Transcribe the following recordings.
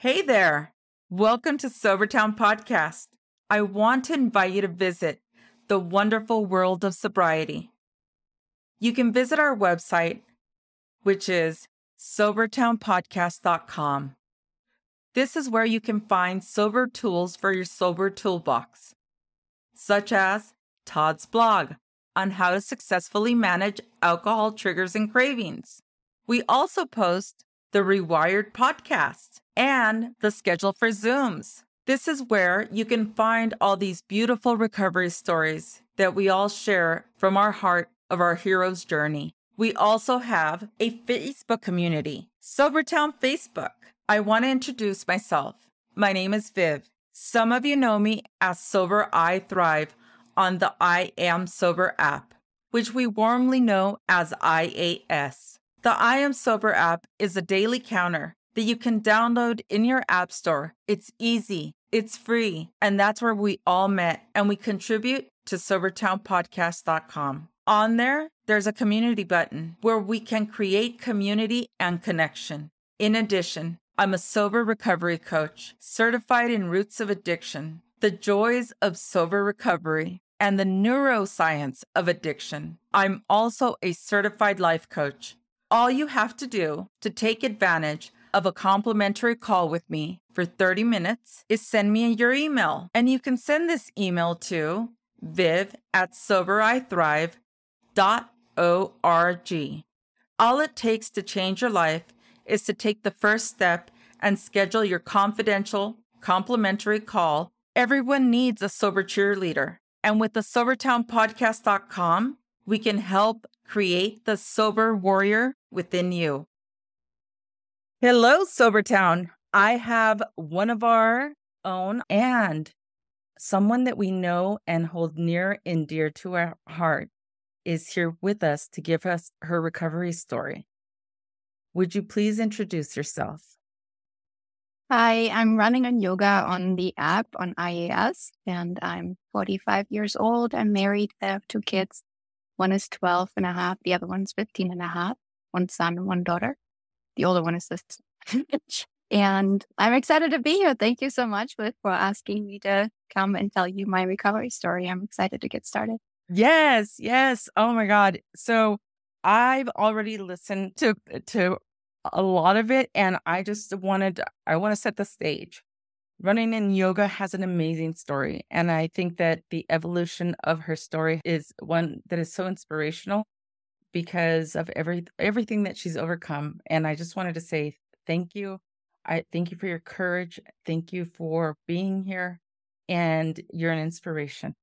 Hey there. Welcome to Sobertown Podcast. I want to invite you to visit the wonderful world of sobriety. You can visit our website, which is sobertownpodcast.com. This is where you can find sober tools for your sober toolbox, such as Todd's blog on how to successfully manage alcohol triggers and cravings. We also post the Rewired podcast and the schedule for Zooms. This is where you can find all these beautiful recovery stories that we all share from our heart of our hero's journey. We also have a Facebook community, Sobertown Facebook. I want to introduce myself. My name is Viv. Some of you know me as Sober I Thrive on the I Am Sober app, which we warmly know as IAS. The I Am Sober app is a daily counter that you can download in your app store. It's easy, it's free, and that's where we all met and we contribute to SobertownPodcast.com. On there, there's a community button where we can create community and connection. In addition, I'm a sober recovery coach, certified in roots of addiction, the joys of sober recovery, and the neuroscience of addiction. I'm also a certified life coach. All you have to do to take advantage of a complimentary call with me for 30 minutes is send me your email. And you can send this email to viv at soberithrive.org. All it takes to change your life is to take the first step and schedule your confidential, complimentary call. Everyone needs a sober cheerleader. And with the SobertownPodcast.com, we can help create the sober warrior within you. Hello, Sobertown. I have one of our own and someone that we know and hold near and dear to our heart is here with us to give us her recovery story. Would you please introduce yourself? Hi, I'm running on yoga on the app on IAS, and I'm 45 years old. I'm married. I have two kids. One is 12 and a half, the other one's 15 and a half, one son one daughter. The older one is this. and I'm excited to be here. Thank you so much for, asking me to come and tell you my recovery story. I'm excited to get started. Yes, yes. Oh my God. So I've already listened to to a lot of it and I just wanted I want to set the stage. Running in yoga has an amazing story and I think that the evolution of her story is one that is so inspirational because of every everything that she's overcome. And I just wanted to say thank you. I thank you for your courage. Thank you for being here. And you're an inspiration.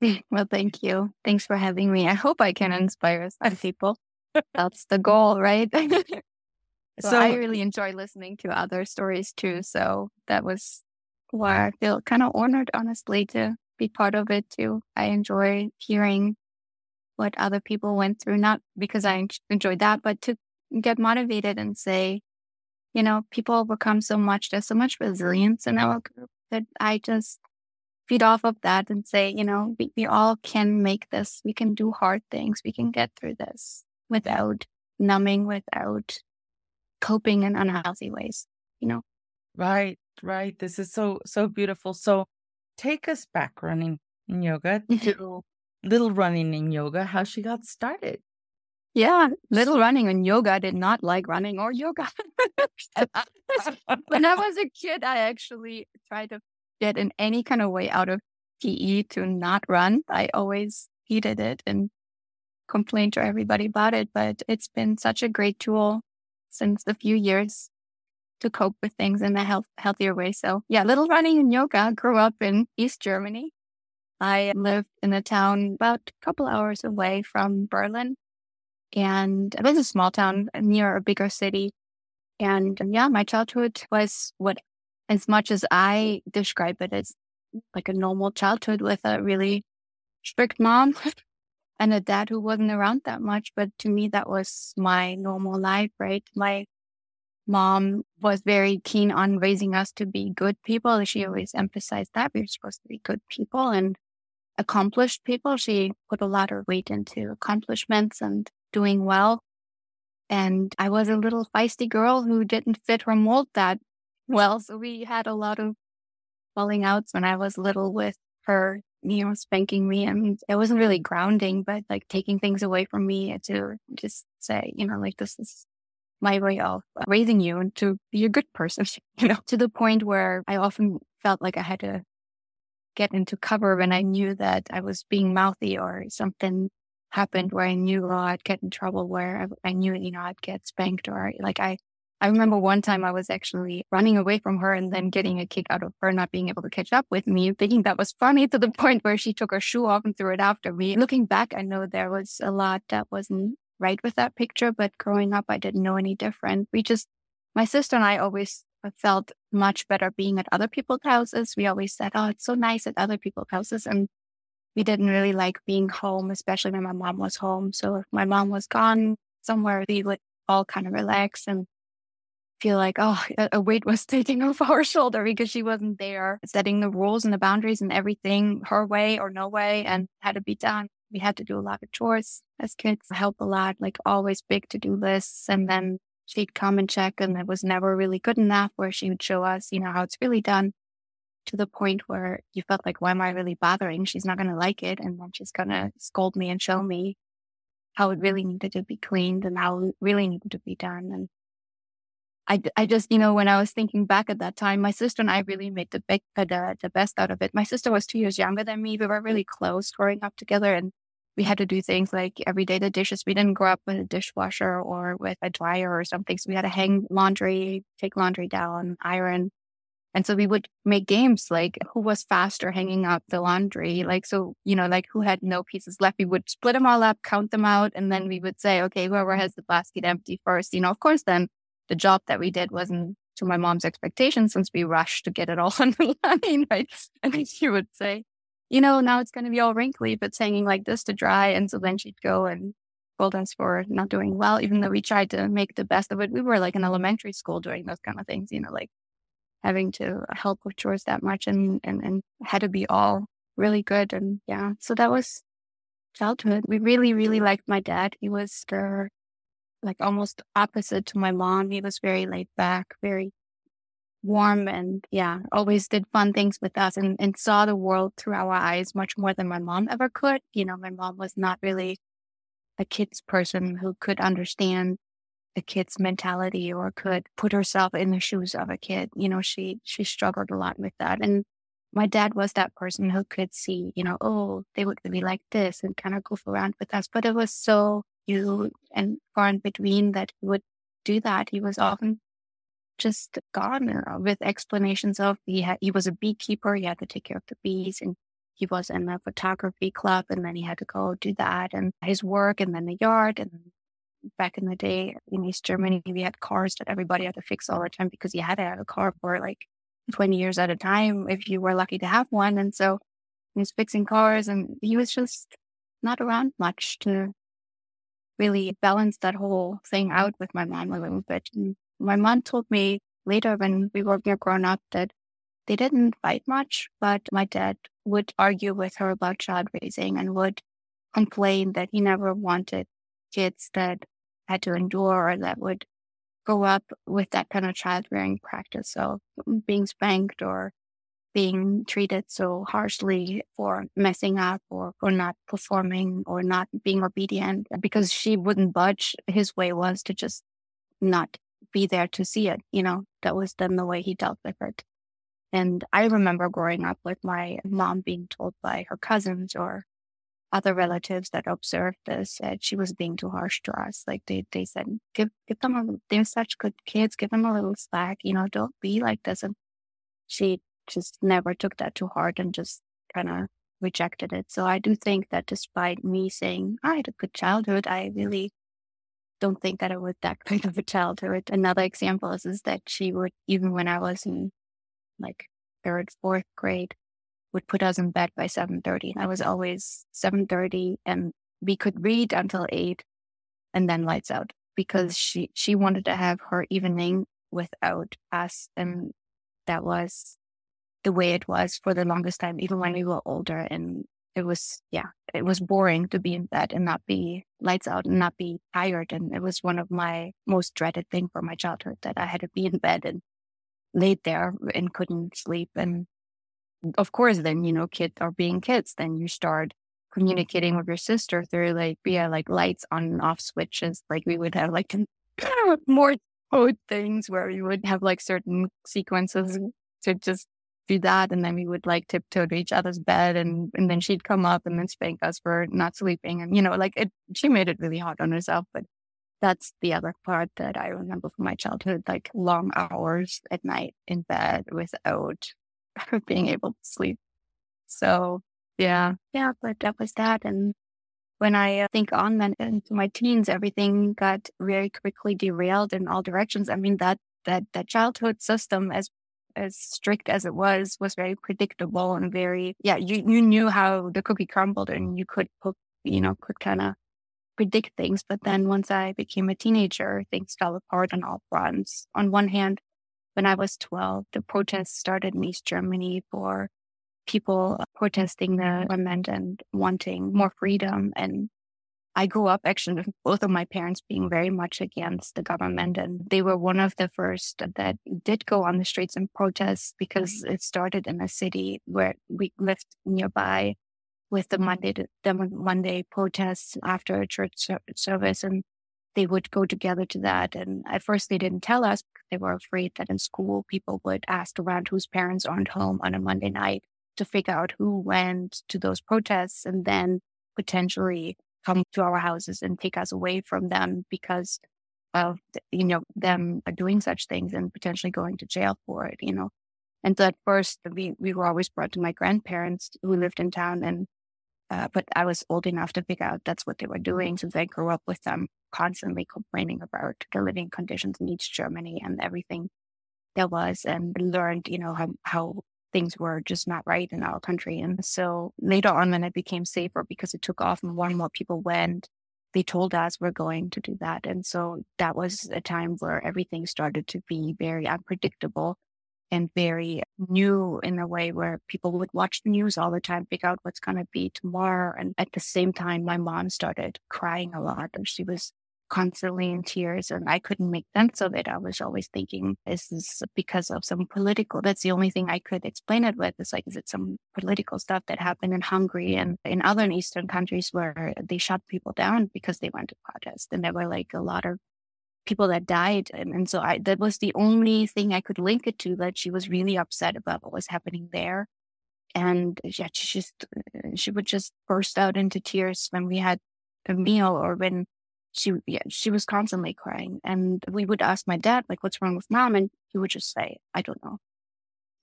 Well, thank you. Thanks for having me. I hope I can inspire some people. That's the goal, right? so, so, I really enjoy listening to other stories too. So that was why I feel kind of honored, honestly, to be part of it too. I enjoy hearing what other people went through, not because I enjoyed that, but to get motivated and say, you know, people overcome so much. There's so much resilience in our group that I just feed off of that and say, you know, we, we all can make this. We can do hard things. We can get through this without numbing, without coping in unhealthy ways, you know? Right, right. This is so, so beautiful. So take us back running in yoga to little running in yoga, how she got started. Yeah, little running and yoga. I did not like running or yoga. when I was a kid, I actually tried to get in any kind of way out of PE to not run. I always hated it and complained to everybody about it, but it's been such a great tool since the few years to cope with things in a health, healthier way. So yeah, little running and yoga. Grew up in East Germany. I lived in a town about a couple hours away from Berlin and it was a small town near a bigger city. And um, yeah, my childhood was what, as much as I describe it as like a normal childhood with a really strict mom and a dad who wasn't around that much. But to me, that was my normal life, right? My mom was very keen on raising us to be good people. She always emphasized that we were supposed to be good people and accomplished people. She put a lot of weight into accomplishments and doing well. And I was a little feisty girl who didn't fit her mold that Well, so we had a lot of falling outs when I was little with her, you know, spanking me. Mean, it wasn't really grounding, but like taking things away from me to just say, you know, like this is my way of uh, raising you and to be a good person, you know, to the point where I often felt like I had to get into cover when I knew that I was being mouthy or something happened where I knew oh, I'd get in trouble, where I, I knew, you know, I'd get spanked or like I, I remember one time I was actually running away from her and then getting a kick out of her not being able to catch up with me, thinking that was funny to the point where she took her shoe off and threw it after me. Looking back, I know there was a lot that wasn't right with that picture, but growing up, I didn't know any different. We just, my sister and I always felt much better being at other people's houses. We always said, Oh, it's so nice at other people's houses. And we didn't really like being home, especially when my mom was home. So if my mom was gone somewhere, we would all kind of relax and feel like, oh, a weight was taking off our shoulder because she wasn't there, setting the rules and the boundaries and everything her way or no way and had to be done. We had to do a lot of chores as kids, help a lot, like always big to do lists. And then she'd come and check and it was never really good enough where she would show us, you know, how it's really done to the point where you felt like, why am I really bothering? She's not going to like it. And then she's going to scold me and show me how it really needed to be cleaned and how it really needed to be done. And I, I just, you know, when I was thinking back at that time, my sister and I really made the big, uh, the, the best out of it. My sister was two years younger than me. We were really close growing up together and we had to do things like every day the dishes. We didn't grow up with a dishwasher or with a dryer or something. So we had to hang laundry, take laundry down, iron. And so we would make games like who was faster hanging up the laundry. Like, so, you know, like who had no pieces left. We would split them all up, count them out. And then we would say, okay, whoever has the basket empty first, you know, of course, then the job that we did wasn't to my mom's expectations since we rushed to get it all on the line. Right. And she would say, you know, now it's going to be all wrinkly but hanging like this to dry. And so then she'd go and scold us for not doing well, even though we tried to make the best of it. We were like in elementary school doing those kind of things, you know, like having to help with chores that much and, and, and had to be all really good. And yeah, so that was childhood. We really, really mm. liked my dad. He was the, like almost opposite to my mom. He was very laid back, very warm and yeah, always did fun things with us and, and saw the world through our eyes much more than my mom ever could. You know, my mom was not really a kid's person who could understand a kid's mentality or could put herself in the shoes of a kid. You know, she she struggled a lot with that. And my dad was that person who could see, you know, oh, they would be like this and kind of goof around with us. But it was so few and far in between that he would do that. He was often just gone with explanations of he had, he was a beekeeper, he had to take care of the bees, and he was in a photography club, and then he had to go do that and his work, and then the yard. And back in the day in East Germany, we had cars that everybody had to fix all the time because you had to have a car for like 20 years at a time if you were lucky to have one. And so he was fixing cars, and he was just not around much to really balance that whole thing out with my mom a little bit. And my mom told me later when we were grown up that they didn't fight much, but my dad would argue with her about child raising and would complain that he never wanted kids that had to endure or that would grow up with that kind of child rearing practice. So mm, being spanked or being treated so harshly for messing up or for not performing or not being obedient because she wouldn't budge. His way was to just not be there to see it. You know, that was then the way he dealt with it. And I remember growing up with my mom being told by her cousins or other relatives that observed this that she was being too harsh to us. Like they, they said, give, give them a, they're such good kids, give them a little slack, you know, don't be like this. And she just never took that too hard and just kind of rejected it. So I do think that despite me saying I had a good childhood, I really don't think that it was that kind of a childhood. Another example is, is that she would, even when I was in like third, fourth grade, would put us in bed by 7.30. And I was always 7.30 and we could read until 8 and then lights out because she, she wanted to have her evening without us. And that was the way it was for the longest time, even when we were older. And it was, yeah, it was boring to be in bed and not be lights out and not be tired. And it was one of my most dreaded thing for my childhood that I had to be in bed and laid there and couldn't sleep. And of course, then, you know, kids are being kids. Then you start mm-hmm. communicating with your sister through like, yeah, like lights on and off switches. Like we would have like more code things where we would have like certain sequences to just do that. And then we would like tiptoe to each other's bed and, and then she'd come up and then spank us for not sleeping. And, you know, like it, she made it really hard on herself, but that's the other part that I remember from my childhood, like long hours at night in bed without being able to sleep. So yeah, yeah, but that was that. And when I uh, think on then into my teens, everything got very quickly derailed in all directions. I mean, that, that, that childhood system, as as strict as it was, was very predictable and very, yeah, you, you knew how the cookie crumbled and you could, you know, could kind of predict things. But then once I became a teenager, things fell apart on all fronts. On one hand, when I was 12, the protests started in East Germany for people protesting the government and wanting more freedom. And I grew up actually with both of my parents being very much against the government. And they were one of the first that did go on the streets and protest because it started in a city where we lived nearby with the Monday, the Monday protests after a church service. And they would go together to that. And at first they didn't tell us because they were afraid that in school people would ask around whose parents aren't home on a Monday night to figure out who went to those protests and then potentially come to our houses and take us away from them because of you know them doing such things and potentially going to jail for it you know. And so at first we we were always brought to my grandparents who lived in town and uh, but I was old enough to figure out that's what they were doing since I grew up with them constantly complaining about the living conditions in East Germany and everything there was and learned you know how how things were just not right in our country. And so later on, when it became safer because it took off and more and more people went, they told us we're going to do that. And so that was a time where everything started to be very unpredictable and very new in a way where people would watch the news all the time, figure out what's going to be tomorrow. And at the same time, my mom started crying a lot and she was constantly in tears and I couldn't make sense of it. I was always thinking, is this because of some political? That's the only thing I could explain it with. It's like, is it some political stuff that happened in Hungary and in other Eastern countries where they shut people down because they went to protest? And there were like a lot of people that died. And, and so I, that was the only thing I could link it to that she was really upset about what was happening there. And yeah, she just, uh, she would just burst out into tears when we had a meal or when she yeah, she was constantly crying. And we would ask my dad, like, what's wrong with mom? And he would just say, I don't know.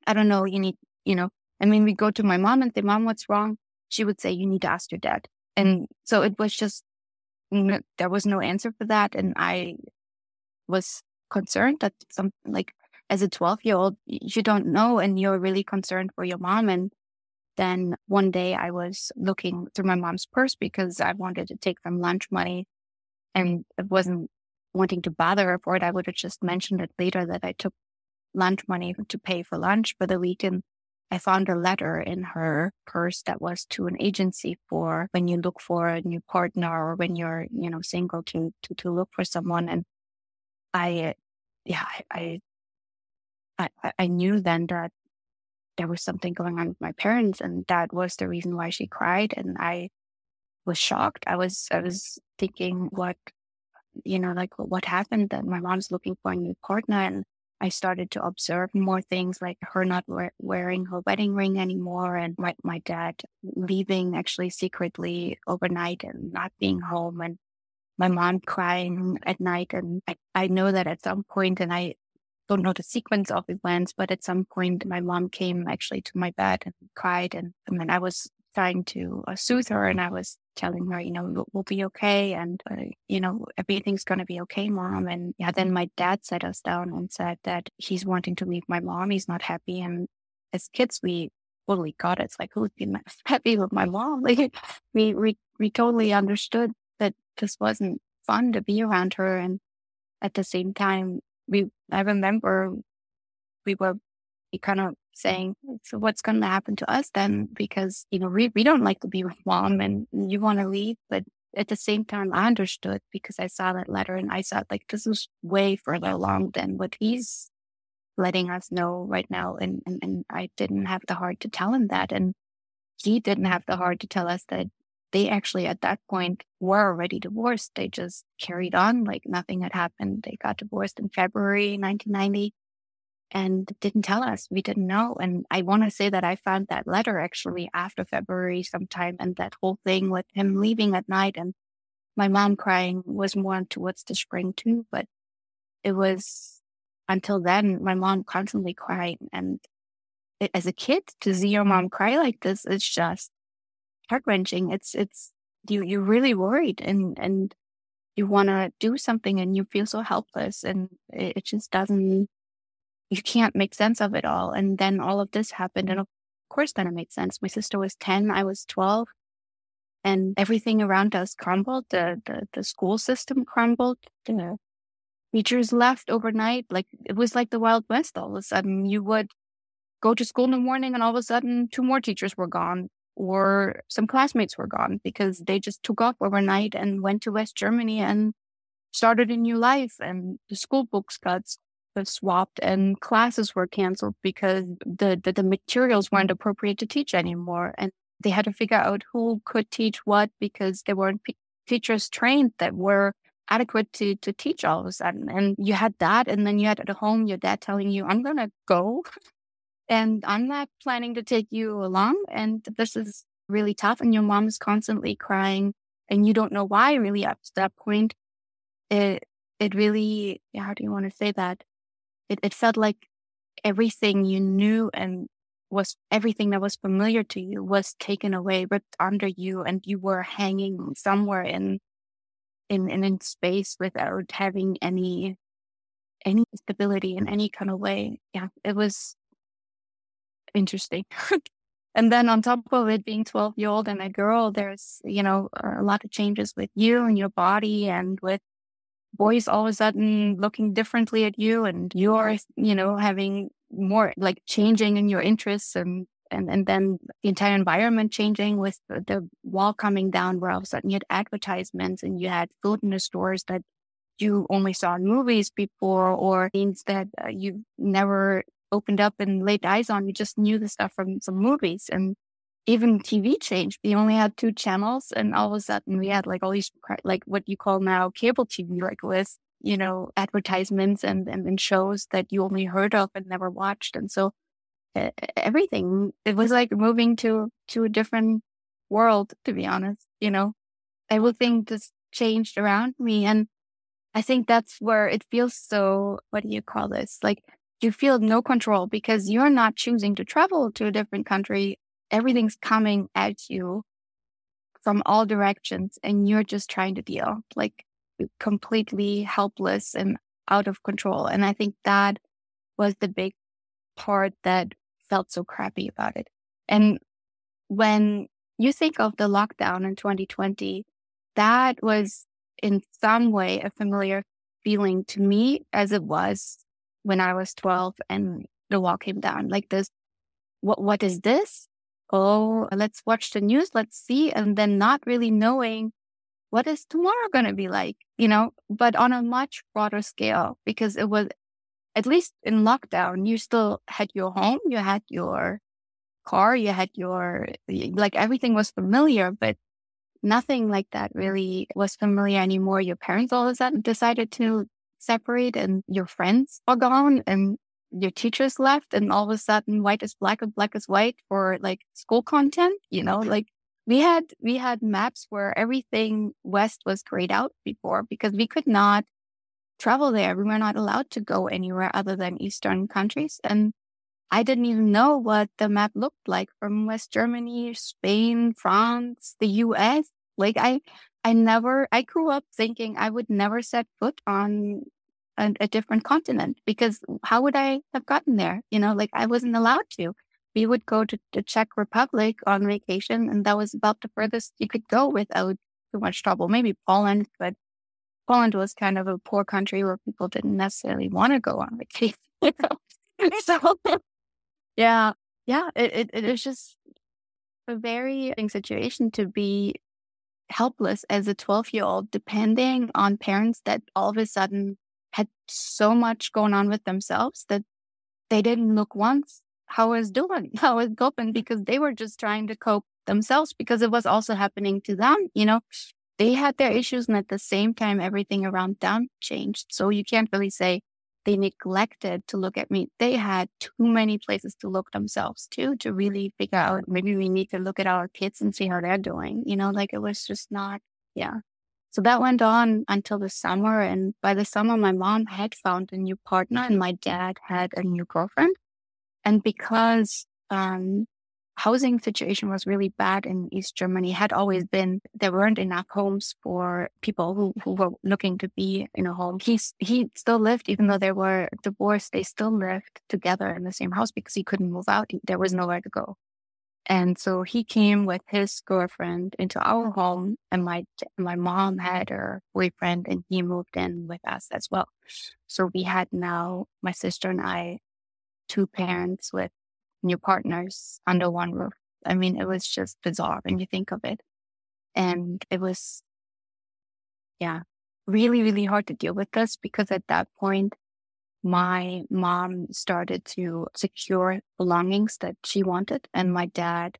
I don't know. You need, you know, and when we go to my mom and say, Mom, what's wrong? She would say, You need to ask your dad. And so it was just there was no answer for that. And I was concerned that some like as a 12 year old, you don't know and you're really concerned for your mom. And then one day I was looking through my mom's purse because I wanted to take some lunch money and wasn't wanting to bother her for it. I would have just mentioned it later that I took lunch money to pay for lunch for the week. And I found a letter in her purse that was to an agency for when you look for a new partner or when you're, you know, single to, to, to look for someone. And I, yeah, I, I, I knew then that there was something going on with my parents and that was the reason why she cried. And I was shocked. I was, I was thinking what, you know, like what happened that my mom's looking for a new partner. And I started to observe more things like her not wearing her wedding ring anymore and my, my dad leaving actually secretly overnight and not being home and my mom crying at night. And I, I know that at some point, and I don't know the sequence of events, but at some point my mom came actually to my bed and cried. And I mean, I was trying to uh, soothe her and I was telling her, you know, we'll, we'll be okay. And, uh, you know, everything's going to be okay, mom. And yeah, then my dad sat us down and said that he's wanting to leave my mom. He's not happy. And as kids, we totally got it. It's like, who's been happy with my mom? Like we, we, we totally understood that this wasn't fun to be around her. And at the same time, we, I remember we were we kind of saying, so what's going to happen to us then? Mm. Because, you know, we, we don't like to be with mom and you want to leave. But at the same time, I understood because I saw that letter and I thought like, this is way further along than what he's letting us know right now. And, and, and I didn't have the heart to tell him that. And he didn't have the heart to tell us that they actually at that point were already divorced. They just carried on like nothing had happened. They got divorced in February 1990 and didn't tell us. We didn't know. And I want to say that I found that letter actually after February sometime. And that whole thing with him leaving at night and my mom crying was more towards the spring too. But it was until then, my mom constantly crying. And it, as a kid, to see your mom cry like this, it's just heart wrenching. It's, it's, you, you're really worried and, and you want to do something and you feel so helpless and it, it just doesn't, you can't make sense of it all. And then all of this happened. And mm-hmm. of course, then it made sense. My sister was 10, I was 12 and everything around us crumbled. The, the, the school system crumbled. The teachers left overnight. Like it was like the Wild West all of a sudden. You would go to school in the morning and all of a sudden two more teachers were gone or some classmates were gone because they just took off overnight and went to West Germany and started a new life and the school books got swapped and classes were canceled because the, the, the materials weren't mm-hmm. appropriate to teach anymore and they had to figure out who could teach what because there weren't p- teachers trained that were adequate to to teach all of a sudden. And you had that, and then you had at home your dad telling you, "I'm gonna go, and I'm not planning to take you along, and this is really tough." And your mom is constantly crying, and you don't know why. Really, up to that point, it it really how do you want to say that? It it felt like everything you knew and was everything that was familiar to you was taken away, ripped under you, and you were hanging somewhere in in in, in space without having any any stability in any kind of way. Yeah, it was interesting. and then on top of it being 12 year old and a girl, there's, you know, a lot of changes with you and your body and with boys all of a sudden looking differently at you and you're, you know, having more like changing in your interests and and and then the entire environment changing with the, the wall coming down where all of a sudden you had advertisements and you had food in the stores that you only saw in movies before or things that uh, you never opened up and laid eyes on. You just knew the stuff from some movies and even TV changed. We only had two channels, and all of a sudden we had like all these like what you call now cable TV, like with you know, advertisements and, and, and shows that you only heard of and never watched. And so everything, it was like moving to, to a different world, to be honest, you know, everything just changed around me. And I think that's where it feels so, what do you call this? Like you feel no control because you're not choosing to travel to a different country. Everything's coming at you from all directions and you're just trying to deal. Like completely helpless and out of control. And I think that was the big part that felt so crappy about it. And when you think of the lockdown in 2020, that was in some way a familiar feeling to me as it was when I was 12 and the wall came down. Like this, what what is this? Oh, let's watch the news, let's see, and then not really knowing what is tomorrow going to be like, you know, but on a much broader scale, because it was, at least in lockdown, you still had your home, you had your car, you had your, like everything was familiar, but nothing like that really was familiar anymore. Your parents all of a sudden decided to separate and your friends are gone and your teachers left and all of a sudden white is black and black is white for like school content, you know, like we had we had maps where everything west was grayed out before because we could not travel there. We were not allowed to go anywhere other than eastern countries. And I didn't even know what the map looked like from West Germany, Spain, France, the US. Like I I never I grew up thinking I would never set foot on a, a different continent because how would I have gotten there? You know, like I wasn't allowed to we would go to the Czech Republic on vacation, and that was about the furthest you could go without too much trouble. Maybe Poland, but Poland was kind of a poor country where people didn't necessarily want to go on vacation. so, yeah, yeah, it, it, it is just a very situation to be helpless as a 12 year old, depending on parents that all of a sudden had so much going on with themselves that they didn't look once how I was doing, how I was coping because they were just trying to cope themselves because it was also happening to them. You know, they had their issues and at the same time, everything around them changed. So you can't really say they neglected to look at me. They had too many places to look themselves too, to really figure out maybe we need to look at our kids and see how they're doing. You know, like it was just not, yeah. So that went on until the summer. And by the summer, my mom had found a new partner and my dad had a new girlfriend. And because um, housing situation was really bad in East Germany, had always been, there weren't enough homes for people who, who were looking to be in a home. He's, he still lived, even though they were divorced, they still lived together in the same house because he couldn't move out. There was nowhere to go. And so he came with his girlfriend into our oh. home and my, my mom had her boyfriend and he moved in with us as well. So we had now my sister and I, two parents with new partners under one roof. I mean, it was just bizarre when you think of it. And it was, yeah, really, really hard to deal with this because at that point, my mom started to secure belongings that she wanted and my dad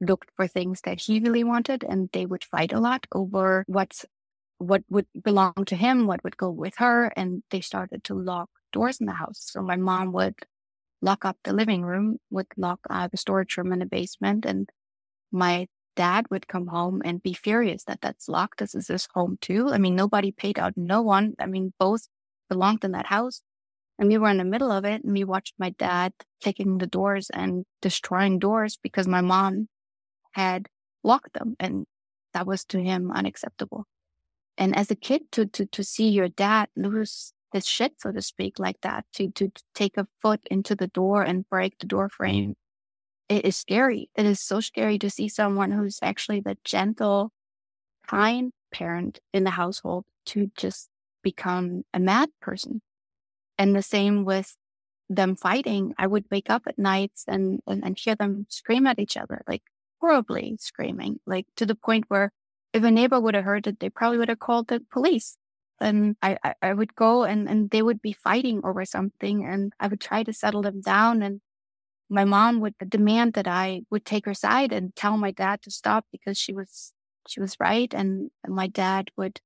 looked for things that he really wanted and they would fight a lot over what's what would belong to him what would go with her and they started to lock doors in the house. So my mom would lock up the living room would lock uh, the storage room in the basement and my dad would come home and be furious that that's locked. This is his home too. I mean nobody paid out. No one i mean both belonged in that house and we were in the middle of it and we watched my dad taking the doors and destroying doors because my mom had locked them and that was to him unacceptable. And as a kid to to to see your dad lose his shit, so to speak, like that, to to, to take a foot into the door and break the door frame, mm. it is scary. It is so scary to see someone who's actually the gentle, kind parent in the household to just become a mad person. And the same with them fighting. I would wake up at nights and, and, and hear them scream at each other, like horribly screaming, like to the point where if a neighbor would have heard it, they probably would have called the police. And I, I, I would go and, and they would be fighting over something and I would try to settle them down. And my mom would demand that I would take her side and tell my dad to stop because she was, she was right. And my dad would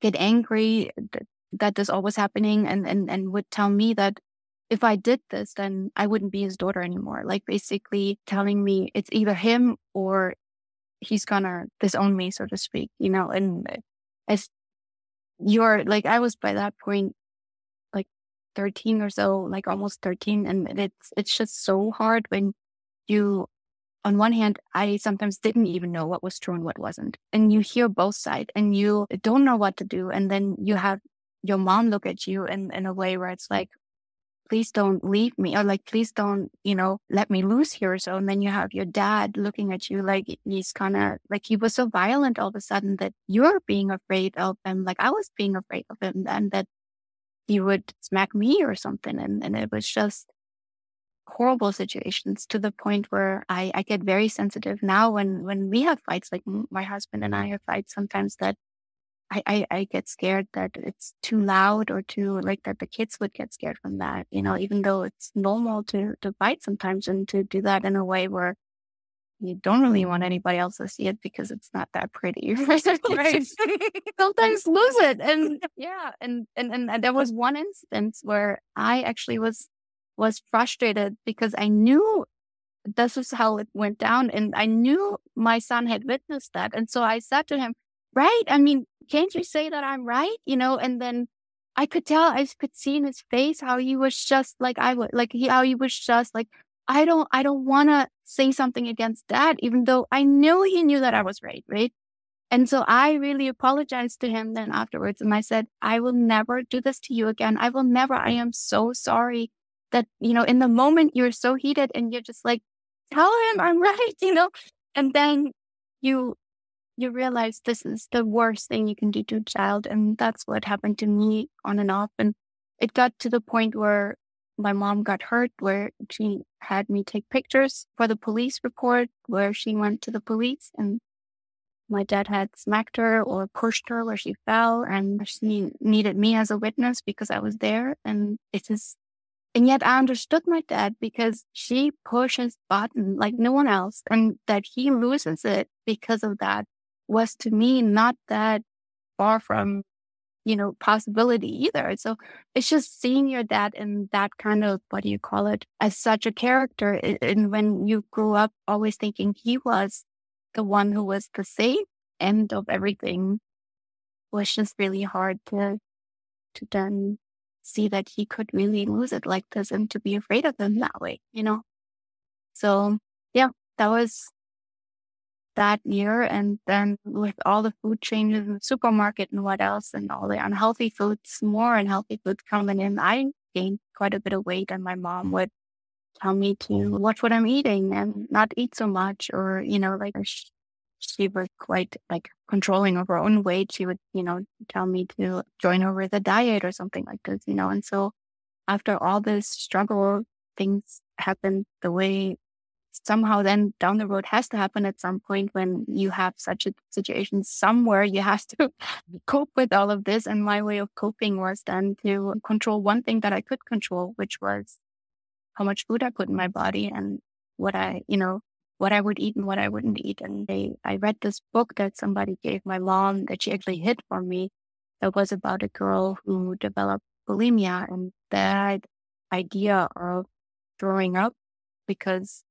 get angry uh, that this all was happening and, and, and would tell me that if I did this, then I wouldn't be his daughter anymore. Like basically telling me it's either him or he's gonna disown me, so to speak, you know, and as you're like, I was by that point, like 13 or so, like almost 13. And it's, it's just so hard when you, on one hand, I sometimes didn't even know what was true and what wasn't. And you hear both sides and you don't know what to do. And then you have your mom look at you in, in a way where it's like, please don't leave me or like, please don't, you know, let me lose here. So, and then you have your dad looking at you like he's kind of like he was so violent all of a sudden that you're being afraid of him. Like I was being afraid of him and that he would smack me or something. And, and it was just horrible situations to the point where I, I get very sensitive now when, when we have fights, like my husband and I have fights sometimes that I, I, I get scared that it's too loud or too like that the kids would get scared from that, you know, even though it's normal to, to fight sometimes and to do that in a way where you don't really want anybody else to see it because it's not that pretty. Right? Sometimes lose it. And yeah. And, and, and there was one instance where I actually was, was frustrated because I knew this is how it went down. And I knew my son had witnessed that. And so I said to him, right? I mean, can't you say that I'm right? You know, and then I could tell, I could see in his face how he was just like I would, like he, how he was just like, I don't, I don't want to say something against dad, even though I knew he knew that I was right, right? And so I really apologized to him then afterwards. And I said, I will never do this to you again. I will never. I am so sorry that, you know, in the moment you're so heated and you're just like, tell him I'm right, you know? And then you you realize this is the worst thing you can do to a child. And that's what happened to me on and off. And it got to the point where my mom got hurt, where she had me take pictures for the police report, where she went to the police and my dad had smacked her or pushed her where she fell and she needed me as a witness because I was there. And it is And yet I understood my dad because she pushes button like no one else. And that he loses it because of that was to me not that far from, you know, possibility either. So it's just seeing your dad in that kind of, what do you call it, as such a character. And when you grew up always thinking he was the one who was the safe end of everything was just really hard to, to then see that he could really lose it like this and to be afraid of him that way, you know? So yeah, that was that year. And then with all the food changes in the supermarket and what else and all the unhealthy foods, more unhealthy foods coming in, I gained quite a bit of weight and my mom would tell me to watch what I'm eating and not eat so much or, you know, like she was quite like controlling of her own weight. She would, you know, tell me to join her with a diet or something like this, you know. And so after all this struggle, things happened the way somehow then down the road has to happen at some point when you have such a situation somewhere you have to cope with all of this and my way of coping was then to control one thing that i could control which was how much food i put in my body and what i you know what I would eat and what I wouldn't eat. And I read this book that somebody gave my mom that she actually hid for me. That was about a girl who developed bulimia and that idea of throwing up because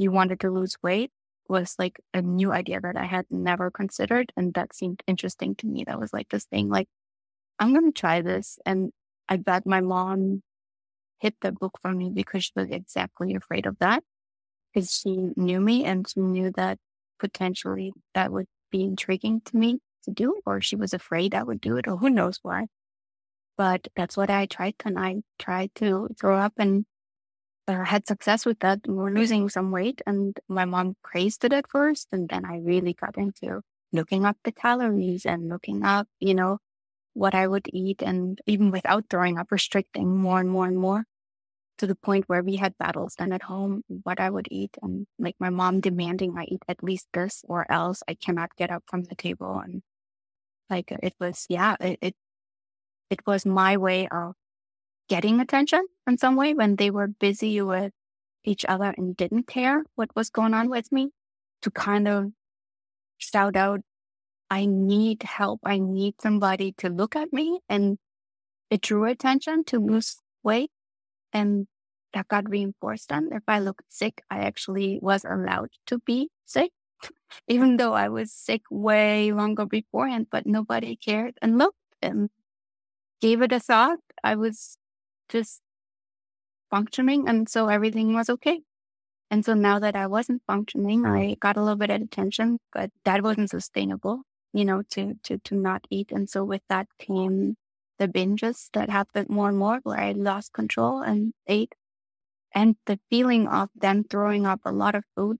you wanted to lose weight was like a new idea that I had never considered. And that seemed interesting to me. That was like this thing, like, I'm going to try this. And I bet my mom hid the book from me because she was exactly afraid of that because she knew me and she knew that potentially that would be intriguing to me to do, or she was afraid I would do it, or who knows why. But that's what I tried, and I tried to throw up and uh, had success with that. We were losing some weight, and my mom praised it at first, and then I really got into looking up the calories and looking up, you know, what I would eat, and even without throwing up, restricting more and more and more to the point where we had battles then at home, what I would eat, and like my mom demanding I eat at least this or else I cannot get up from the table. And like it was, yeah, it, it, it was my way of getting attention in some way when they were busy with each other and didn't care what was going on with me to kind of shout out, I need help. I need somebody to look at me. And it drew attention to lose weight. And that got reinforced then. If I looked sick, I actually was allowed to be sick, even though I was sick way longer beforehand, but nobody cared and looked and gave it a thought. I was just functioning. And so everything was okay. And so now that I wasn't functioning, mm. I got a little bit of attention, but that wasn't sustainable, you know, to, to, to not eat. And so with that came the binges that happened more and more where I lost control and ate. And the feeling of them throwing up a lot of food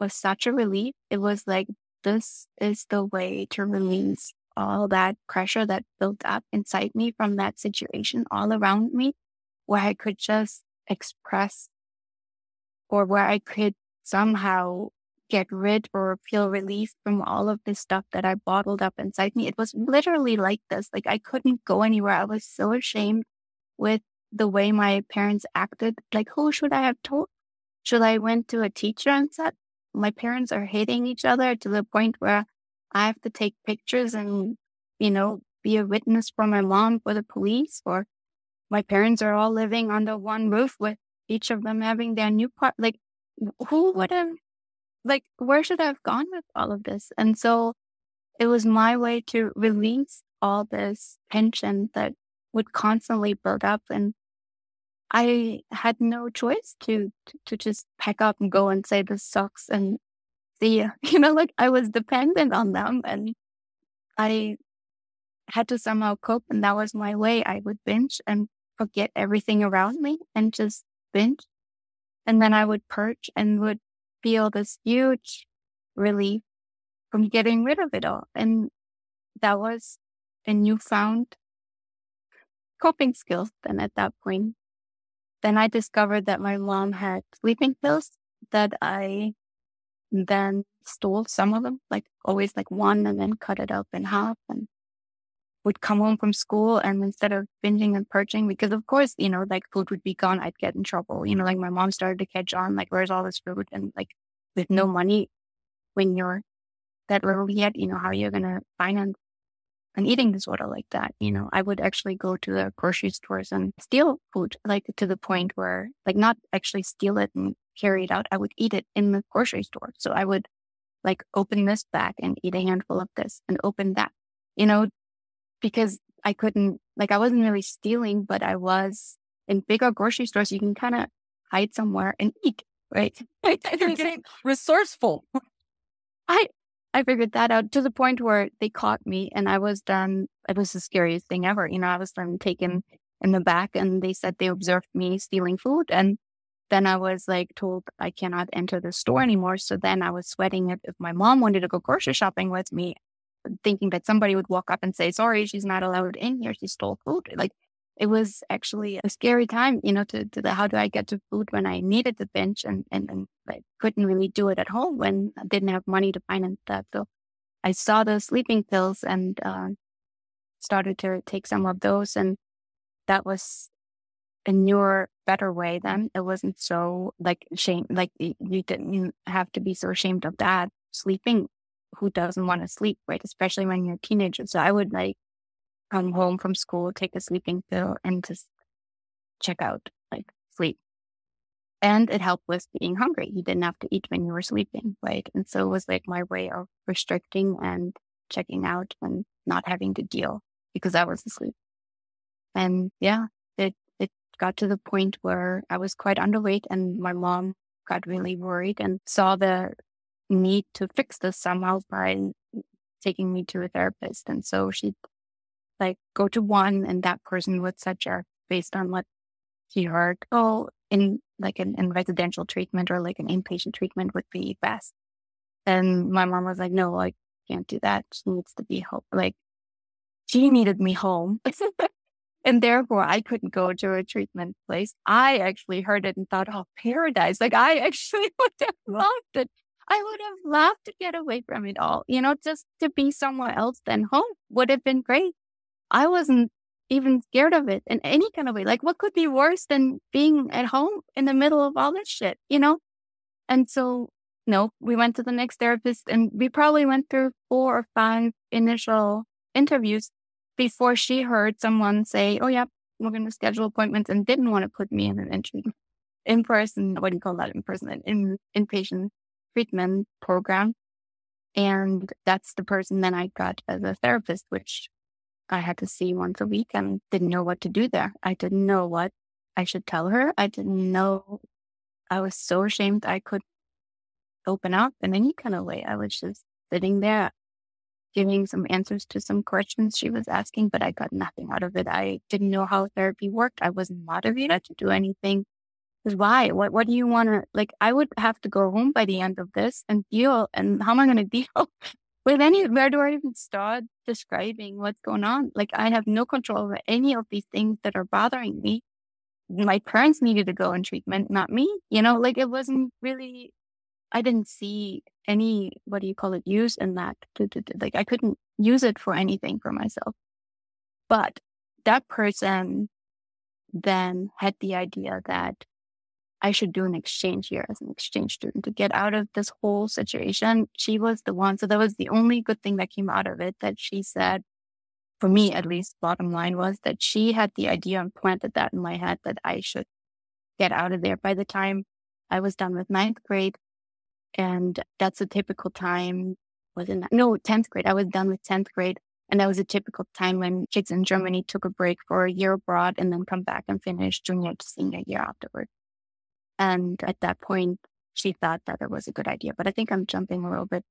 was such a relief. It was like, this is the way to release all that pressure that built up inside me from that situation all around me, where I could just express or where I could somehow get rid or feel relief from all of this stuff that I bottled up inside me. It was literally like this. Like I couldn't go anywhere. I was so ashamed with the way my parents acted. Like, who should I have told? Should I went to a teacher and said, my parents are hating each other to the point where I have to take pictures and, you know, be a witness for my mom for the police or my parents are all living under one roof with each of them having their new part. Like, who would have like where should I have gone with all of this? And so it was my way to release all this tension that would constantly build up and I had no choice to, to, to just pack up and go and say this sucks and see you know like I was dependent on them and I had to somehow cope and that was my way I would binge and forget everything around me and just binge and then I would purge and would feel this huge relief from getting rid of it all. And that was a newfound coping skills then at that point. Then I discovered that my mom had sleeping pills that I then stole some of them, like always like one and then cut it up in half and would come home from school and instead of binging and purging, because of course, you know, like food would be gone, I'd get in trouble. You know, like my mom started to catch on, like, where's all this food? And like with no mm-hmm. money when you're that little yet, you know, how you're going to finance an eating disorder like that. You know, I would actually go to the grocery stores and steal food, like to the point where, like, not actually steal it and carry it out. I would eat it in the grocery store. So I would like open this bag and eat a handful of this and open that, you know, because I couldn't, like, I wasn't really stealing, but I was in bigger grocery stores. You can kind of hide somewhere and eat, right? You're getting resourceful. I, I figured that out to the point where they caught me and I was done. It was the scariest thing ever. You know, I was then taken in the back and they said they observed me stealing food. And then I was like told I cannot enter the store anymore. So then I was sweating if, if my mom wanted to go grocery shopping with me, thinking that somebody would walk up and say, sorry, she's not allowed in here. She stole food. Like it was actually a scary time, you know, to, to the, how do I get to food when I needed the bench and, and, and I couldn't really do it at home when I didn't have money to finance that. So I saw the sleeping pills and uh, started to take some of those. And that was a newer, better way then. It wasn't so like shame, like you didn't have to be so ashamed of that. Sleeping, who doesn't want to sleep, right? Especially when you're a teenager. So I would like come home from school, take a sleeping pill, and just check out, like sleep. And it helped with being hungry. You didn't have to eat when you were sleeping, right? And so it was like my way of restricting and checking out and not having to deal because I was asleep. And yeah, got to the point where I was quite underweight and my mom got really worried and saw the need to fix this somehow by taking me to a therapist. And so she'd like go to one and that person would suggest based on what he heard, oh, in like an in residential treatment or like an inpatient treatment would be best. And my mom was like, no, I can't do that. She needs to be home. Like she needed me home. and therefore I couldn't go to a treatment place. I actually heard it and thought, oh, paradise. Like I actually would have loved it. I would have loved to get away from it all, you know, just to be somewhere else than home would have been great. I wasn't even scared of it in any kind of way. Like, what could be worse than being at home in the middle of all this shit, you know? And so, no, we went to the next therapist and we probably went through four or five initial interviews before she heard someone say, oh, yeah, we're going to schedule appointments and didn't want to put me in an in person, what do you call that in person, in inpatient treatment program. And that's the person then I got as a therapist, which I had to see once a week and didn't know what to do there. I didn't know what I should tell her. I didn't know. I was so ashamed I could open up in any kind of way. I was just sitting there giving some answers to some questions she was asking, but I got nothing out of it. I didn't know how therapy worked. I wasn't motivated mm-hmm. to do anything. Because why? What what do you want to like? I would have to go home by the end of this and deal. And how am I going to deal with any where do I even start describing what's going on? Like I have no control over any of these things that are bothering me. My parents needed to go in treatment, not me. You know, like it wasn't really I didn't see any what do you call it use in that like I couldn't use it for anything for myself. But that person then had the idea that I should do an exchange here as an exchange student to get out of this whole situation. She was the one. So that was the only good thing that came out of it that she said, for me at least, bottom line was that she had the idea and planted that in my head that I should get out of there. By the time I was done with ninth grade, and that's a typical time, was in no, 10th grade. I was done with 10th grade. And that was a typical time when kids in Germany took a break for a year abroad and then come back and finish junior to senior year afterward. And at that point, she thought that it was a good idea. But I think I'm jumping a little bit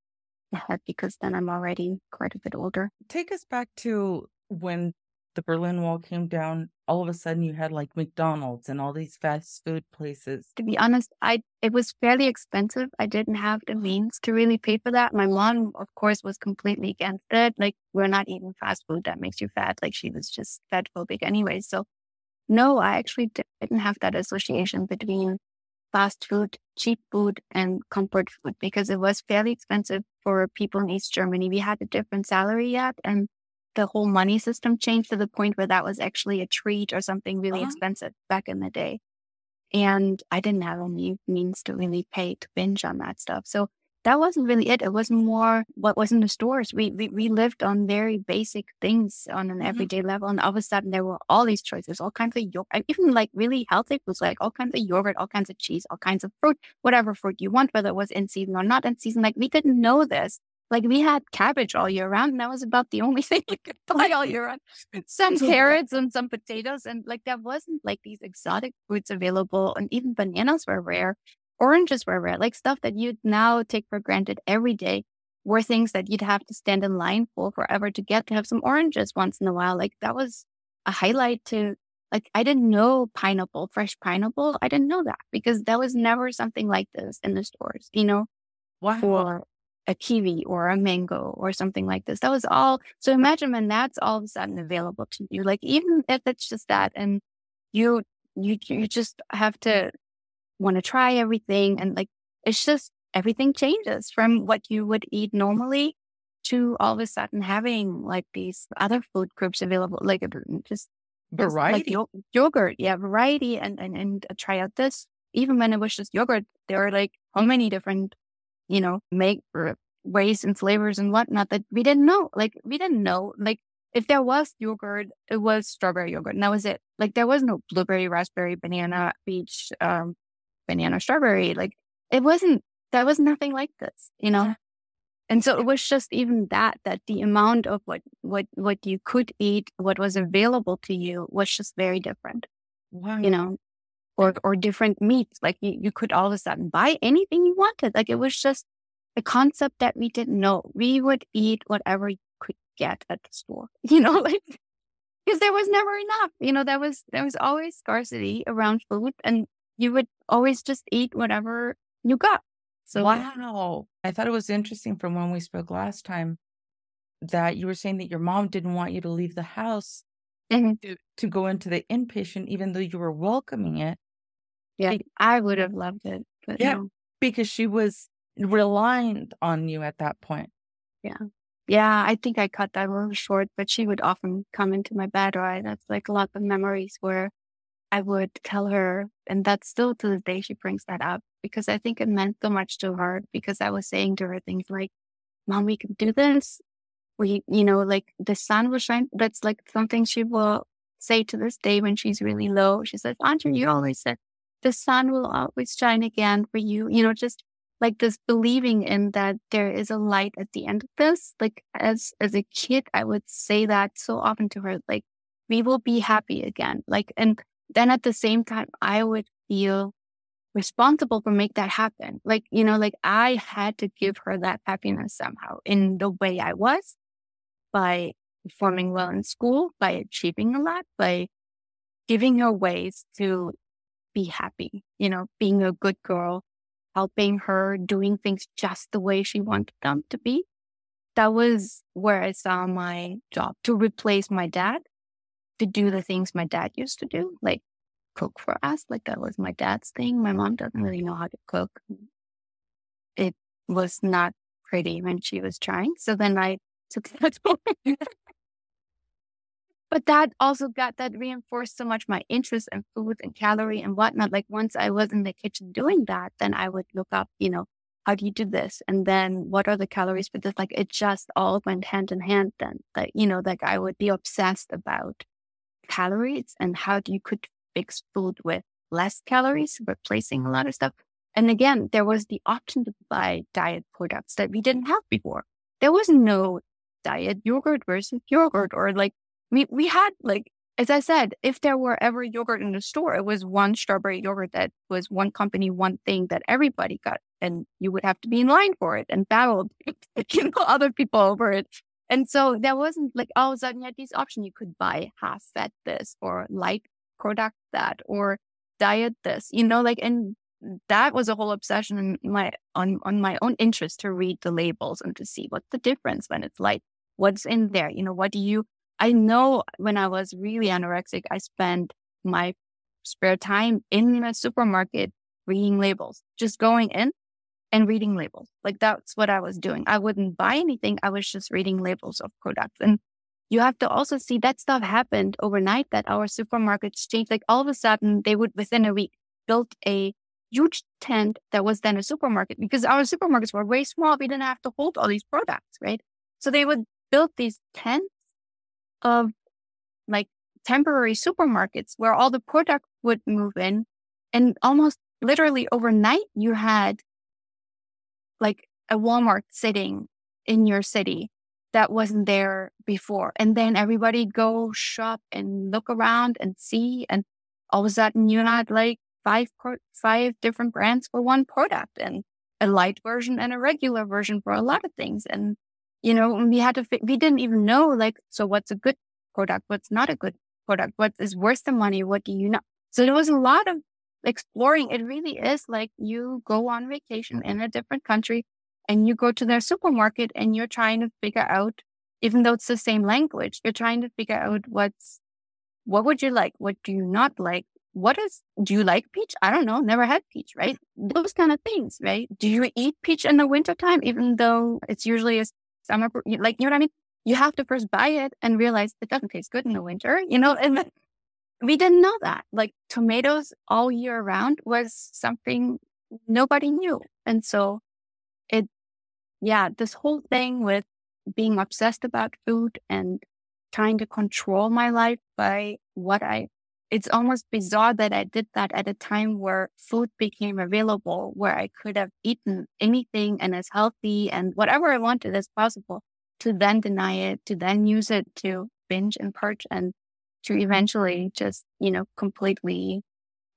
ahead because then I'm already quite a bit older. Take us back to when the Berlin Wall came down. All of a sudden, you had like McDonald's and all these fast food places. To be honest, I it was fairly expensive. I didn't have the means to really pay for that. My mom, of course, was completely against it. Like, we're not eating fast food that makes you fat. Like, she was just fat phobic anyway. So, no, I actually didn't have that association between fast food, cheap food, and comfort food because it was fairly expensive for people in East Germany. We had a different salary yet, and the whole money system changed to the point where that was actually a treat or something really uh-huh. expensive back in the day. And I didn't have any means to really pay to binge on that stuff. So that wasn't really it. It was more what was in the stores. We we, we lived on very basic things on an mm-hmm. everyday level, and all of a sudden there were all these choices, all kinds of yogurt, even like really healthy foods, like all kinds of yogurt, all kinds of cheese, all kinds of fruit, whatever fruit you want, whether it was in season or not in season. Like we didn't know this like we had cabbage all year round, and that was about the only thing we could buy all year round. Some carrots and some potatoes, and like there wasn't like these exotic fruits available, and even bananas were rare. Oranges were rare, like stuff that you'd now take for granted every day were things that you'd have to stand in line for forever to get to have some oranges once in a while. Like that was a highlight to like I didn't know pineapple, fresh pineapple. I didn't know that because that was never something like this in the stores, you know. Wow. For a kiwi or a mango or something like this. That was all. So imagine when that's all of a sudden available to you. Like even if it's just that, and you you you just have to want to try everything, and like it's just everything changes from what you would eat normally to all of a sudden having like these other food groups available, like just variety, like yogurt, yeah, variety, and and and uh, try out this. Even when it was just yogurt, there are like how many different you know, make ways and flavors and whatnot that we didn't know. Like we didn't know. Like if there was yogurt, it was strawberry yogurt, and that was it. Like there was no blueberry, raspberry, banana, peach, um, banana, strawberry. Like it wasn't. there was nothing like this, you know. And so it was just even that that the amount of what what what you could eat, what was available to you, was just very different. Wow. You know, or or different meats. Like you, you could all of a sudden buy anything you wanted. Like it was just a concept that we didn't know. We would eat whatever you could get at the store, you know, like because there was never enough. You know, there was there was always scarcity around food, and you would always just eat whatever you got. So wow, I thought it was interesting from when we spoke last time that you were saying that your mom didn't want you to leave the house mm-hmm. to, to go into the inpatient, even though you were welcoming it. Yeah, I would have loved it. But yeah, no. because she was reliant on you at that point. Yeah. Yeah, I think I cut that really short, but she would often come into my bed, or I, that's like a lot of memories where I would tell her, and that's still to this day she brings that up because I think it meant so much to her because I was saying to her things like, Mom, we can do this. We, you know, like the sun will shine. That's like something she will say to this day when she's really low. She says, Andrea, you mm-hmm. always said the sun will always shine again for you. You know, just like this believing in that there is a light at the end of this. Like as as a kid, I would say that so often to her, like, we will be happy again. Like and then at the same time I would feel responsible for make that happen. Like, you know, like I had to give her that happiness somehow in the way I was by performing well in school, by achieving a lot, by giving her ways to be happy, you know, being a good girl, helping her doing things just the way she wanted them to be. That was where I saw my job to replace my dad, to do the things my dad used to do, like cook for us. Like that was my dad's thing. My mom doesn't really know how to cook. It was not pretty when she was trying. So then I that but that also got that reinforced so much my interest in food and calorie and whatnot. Like once I was in the kitchen doing that, then I would look up, you know, how do you do this? And then what are the calories for this? Like it just all went hand in hand then. That, you know, like I would be obsessed about calories and how you could fix food with less calories, replacing a lot of stuff. And again, there was the option to buy diet products that we didn't have before. There was no diet yogurt versus yogurt or like we we had like as I said, if there were ever yogurt in the store, it was one strawberry yogurt that was one company, one thing that everybody got, and you would have to be in line for it and battle, you know, other people over it. And so there wasn't like all of a sudden you had these options. You could buy half fat this or light product that or diet this, you know, like and that was a whole obsession in my on on my own interest to read the labels and to see what's the difference when it's light, what's in there, you know, what do you I know when I was really anorexic, I spent my spare time in a supermarket reading labels, just going in and reading labels. Like that's what I was doing. I wouldn't buy anything. I was just reading labels of products. And you have to also see that stuff happened overnight that our supermarkets changed. Like all of a sudden they would within a week build a huge tent that was then a supermarket because our supermarkets were way small. We didn't have to hold all these products, right? So they would build these tents of like temporary supermarkets where all the product would move in. And almost literally overnight, you had like a Walmart sitting in your city that wasn't there before. And then everybody go shop and look around and see. And all of a sudden you had like five, pro- five different brands for one product and a light version and a regular version for a lot of things. And, you know, we had to, we didn't even know like, so what's a good product? What's not a good product? What is worth the money? What do you know? So there was a lot of exploring. It really is like you go on vacation mm-hmm. in a different country and you go to their supermarket and you're trying to figure out, even though it's the same language, you're trying to figure out what's, what would you like? What do you not like? What is, do you like peach? I don't know. Never had peach, right? Those kind of things, right? Do you eat peach in the wintertime, even though it's usually a summer, like, you know what I mean? You have to first buy it and realize it doesn't taste good in the winter, you know, and we didn't know that. Like tomatoes all year round was something nobody knew. And so it, yeah, this whole thing with being obsessed about food and trying to control my life by what I, it's almost bizarre that I did that at a time where food became available, where I could have eaten anything and as healthy and whatever I wanted as possible to then deny it, to then use it to binge and purge and to eventually just, you know, completely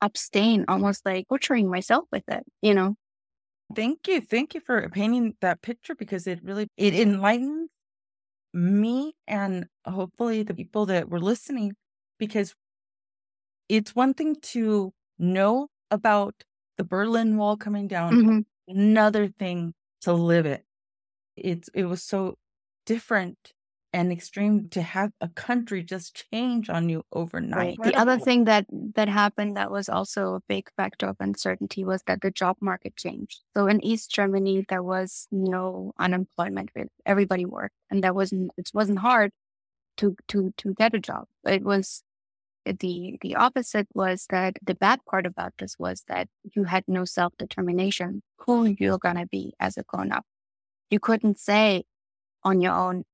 abstain, almost like butchering myself with it, you know? Thank you. Thank you for painting that picture because it really it enlightens me and hopefully the people that were listening because it's one thing to know about the Berlin Wall coming down, mm-hmm. another thing to live it. It's it was so different and extreme to have a country just change on you overnight. Right. The other thing that that happened that was also a big factor of uncertainty was that the job market changed. So in East Germany there was no unemployment. Everybody worked and that wasn't it wasn't hard to to to get a job. It was the the opposite was that the bad part about this was that you had no self determination who you're gonna be as a grown up. You couldn't say on your own,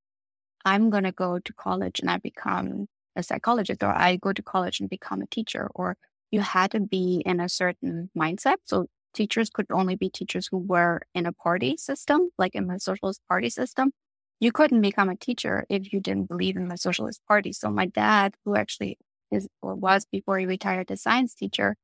I'm to go to college and I become a psychologist, or I go to college and become a teacher, or you had to be in a certain mindset. So teachers could only be teachers who were in a party system, like in the socialist party system. You couldn't become a teacher if you didn't believe in the socialist party. So my dad, who actually is or was before he retired a science teacher,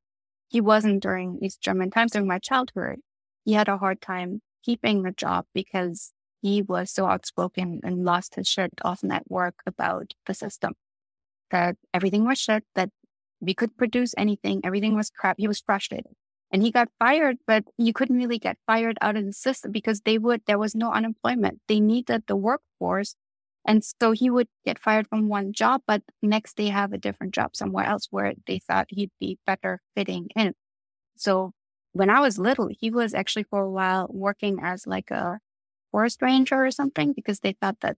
he wasn't during East German times during my childhood. He had a hard time keeping a job because he was so outspoken and lost his shirt often at work about the system. That everything was shit, that we could produce anything, everything was crap. He was frustrated. And he got fired, but you couldn't really get fired out of the system because they would, there was no unemployment. They needed the workforce. And so he would get fired from one job, but next day have a different job somewhere else where they thought he'd be better fitting in. So when I was little, he was actually for a while working as like a forest ranger or something because they thought that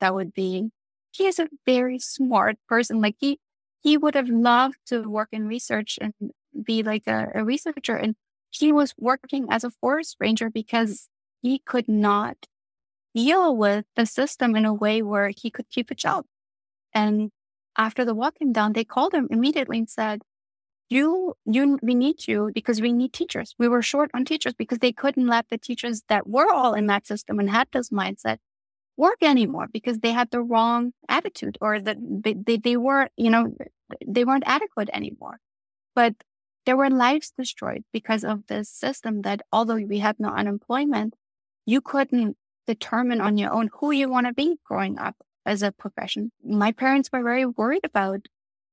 that would be he is a very smart person like he he would have loved to work in research and be like a, a researcher and he was working as a forest ranger because he could not deal with the system in a way where he could keep a job. And after the walking down they called him immediately and said you you we need you because we need teachers. We were short on teachers because they couldn't let the teachers that were all in that system and had this mindset work anymore because they had the wrong attitude or that they, they, they weren't you know they weren't adequate anymore. But there were lives destroyed because of this system that although we had no unemployment you couldn't determine on your own who you want to be growing up as a profession my parents were very worried about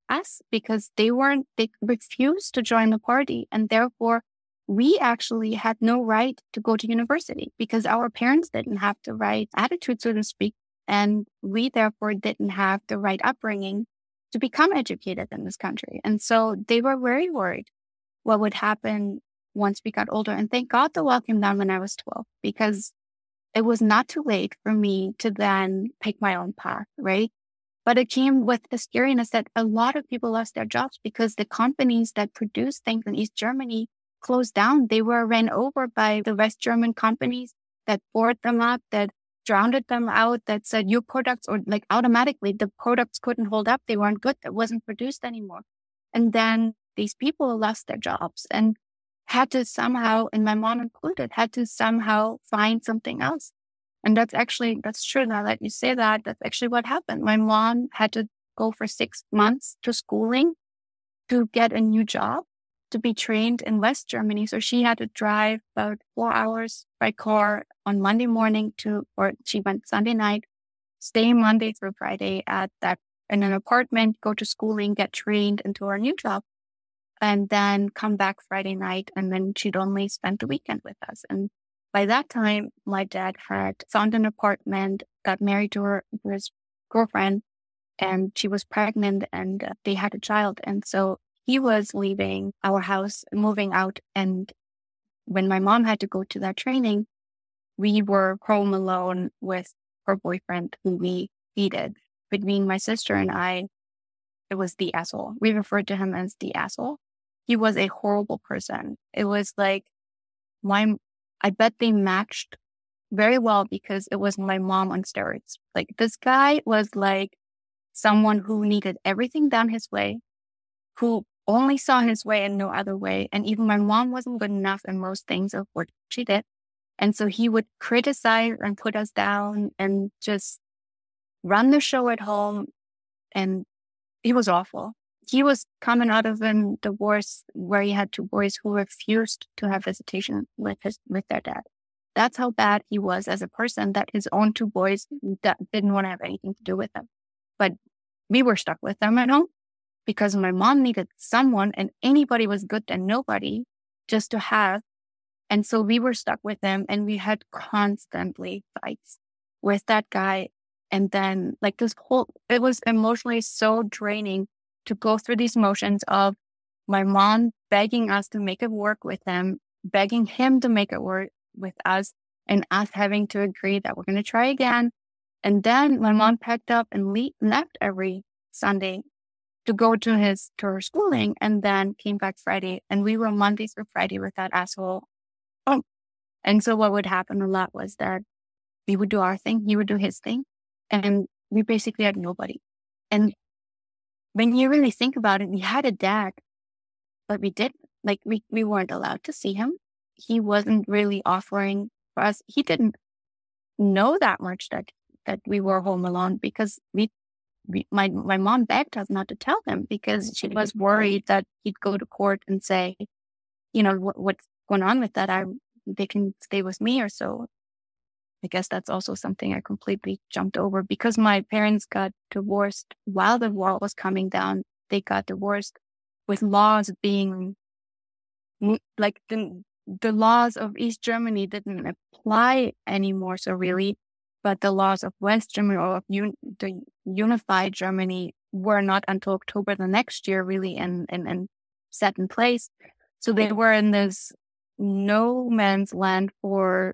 us because they weren't, they refused to join the party. And therefore, we actually had no right to go to university because our parents didn't have the right attitude, so to speak. And we therefore didn't have the right upbringing to become educated in this country. And so they were very worried what would happen once we got older. And thank God the wall came down when I was 12 because it was not too late for me to then pick my own path, right? But it came with the scariness that a lot of people lost their jobs because the companies that produce things in East Germany closed down. They were ran over by the West German companies that bored them up, that drowned them out, that said your products or like automatically the products couldn't hold up. They weren't good. That wasn't produced anymore. And then these people lost their jobs and had to somehow, and my mom included, had to somehow find something else. And that's actually, that's true. Now that you say that, that's actually what happened. My mom had to go for six months to schooling to get a new job to be trained in West Germany. So she had to drive about four hours by car on Monday morning to, or she went Sunday night, stay Monday through Friday at that in an apartment, go to schooling, get trained into her new job, and then come back Friday night. And then she'd only spend the weekend with us. And by that time, my dad had found an apartment, got married to her, his girlfriend, and she was pregnant and uh, they had a child. And so he was leaving our house, moving out. And when my mom had to go to that training, we were home alone with her boyfriend who we hated. Between my sister and I, it was the asshole. We referred to him as the asshole. He was a horrible person. It was like my I bet they matched very well because it was my mom on steroids. Like this guy was like someone who needed everything done his way, who only saw his way and no other way. And even my mom wasn't good enough in most things of what she did. And so he would criticize and put us down and just run the show at home. And he was awful he was coming out of a divorce where he had two boys who refused to have visitation with his with their dad. That's how bad he was as a person. That his own two boys that didn't want to have anything to do with him. But we were stuck with them at home because my mom needed someone, and anybody was good than nobody just to have. And so we were stuck with him, and we had constantly fights with that guy. And then, like this whole, it was emotionally so draining to go through these motions of my mom begging us to make it work with him, begging him to make it work with us, and us having to agree that we're going to try again. And then my mom packed up and le- left every Sunday to go to his to her schooling, and then came back Friday. And we were Monday through Friday with that asshole. Oh, and so what would happen a lot was that we would do our thing, he would do his thing, and we basically had nobody. And when you really think about it, we had a dad, but we did like we, we weren't allowed to see him. He wasn't really offering for us. He didn't know that much that that we were home alone because we, we my my mom begged us not to tell him because she was worried that he'd go to court and say, you know, what, what's going on with that. I they can stay with me or so. I guess that's also something I completely jumped over because my parents got divorced while the wall was coming down. They got divorced with laws being like the, the laws of East Germany didn't apply anymore. So really, but the laws of West Germany or of un, the unified Germany were not until October the next year really and, and, and set in place. So they were in this no man's land for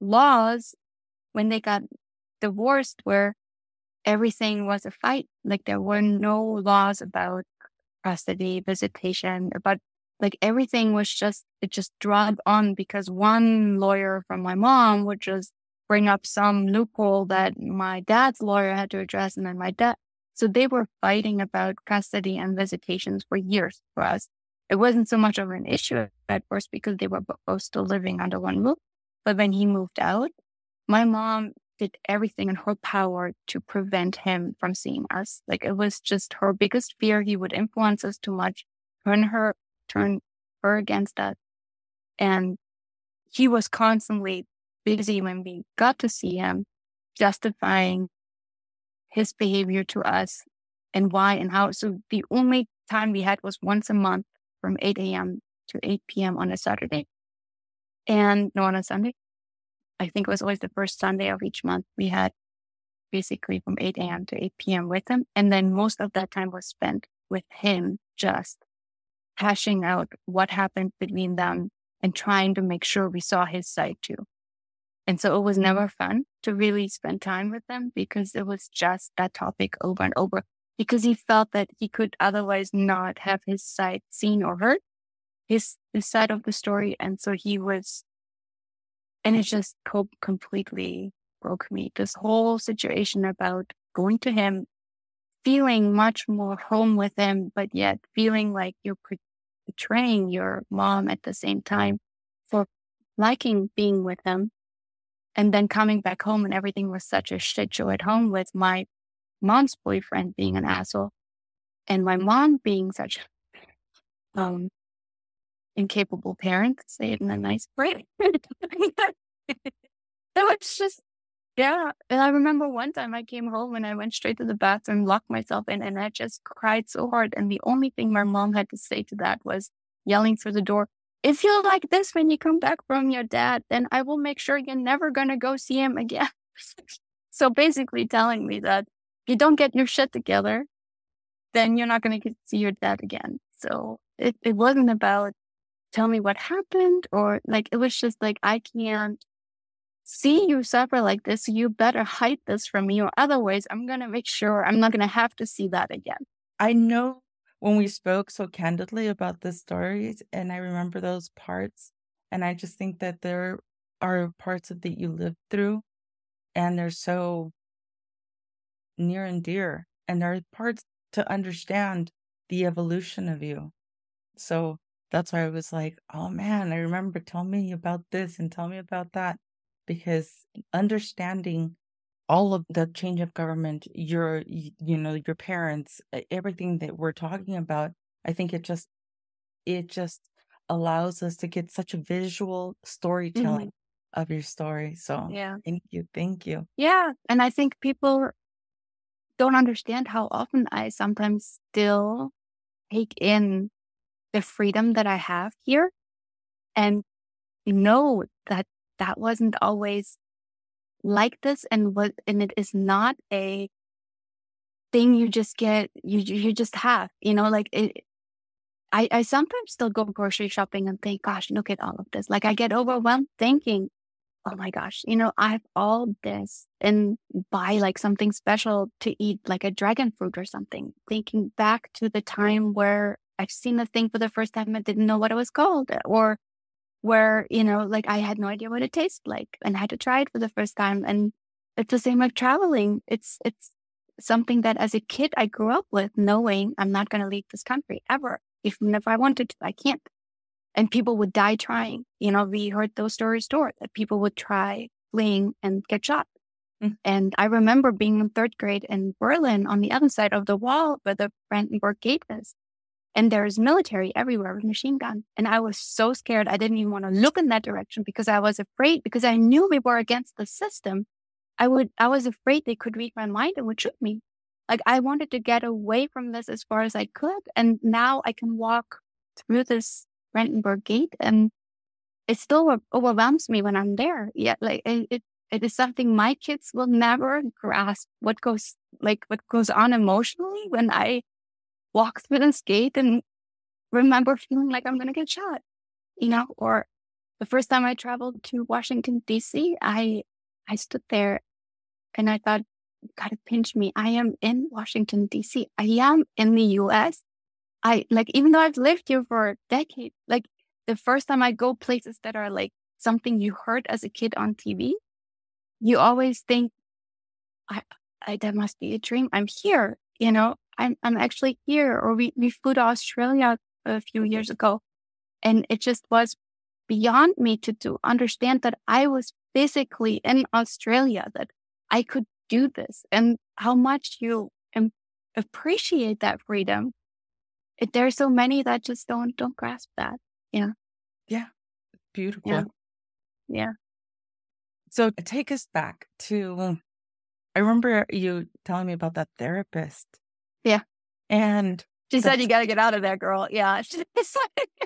laws when they got divorced where everything was a fight. Like there were no laws about custody, visitation, about like everything was just, it just dragged on because one lawyer from my mom would just bring up some loophole that my dad's lawyer had to address. And then my dad, so they were fighting about custody and visitations for years for us. It wasn't so much of an issue at first because they were both still living under one roof. But when he moved out, my mom did everything in her power to prevent him from seeing us. Like it was just her biggest fear. He would influence us too much, turn her, turn her against us. And he was constantly busy when we got to see him, justifying his behavior to us and why and how. So the only time we had was once a month from 8 a.m. to 8 p.m. on a Saturday and no on a Sunday. I think it was always the first Sunday of each month. We had basically from 8 a.m. to 8 p.m. with him. And then most of that time was spent with him just hashing out what happened between them and trying to make sure we saw his side too. And so it was mm-hmm. never fun to really spend time with them because it was just that topic over and over because he felt that he could otherwise not have his side seen or heard, his, his side of the story. And so he was, and it just co- completely broke me. This whole situation about going to him, feeling much more home with him, but yet feeling like you're betraying your mom at the same time for liking being with them. And then coming back home and everything was such a shit show at home with my mom's boyfriend being an asshole and my mom being such um incapable parent, say it in a mm-hmm. nice way. that was just yeah. And I remember one time I came home and I went straight to the bathroom, locked myself in, and I just cried so hard. And the only thing my mom had to say to that was yelling through the door, If you're like this when you come back from your dad, then I will make sure you're never going to go see him again. so basically telling me that if you don't get your shit together, then you're not going to see your dad again. So it, it wasn't about tell me what happened or like, it was just like, I can't see you suffer like this, you better hide this from me, or otherwise, I'm to make sure I'm not to have to see that again. I know when we spoke so candidly about the stories, and I remember those parts, and I just think that there are parts of that you lived through, and they're so near and dear, and there are parts to understand the evolution of you. So that's why I was like, oh man, I remember tell me about this and tell me about that because understanding all of the change of government, your, you know, your parents, everything that we're talking about, I think it just, it just allows us to get such a visual storytelling mm-hmm. of your story. So yeah, thank you, thank you. Yeah, and I think people don't understand how often I sometimes still take in the freedom that I have here and know that that wasn't always like this and what and it is not a thing you just get you you just have you know like it I, I sometimes still go grocery shopping and think, gosh, look at all of this. Like I get overwhelmed thinking, oh my gosh, you know, I have all this and buy like something special to eat, like a dragon fruit or something. Thinking back to the time where I've seen a thing for the first time and didn't know what it was called, or where, you know, like I had no idea what it tastes like and I had to try it for the first time. And it's the same with traveling. It's, it's something that as a kid I grew up with knowing I'm not going to leave this country ever. Even if I wanted to, I can't. And people would die trying. You know, we heard those stories too, that people would try fleeing and get shot. Mm. And I remember being in third grade in Berlin on the other side of the wall where the Brandenburg Gate is and there's military everywhere with machine guns. And I was so scared. I didn't even want to look in that direction because I was afraid because I knew we were against the system. I would, I was afraid they could read my mind and would shoot me. Like I wanted to get away from this as far as I could. And now I can walk through this Brandenburg gate and it still overwhelms me when I'm there. Yeah. Like it, it, it is something my kids will never grasp what goes, like what goes on emotionally when I walk through this gate and remember feeling like I'm going to get shot, you know, or the first time I traveled to Washington, DC, I, I stood there and I thought, gotta pinch me. I am in Washington, DC. I am in the US. I like, even though I've lived here for a decade, like the first time I go places that are like something you heard as a kid on TV, you always think, I, I, that must be a dream. I'm here, you know, I'm, I'm actually here. Or we, we flew to Australia a few years ago. And it just was beyond me to, to understand that I was physically in Australia, that I could do this and how much you am, appreciate that freedom. It, there are so many that just don't, don't grasp that. Yeah. Yeah. Beautiful. Yeah. yeah. So take us back to, I remember you telling me about that therapist yeah. And she said, "You got to get out of there, girl." Yeah.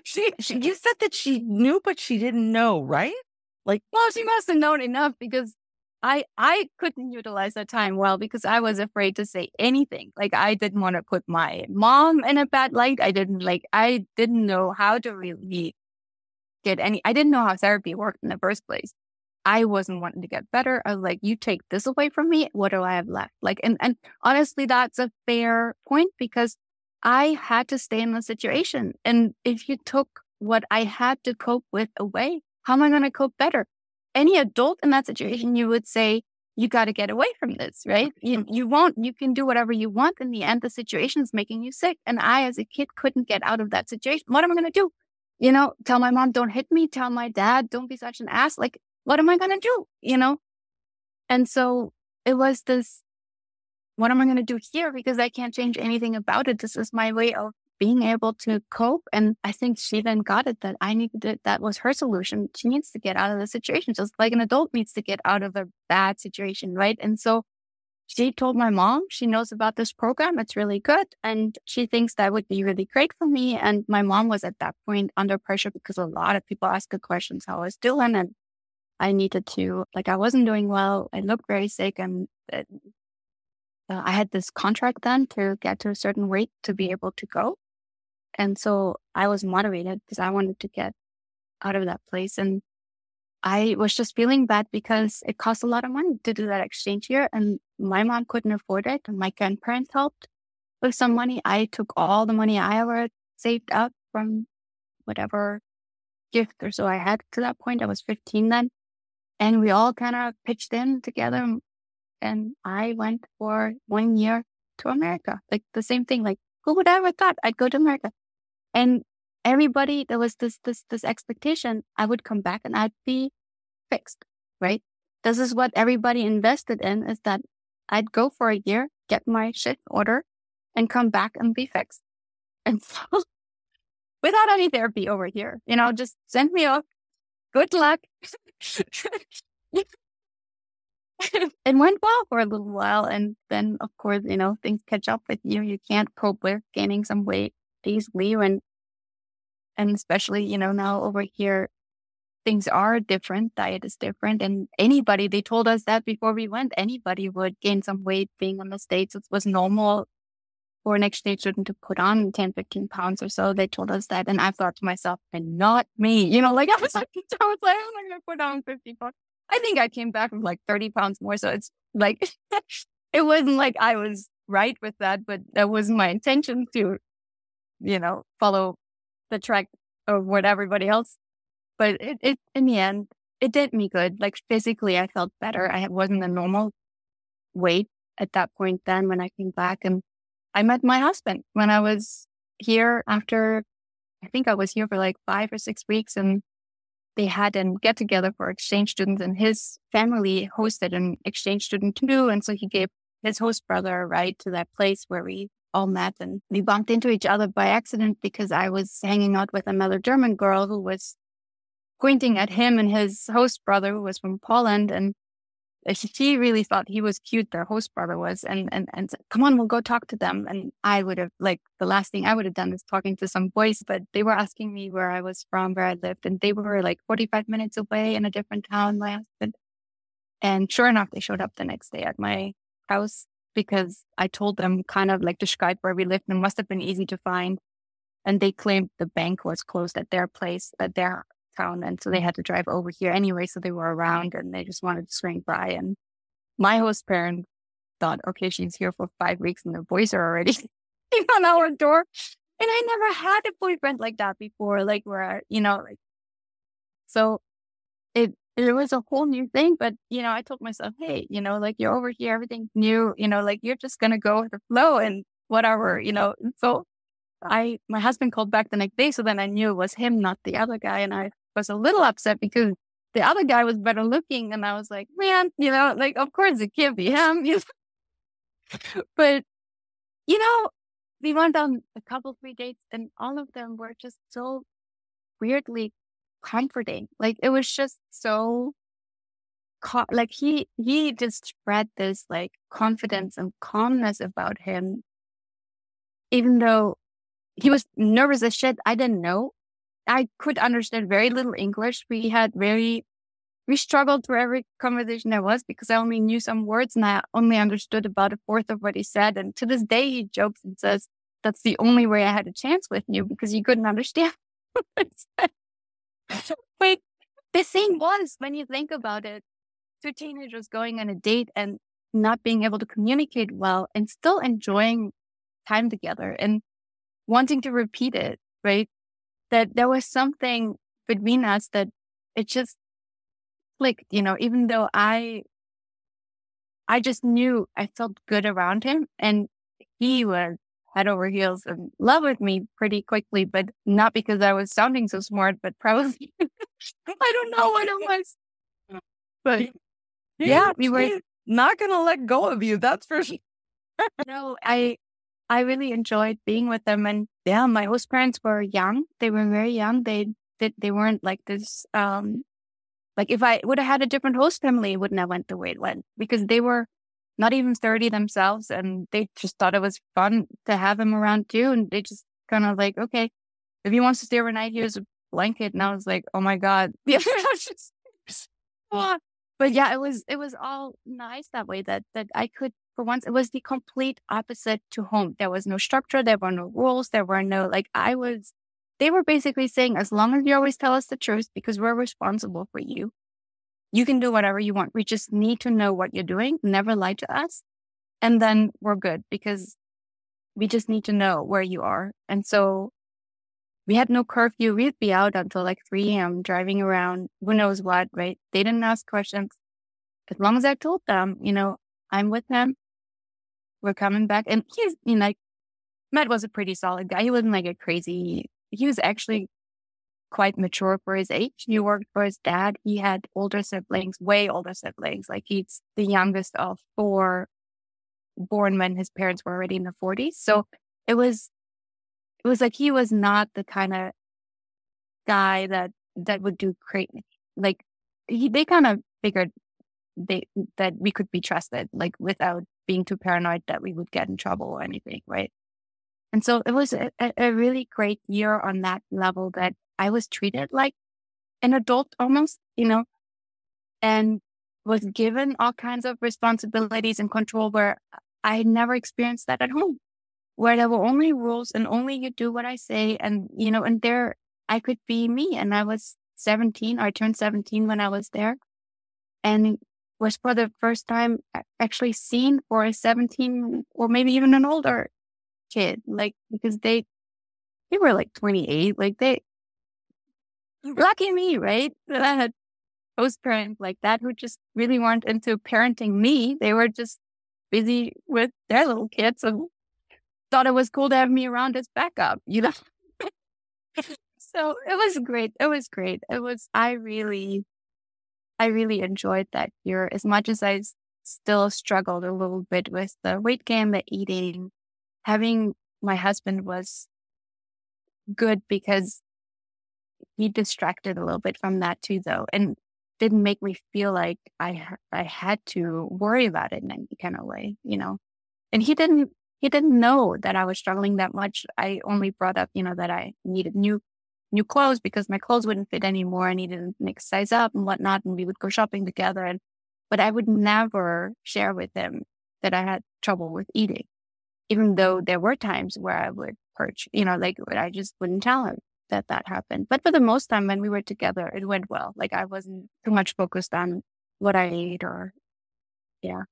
She, she, you said that she knew, but she didn't know, right? Like, well, she must have known enough because I I couldn't utilize that time well because I was afraid to say anything. Like, I didn't want to put my mom in a bad light. I didn't like. I didn't know how to really get any. I didn't know how therapy worked in the first place. I wasn't wanting to get better. I was like, you take this away from me. What do I have left? Like, and, and honestly, that's a fair point because I had to stay in the situation. And if you took what I had to cope with away, how am I going to cope better? Any adult in that situation, you would say, you got to get away from this, right? You, you won't, you can do whatever you want. In the end, the situation is making you sick. And I, as a kid, couldn't get out of that situation. What am I going to do? You know, tell my mom, don't hit me. Tell my dad, don't be such an ass. Like, what am I going to do? You know? And so it was this, what am I going to do here? Because I can't change anything about it. This is my way of being able to cope. And I think she then got it that I needed it. That was her solution. She needs to get out of the situation, just like an adult needs to get out of a bad situation. Right. And so she told my mom she knows about this program. It's really good. And she thinks that would be really great for me. And my mom was at that point under pressure because a lot of people asked her questions how I was doing. And I needed to, like, I wasn't doing well. I looked very sick. And uh, I had this contract then to get to a certain weight to be able to go. And so I was motivated because I wanted to get out of that place. And I was just feeling bad because it cost a lot of money to do that exchange year. And my mom couldn't afford it. And my grandparents helped with some money. I took all the money I ever saved up from whatever gift or so I had to that point. I was 15 then. And we all kind of pitched in together. And I went for one year to America. Like the same thing. Like, who would ever thought I'd go to America? And everybody, there was this, this, this expectation I would come back and I'd be fixed, right? This is what everybody invested in is that I'd go for a year, get my shit order and come back and be fixed. And so without any therapy over here, you know, just send me off. Good luck. it went well for a little while. And then, of course, you know, things catch up with you. You can't cope with gaining some weight easily. And and especially, you know, now over here, things are different. Diet is different. And anybody, they told us that before we went, anybody would gain some weight being on the States. It was normal for an exchange student to put on 10, 15 pounds or so. They told us that. And I thought to myself, and not me, you know, like I was like, I was like, I'm going to put on 50 pounds. I think I came back with like 30 pounds more. So it's like, it wasn't like I was right with that, but that wasn't my intention to, you know, follow the track of what everybody else. But it, it, in the end, it did me good. Like physically, I felt better. I wasn't a normal weight at that point then when I came back. And I met my husband when I was here after, I think I was here for like five or six weeks and they had a get together for exchange students and his family hosted an exchange student too. And so he gave his host brother a ride to that place where we all met and we bumped into each other by accident because I was hanging out with another German girl who was pointing at him and his host brother who was from Poland. And Uh, she really thought he was cute, their host brother was, and, and, and said, come on, we'll go talk to them. And I would have, like, the last thing I would have done is talking to some boys, but they were asking me where I was from, where I lived, and they were like 45 minutes away in a different town, my husband. And sure enough, they showed up the next day at my house because I told them kind of like described where we lived and must have been easy to find. And they claimed the bank was closed at their place, at their town. And so they mm. had to drive over here anyway. So they were around and they just wanted to swing by. And my host parent thought, okay, she's here for five weeks and the boys are already on our door. And I never had a boyfriend like that before, like where, you know, like, so it it was a whole new thing. But, you know, I told myself, hey, you know, like you're over here, everything's new, you know, like you're just going to go with the flow and whatever, you know. And so I, my husband called back the next day. So then I knew it was him, not the other guy. And I was a little upset because the other guy was better looking. And I was like, man, you know, like, of course it can't be him. But, you know, we went on a couple, three dates and all of them were just so weirdly comforting. Like it was just so like he he just spread this like confidence and calmness about him even though he was nervous as shit i didn't know i could understand very little english. We had very we struggled through every conversation there was because i only knew some words and i only understood about a fourth of what he said. And to this day he jokes and says that's the only way i had a chance with you because you couldn't understand Wait, the thing was, when you think about it, two teenagers going on a date and not being able to communicate well and still enjoying time together and wanting to repeat it, right? That there was something between us that it just clicked, you know, even though I I just knew I felt good around him and he was head over heels in love with me pretty quickly, but not because I was sounding so smart, but probably I don't know what it was. But yeah, we were not gonna let go of you, that's for sure. no, I I really enjoyed being with them and yeah, my host parents were young. They were very young. They did they weren't like this um like if I would have had a different host family, it wouldn't have went the way it went because they were not even 30 themselves and they just thought it was fun to have him around too. And they just kind of like, okay, if he wants to stay overnight, here's a blanket. And I was like, oh my God. But yeah, it was, it was all nice that way that, that I could, for once, it was the complete opposite to home. There was no structure. There were no rules. There were no, like, I was they were basically saying, as long as you always tell us the truth, because we're responsible for you, you can do whatever you want. We just need to know what you're doing. Never lie to us. And then we're good because we just need to know where you are. And so we had no curfew. We'd be out until like 3 a.m. driving around, who knows what, right? They didn't ask questions. As long as I told them, you know, I'm with them. We're coming back. And he's, you know, like, Matt was a pretty solid guy. He wasn't like a crazy he was actually quite mature for his age. He worked for his dad. He had older siblings, way older siblings. Like he's the youngest of four born when his parents were already in the 40s. So it was it was like he was not the kind of guy that that would do crazy. Like he they kind of figured they that we could be trusted, like without being too paranoid that we would get in trouble or anything, right? And so it was a, a really great year on that level that I was treated like an adult almost, you know, and was given all kinds of responsibilities and control where I had never experienced that at home, where there were only rules and only you do what I say. And, you know, and there I could be me. And I was 17 or I turned 17 when I was there and was for the first time actually seen for a 17 or maybe even an older kid, like because they they were like 28, like they lucky me, right? That I had host parents like that who just really weren't into parenting me. They were just busy with their little kids and thought it was cool to have me around as backup, you know. so it was great. It was great. It was I really I really enjoyed that year as much as I still struggled a little bit with the weight gain, the eating, having my husband was good because he distracted a little bit from that too, though, and didn't make me feel like I I had to worry about it in any kind of way, you know. And he didn't he didn't know that I was struggling that much. I only brought up, you know, that I needed new new clothes because my clothes wouldn't fit anymore. I needed to make size up and whatnot, and we would go shopping together. And but I would never share with him that I had trouble with eating even though there were times where I would purge, you know, like I just wouldn't tell him that that happened. But for the most time when we were together, it went well. Like I wasn't too much focused on what I ate or, yeah.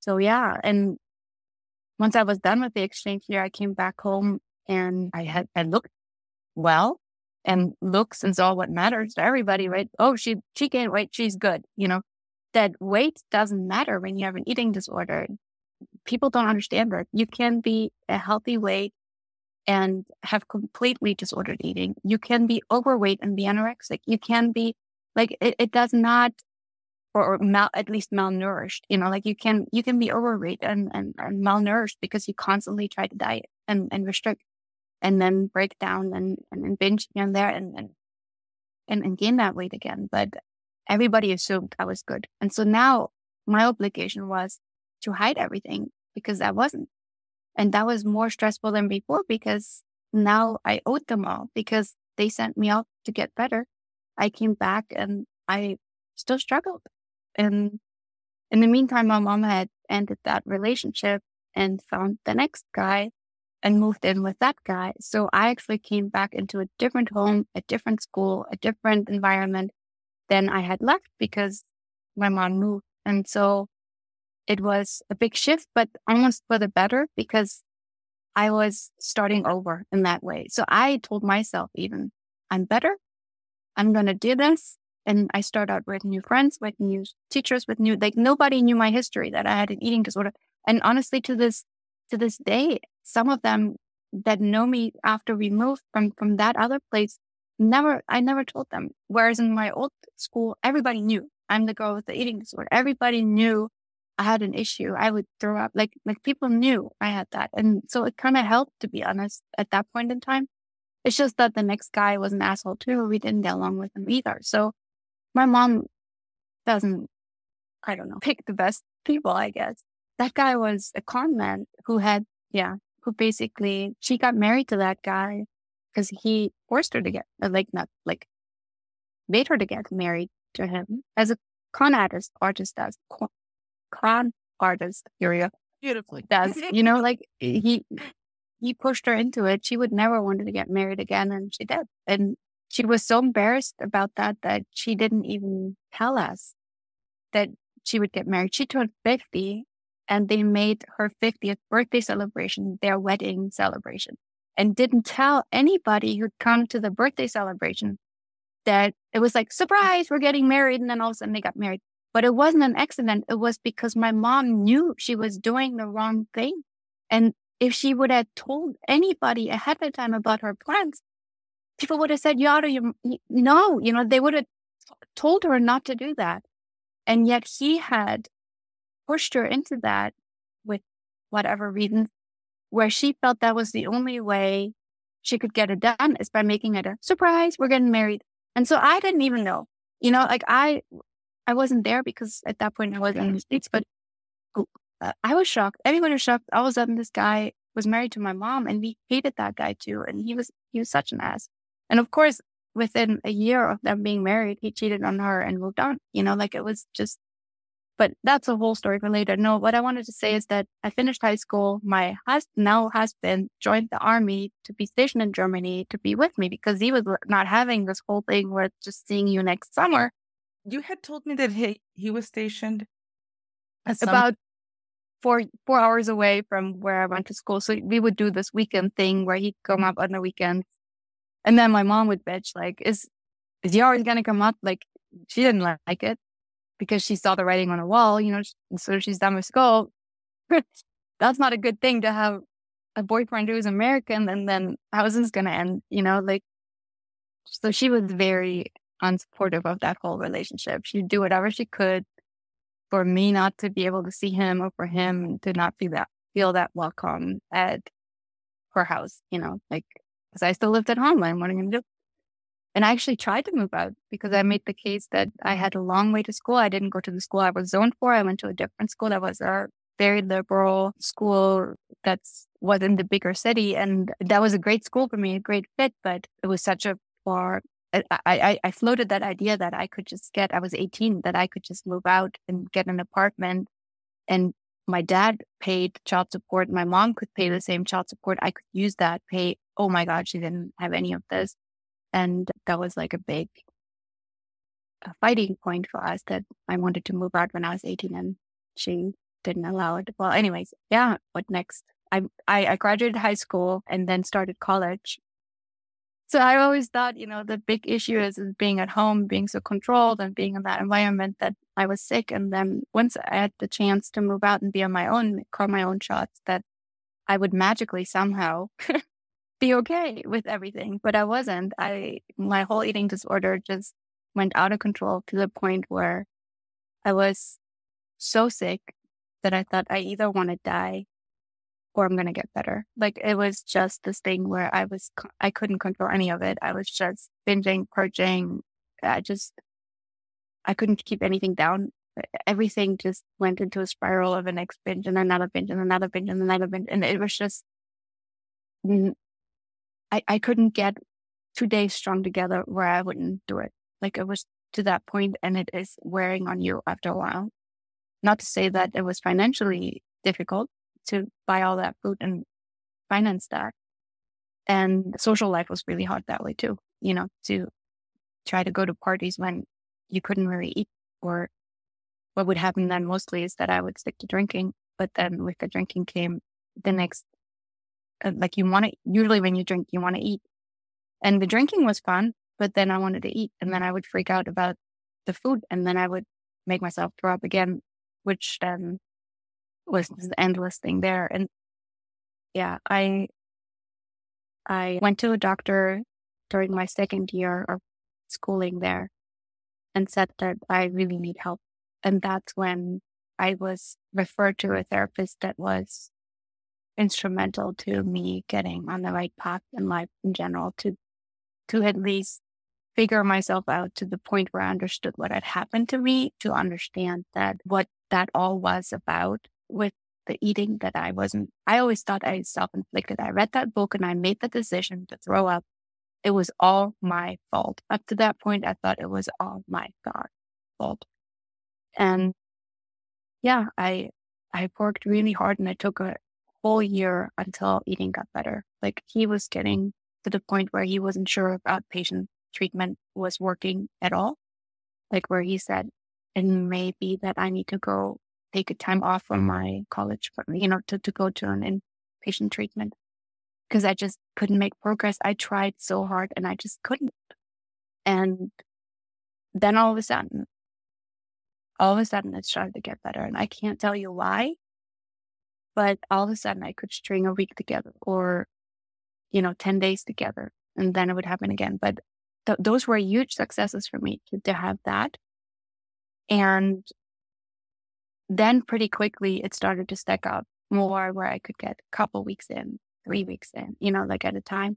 So yeah. And once I was done with the exchange year, I came back home and I had, I looked well and looks is all what matters to everybody, right? Oh, she, she gained weight. She's good. You know, that weight doesn't matter when you have an eating disorder people don't understand that. You can be a healthy weight and have completely disordered eating. You can be overweight and be anorexic. You can be like it, it does not or, or mal, at least malnourished. You know, like you can you can be overweight and, and, and malnourished because you constantly try to diet and, and restrict and then break down and, and, binge here and there and, and and and gain that weight again. But everybody assumed I was good. And so now my obligation was to hide everything because I wasn't. And that was more stressful than before because now I owed them all because they sent me out to get better. I came back and I still struggled. And in the meantime, my mom had ended that relationship and found the next guy and moved in with that guy. So I actually came back into a different home, a different school, a different environment than I had left because my mom moved. And so it was a big shift, but almost for the better because I was starting over in that way. So I told myself even, I'm better. I'm going to do this. And I start out with new friends, with new teachers, with new, like nobody knew my history that I had an eating disorder. And honestly, to this, to this day, some of them that know me after we moved from, from that other place, never, I never told them. Whereas in my old school, everybody knew I'm the girl with the eating disorder. Everybody knew I had an issue. I would throw up. Like, like people knew I had that. And so it kind of helped, to be honest, at that point in time. It's just that the next guy was an asshole too. We didn't get along with him either. So my mom doesn't, I don't know, pick the best people, I guess. That guy was a con man who had, yeah, who basically, she got married to that guy because he forced her to get, uh, like, not like, made her to get married to him as a con artist, artist does, con artist, Yuria. Beautifully. Does, you know, like he, he pushed her into it. She would never wanted to get married again and she did. And she was so embarrassed about that that she didn't even tell us that she would get married. She turned 50 and they made her 50th birthday celebration their wedding celebration and didn't tell anybody who'd come to the birthday celebration that it was like, surprise, we're getting married. And then all of a sudden they got married. But it wasn't an accident. It was because my mom knew she was doing the wrong thing. And if she would have told anybody ahead of time about her plans, people would have said, you ought to, you, no, you know, they would have told her not to do that. And yet he had pushed her into that with whatever reason, where she felt that was the only way she could get it done is by making it a surprise. We're getting married. And so I didn't even know, you know, like I, I wasn't there because at that point I wasn't in the States, but uh, I was shocked. Everyone was shocked. All of a sudden this guy was married to my mom and we hated that guy too. And he was, he was such an ass. And of course, within a year of them being married, he cheated on her and moved on. You know, like it was just, but that's a whole story for later. No, what I wanted to say is that I finished high school. My hus- now husband joined the army to be stationed in Germany to be with me because he was not having this whole thing where just seeing you next summer. You had told me that he, he was stationed some- about four four hours away from where I went to school. So we would do this weekend thing where he'd come up on the weekend. and then my mom would bitch, like, is, is he always going to come up? Like, she didn't like it because she saw the writing on the wall, you know, so she's done with school. That's not a good thing to have a boyfriend who's American and then how is this going to end? You know, like, so she was very unsupportive of that whole relationship. She'd do whatever she could for me not to be able to see him or for him to not feel that, feel that welcome at her house, you know, like because I still lived at home. And what am I going to do? And I actually tried to move out because I mm-hmm. made the case that I had a long way to school. I didn't go to the school I was zoned for. I went to a different school that was a very liberal school that's was in the bigger city. And that was a great school for me, a great fit, but it was such a far I, I, I floated that idea that I could just get, I was 18, that I could just move out and get an apartment and my dad paid child support. My mom could pay the same child support. I could use that, pay. Oh my God, she didn't have any of this. And that was like a big a fighting point for us that I wanted to move out when I was 18 and she didn't allow it. Well, anyways, yeah, what next? I, I, I graduated high school and then started college so I always thought, you know, the big issue is, is being at home, being so controlled and being in that environment that I was sick. And then once I had the chance to move out and be on my own, call my own shots, that I would magically somehow be okay with everything. But I wasn't. I, my whole eating disorder just went out of control to the point where I was so sick that I thought I either want to die or I'm going to get better. Like it was just this thing where I was, I couldn't control any of it. I was just binging, purging. I just, I couldn't keep anything down. Everything just went into a spiral of a next binge and another binge and another binge and another binge. And it was just, I, I couldn't get two days strung together where I wouldn't do it. Like it was to that point and it is wearing on you after a while. Not to say that it was financially difficult to buy all that food and finance that. And social life was really hard that way too, you know, to try to go to parties when you couldn't really eat. Or what would happen then mostly is that I would stick to drinking. But then with the drinking came the next, Uh, like you want to, usually when you drink, you want to eat. And the drinking was fun, but then I wanted to eat. And then I would freak out about the food. And then I would make myself throw up again, which then was this endless thing there. And yeah, I, I went to a doctor during my second year of schooling there and said that I really need help. And that's when I was referred to a therapist that was instrumental to me getting on the right path in life in general to to at least figure myself out to the point where I understood what had happened to me, to understand that what that all was about with the eating that I wasn't, I always thought I self inflicted. I read that book and I made the decision to throw up. It was all my fault. Up to that point, I thought it was all my God fault. And yeah, I, I worked really hard and I took a whole year until eating got better. Like he was getting to the point where he wasn't sure if outpatient treatment was working at all. Like where he said, it may be that I need to go take a time off from my college, you know, to, to go to an inpatient treatment because I just couldn't make progress. I tried so hard and I just couldn't. And then all of a sudden, all of a sudden it started to get better. And I can't tell you why, but all of a sudden I could string a week together or, you know, 10 days together and then it would happen again. But th- those were huge successes for me to, to have that. And then pretty quickly it started to stack up more where I could get a couple weeks in, three weeks in, you know, like at a time.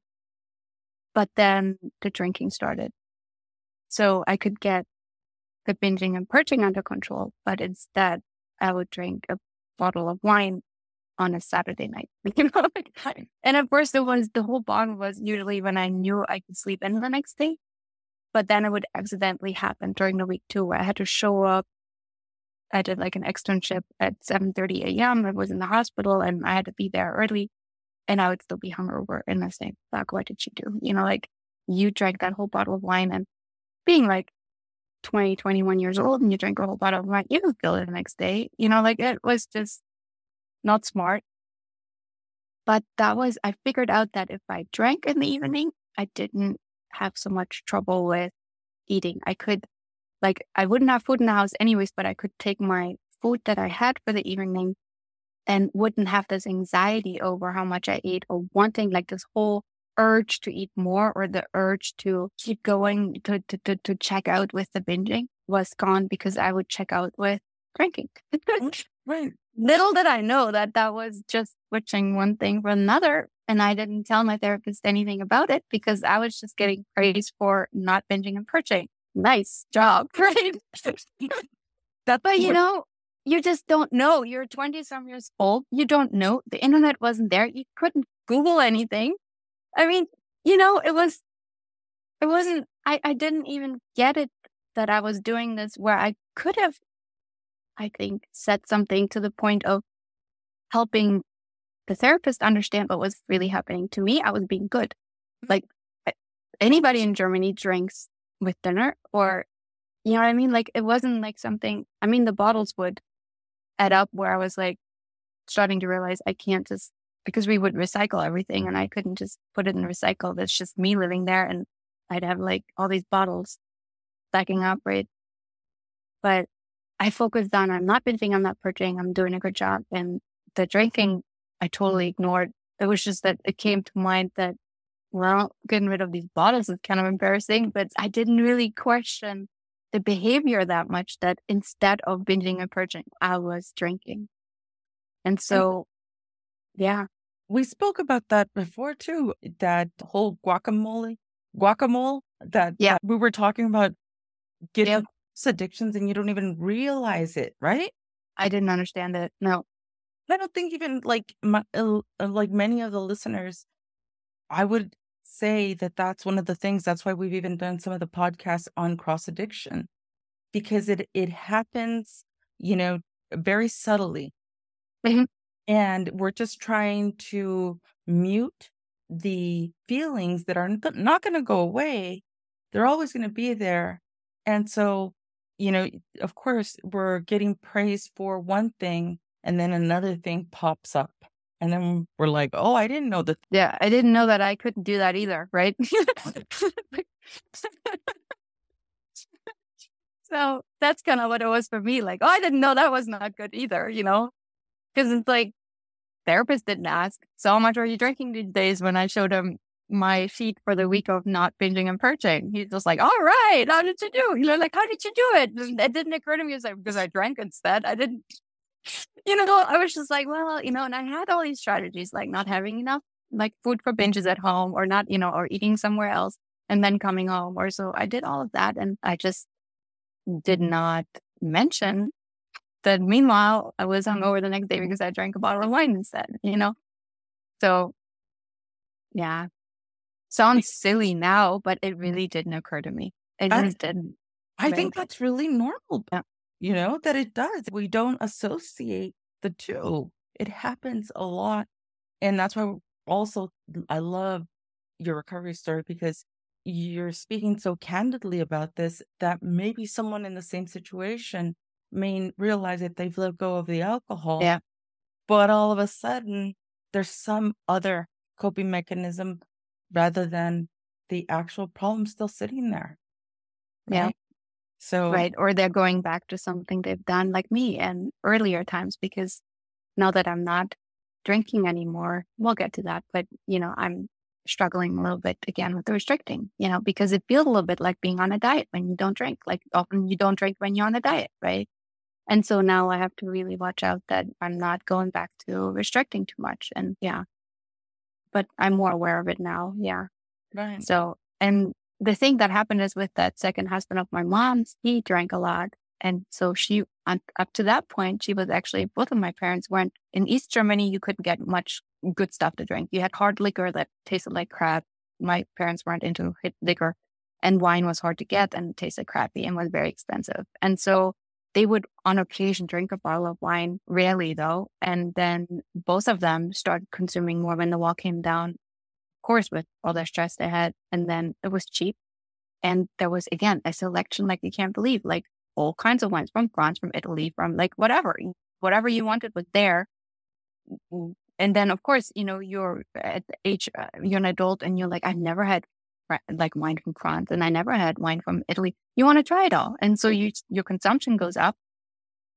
But then the drinking started. So I could get the binging and purging under control, but instead I would drink a bottle of wine on a Saturday night, you know. and of course, it was the whole bond was usually when I knew I could sleep in the next day. But then it would accidentally happen during the week too, where I had to show up I did like an externship at 7:30 a.m. I was in the hospital and I had to be there early, and I would still be hungover. And I say, "Fuck, what did you do?" You know, like you drank that whole bottle of wine, and being like 20, 21 years old, and you drink a whole bottle of wine, you would feel it the next day. You know, like it was just not smart. But that was I figured out that if I drank in the evening, I didn't have so much trouble with eating. I could like I wouldn't have food in the house anyways, but I could take my food that I had for the evening and wouldn't have this anxiety over how much I ate or wanting like this whole urge to eat more or the urge to keep going to, to, to, to check out with the binging was gone because I would check out with drinking. right. Little did I know that that was just switching one thing for another. And I didn't tell my therapist anything about it because I was just getting praised for not binging and purging nice job, right? That's but you know, you just don't know. You're 20 some years old. You don't know. The internet wasn't there. You couldn't Google anything. I mean, you know, it was, it wasn't, I, I didn't even get it that I was doing this where I could have, I think, said something to the point of helping the therapist understand what was really happening to me. I was being good. Mm-hmm. Like anybody in Germany drinks with dinner or you know what I mean? Like it wasn't like something I mean the bottles would add up where I was like starting to realize I can't just because we would recycle everything and I couldn't just put it in recycle. That's just me living there and I'd have like all these bottles stacking up, right? But I focused on I'm not binging, I'm not purging, I'm doing a good job. And the drinking I totally ignored. It was just that it came to mind that well, getting rid of these bottles is kind of embarrassing, but I didn't really question the behavior that much that instead of binging and purging, I was drinking. And so, yeah. We spoke about that before too, that whole whack-a-mole, whack-a-mole that yeah. we were talking about getting yep. Addictions and you don't even realize it, right? I didn't understand it. No. I don't think even like my, uh, like many of the listeners, I would say that that's one of the things that's why we've even done some of the podcasts on cross addiction because it it happens you know very subtly mm-hmm. and we're just trying to mute the feelings that are not going to go away they're always going to be there and so you know, of course, we're getting praise for one thing and then another thing pops up. And then we're like, oh, I didn't know that. Yeah, I didn't know that I couldn't do that either, right? so that's kind of what it was for me. Like, oh, I didn't know that was not good either, you know? Because it's like, therapist didn't ask, so how much are you drinking these days? When I showed him my sheet for the week of not binging and purging. He's just like, all right, how did you do? You know, like, how did you do it? It didn't occur to me. Because I drank instead. I didn't, you know, I was just like, well, you know, and I had all these strategies, like not having enough like food for binges at home or not, you know, or eating somewhere else and then coming home or so I did all of that. And I just did not mention that meanwhile I was hungover the next day because I drank a bottle of wine instead, you know? So yeah, sounds silly now, but it really didn't occur to me. It I, just didn't. I think that's really normal. Yeah. You know, that it does. We don't associate the two. It happens a lot. And that's why also I love your recovery story because you're speaking so candidly about this that maybe someone in the same situation may realize that they've let go of the alcohol. Yeah. But all of a sudden, there's some other coping mechanism rather than the actual problem still sitting there. Right? Yeah. So, right. Or they're going back to something they've done like me and earlier times because now that I'm not drinking anymore, we'll get to that. But, you know, I'm struggling a little bit again with the restricting, you know, because it feels a little bit like being on a diet when you don't drink. Like often you don't drink when you're on a diet, right? And so now I have to really watch out that I'm not going back to restricting too much. And yeah, but I'm more aware of it now. Yeah. Right. So, and the thing that happened is with that second husband of my mom's, he drank a lot. And so she, up to that point, she was actually, both of my parents weren't in East Germany. You couldn't get much good stuff to drink. You had hard liquor that tasted like crap. My parents weren't into liquor and wine was hard to get and tasted crappy and was very expensive. And so they would on occasion drink a bottle of wine, rarely though. And then both of them started consuming more when the wall came down, of course, with all the stress they had. And then it was cheap. And there was, again, a selection like you can't believe, like all kinds of wines from France, from Italy, from like whatever, whatever you wanted was there. And then, of course, you know, you're at the age, uh, you're an adult and you're like, I've never had like wine from France and I never had wine from Italy. You want to try it all. And so you, your consumption goes up.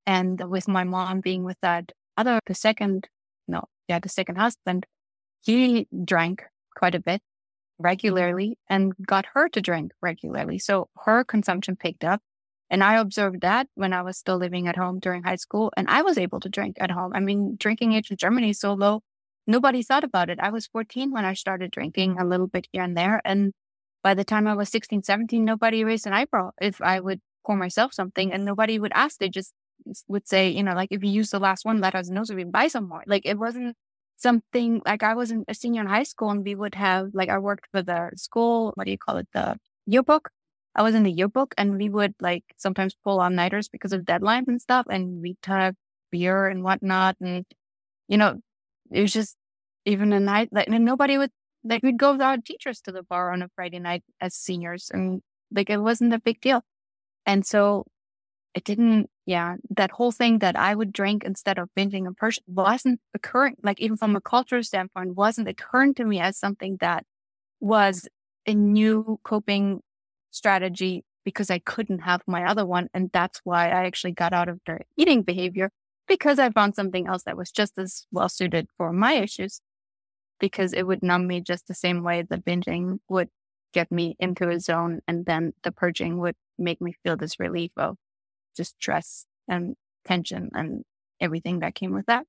And with my mom being with that other, the second, no, yeah, the second husband, he drank quite a bit regularly and got her to drink regularly. So her consumption picked up. And I observed that when I was still living at home during high school and I was able to drink at home. I mean, drinking age in Germany is so low nobody thought about it. I was 14 when I started drinking a little bit here and there. And by the time I was 16, 17, nobody raised an eyebrow if I would pour myself something and nobody would ask. They just would say, you know, like if you use the last one, let us know so we can buy some more. Like it wasn't something like I was a senior in high school and we would have like I worked for the school, what do you call it? The yearbook. I was in the yearbook and we would like sometimes pull on nighters because of deadlines and stuff and we'd have beer and whatnot. And, you know, it was just even a night like nobody would like we'd go with our teachers to the bar on a Friday night as seniors and like it wasn't a big deal. And so it didn't yeah, that whole thing that I would drink instead of binging a person wasn't occurring like even from a cultural standpoint, wasn't occurring to me as something that was a new coping strategy because I couldn't have my other one. And that's why I actually got out of the eating behavior because I found something else that was just as well suited for my issues because it would numb me just the same way the binging would get me into a zone and then the purging would make me feel this relief of just stress and tension and everything that came with that.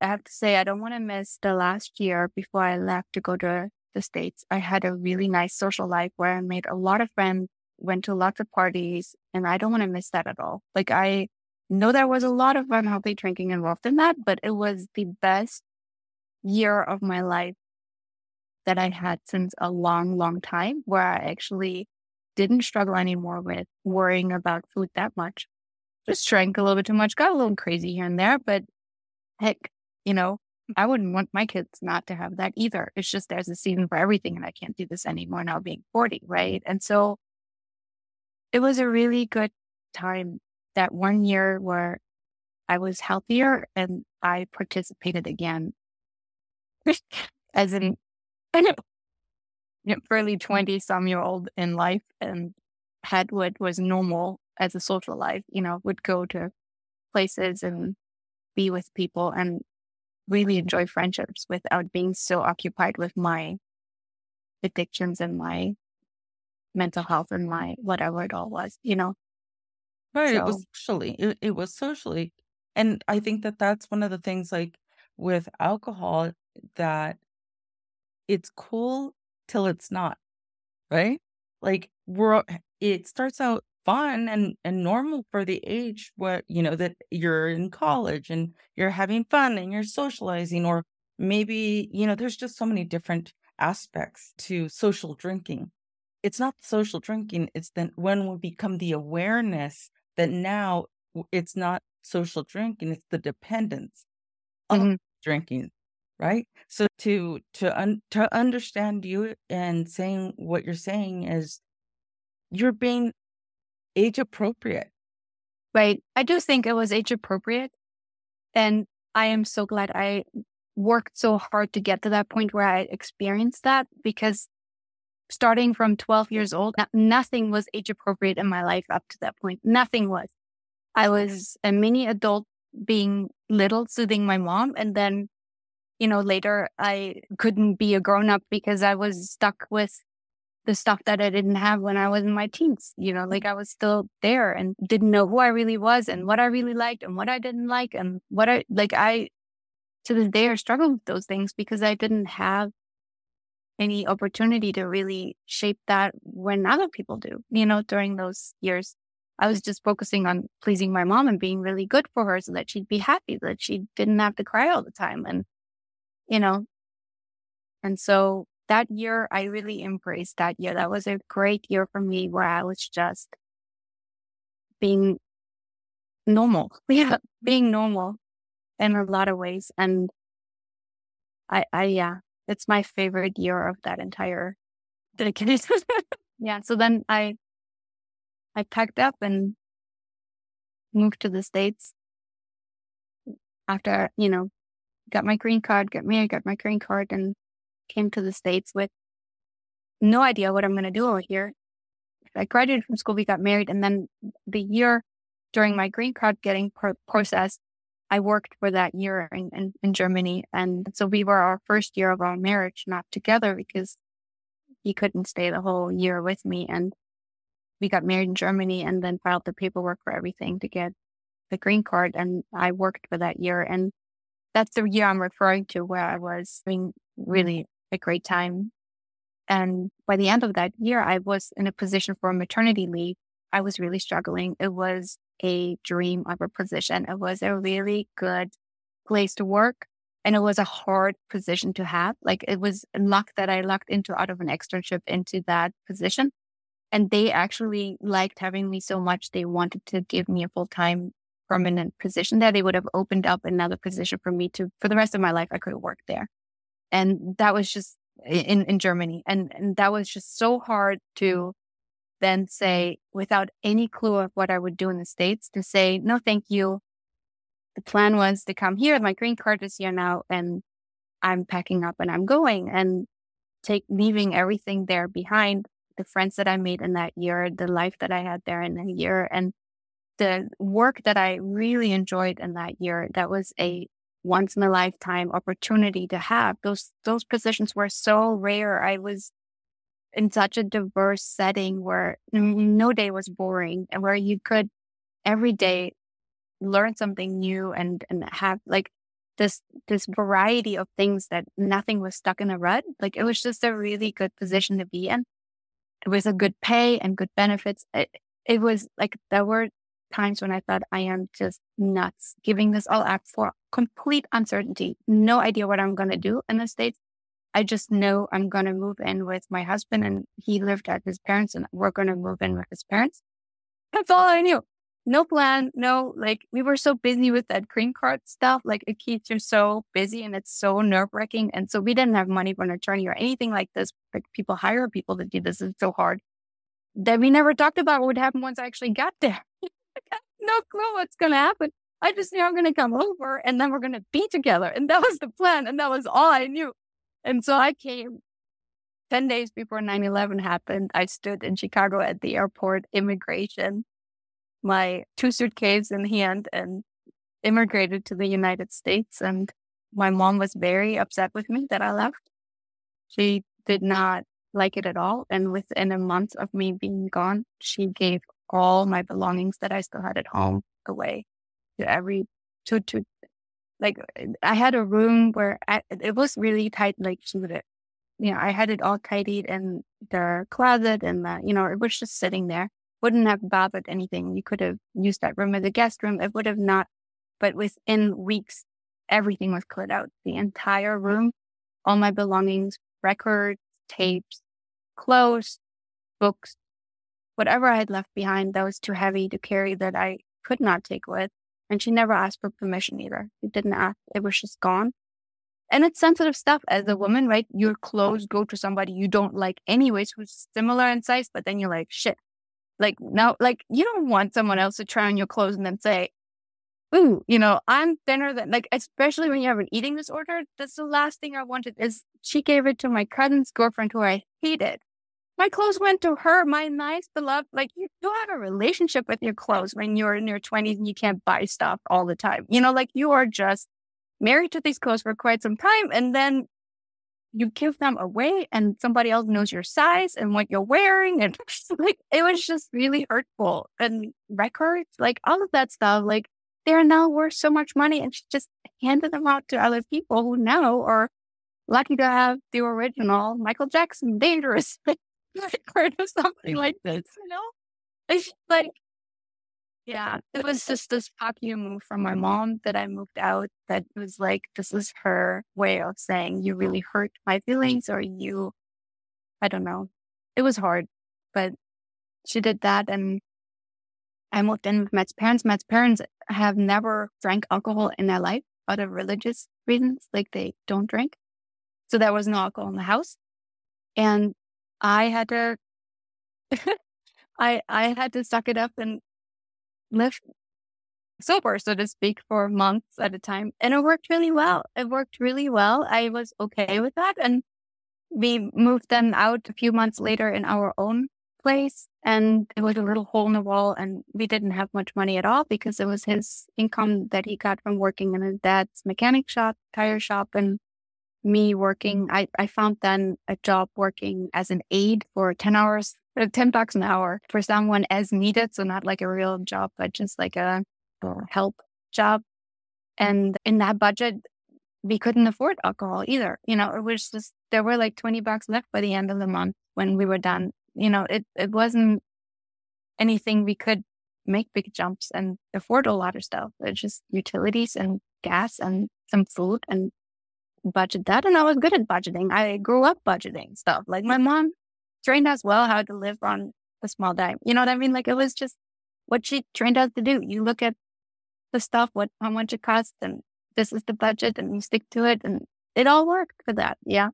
I have to say, I don't want to miss the last year before I left to go to the States. I had a really nice social life where I made a lot of friends, went to lots of parties, and I don't want to miss that at all. Like I know there was a lot of unhealthy drinking involved in that, but it was the best year of my life that I had since a long, long time where I actually didn't struggle anymore with worrying about food that much. Just drank a little bit too much, got a little crazy here and there, but heck, you know, I wouldn't want my kids not to have that either. It's just there's a season for everything and I can't do this anymore now being 40, right? And so it was a really good time, that one year where I was healthier and I participated again as an early 20 some year old in life and had what was normal as a social life, you know, would go to places and be with people and really enjoy friendships without being so occupied with my addictions and my mental health and my whatever it all was, you know? Right. It was socially, it, it was socially. And I think that that's one of the things like with alcohol that it's cool till it's not, right? Like we're, it starts out fun and and normal for the age what you know that you're in college and you're having fun and you're socializing or maybe you know there's just so many different aspects to social drinking it's not social drinking it's then when we become the awareness that now it's not social drinking it's the dependence of mm-hmm. drinking right so to to un, to understand you and saying what you're saying is you're being age appropriate. Right. I do think it was age appropriate. And I am so glad I worked so hard to get to that point where I experienced that because starting from 12 years old, nothing was age appropriate in my life up to that point. Nothing was. I was a mini adult being little, soothing my mom. And then, you know, later I couldn't be a grown up because I was stuck with the stuff that I didn't have when I was in my teens. You know, like I was still there and didn't know who I really was and what I really liked and what I didn't like and what I like. I to this day I struggle with those things because I didn't have any opportunity to really shape that when other people do. You know, during those years. I was just focusing on pleasing my mom and being really good for her so that she'd be happy, that she didn't have to cry all the time. And, you know, and so that year, I really embraced that year. That was a great year for me where I was just being normal. Yeah, being normal in a lot of ways. And I, I, yeah, it's my favorite year of that entire yeah. So then I, I packed up and moved to the States after, you know, got my green card, got married, got my green card and came to the States with no idea what I'm going to do over here. I graduated from school, we got married, and then the year during my green card getting pro- processed, I worked for that year in, in, in, Germany. And so we were our first year of our marriage not together because he couldn't stay the whole year with me. And we got married in Germany and then filed the paperwork for everything to get the green card. And I worked for that year. And that's the year I'm referring to where I was doing really mm. a great time. And by the end of that year, I was in a position for a maternity leave. I was really struggling. It was a dream of a position. It was a really good place to work. And it was a hard position to have. Like it was luck that I lucked into out of an externship into that position. And they actually liked having me so much. They wanted to give me a full time permanent position there. They would have opened up another position for me to, for the rest of my life, I could worked there. And that was just in, in Germany. And, and that was just so hard to then mm-hmm. say, without any clue of what I would do in the States, to say, no, thank you. The plan was to come here. My green card is here now, and I'm packing up and I'm going and take leaving everything there behind. The friends that I made in that year, the life that I had there in a year, and the work that I really enjoyed in that year. That was a once in a lifetime opportunity to have. Those those positions were so rare. I was in such a diverse setting where no day was boring and where you could every day learn something new and and have like this this variety of things that nothing was stuck in a rut. Like it was just a really good position to be in. It was a good pay and good benefits. It, it was like there were times when I thought I am just nuts giving this all up for complete uncertainty. No idea what I'm going to do in the States. I just know I'm going to move in with my husband and he lived at his parents and we're going to move in with his parents. That's all I knew. No plan. No, like we were so busy with that green card stuff. Like it keeps you so busy and it's so nerve wracking. And so we didn't have money for an attorney or anything like this. Like people hire people to do this. It's so hard that we never talked about what would happen once I actually got there. no clue what's going to happen. I just knew I'm going to come over and then we're going to be together. And that was the plan. And that was all I knew. And so I came 10 days before 9 11 happened. I stood in Chicago at the airport, immigration, my two suitcases in hand, and immigrated to the United States. And my mom was very upset with me that I left. She did not like it at all. And within a month of me being gone, she gave all my belongings that I still had at home away to every to to like uh, I had a room where I, it was really tight. Like would, you know, I had it all tidied in the closet, and the, you know, it was just sitting there. Wouldn't have bothered anything. You could have used that room as a guest room. It would have not. But within weeks, everything was cleared out. The entire room, all my belongings, records, tapes, clothes, books, whatever I had left behind that was too heavy to carry that I could not take with. And she never asked for permission either. She didn't ask. It was just gone. And it's sensitive stuff as a woman, right? Your clothes go to somebody you don't like anyways, who's similar in size, but then you're like, shit. Like now, like you don't want someone else to try on your clothes and then say, ooh, you know, I'm thinner than like, especially when you have an eating disorder. That's the last thing I wanted is she gave it to my cousin's girlfriend who I hated. My clothes went to her, my nice beloved. Like you, you have a relationship with your clothes when you're in your twenties and you can't buy stuff all the time. You know, like you are just married to these clothes for quite some time and then you give them away and somebody else knows your size and what you're wearing and like it was just really hurtful and records like all of that stuff like they're now worth so much money and she just handed them out to other people who now are lucky to have the original Michael Jackson dangerous record or something like this, you know? It's like, yeah, it was just this you move from my mom that I moved out that was like, this is her way of saying, you really hurt my feelings or you, I don't know. It was hard, but she did that and I moved in with Matt's parents. Matt's parents have never drank alcohol in their life out of religious reasons, like they don't drink. So there was no alcohol in the house. And I had to I I had to suck it up and live sober, so to speak, for months at a time. And it worked really well. It worked really well. I was okay with that. And we moved them out a few months later in our own place and it was a little hole in the wall and we didn't have much money at all because it was his income that he got from working in his dad's mechanic shop tire shop and me working i, I found then a job working as an aide for 10 hours uh, 10 bucks an hour for someone as needed so not like a real job but just like a, a help job and in that budget we couldn't afford alcohol either you know it was just there were like 20 bucks left by the end of the month when we were done you know, it, it wasn't anything we could make big jumps and afford a lot of stuff. It's just utilities and gas and some food and budget that. And I was good at budgeting. I grew up budgeting stuff. Like my mom trained us well how to live on a small dime. You know what I mean? Like it was just what she trained us to do. You look at the stuff, what how much it costs, and this is the budget, and you stick to it, and it all worked for that. Yeah.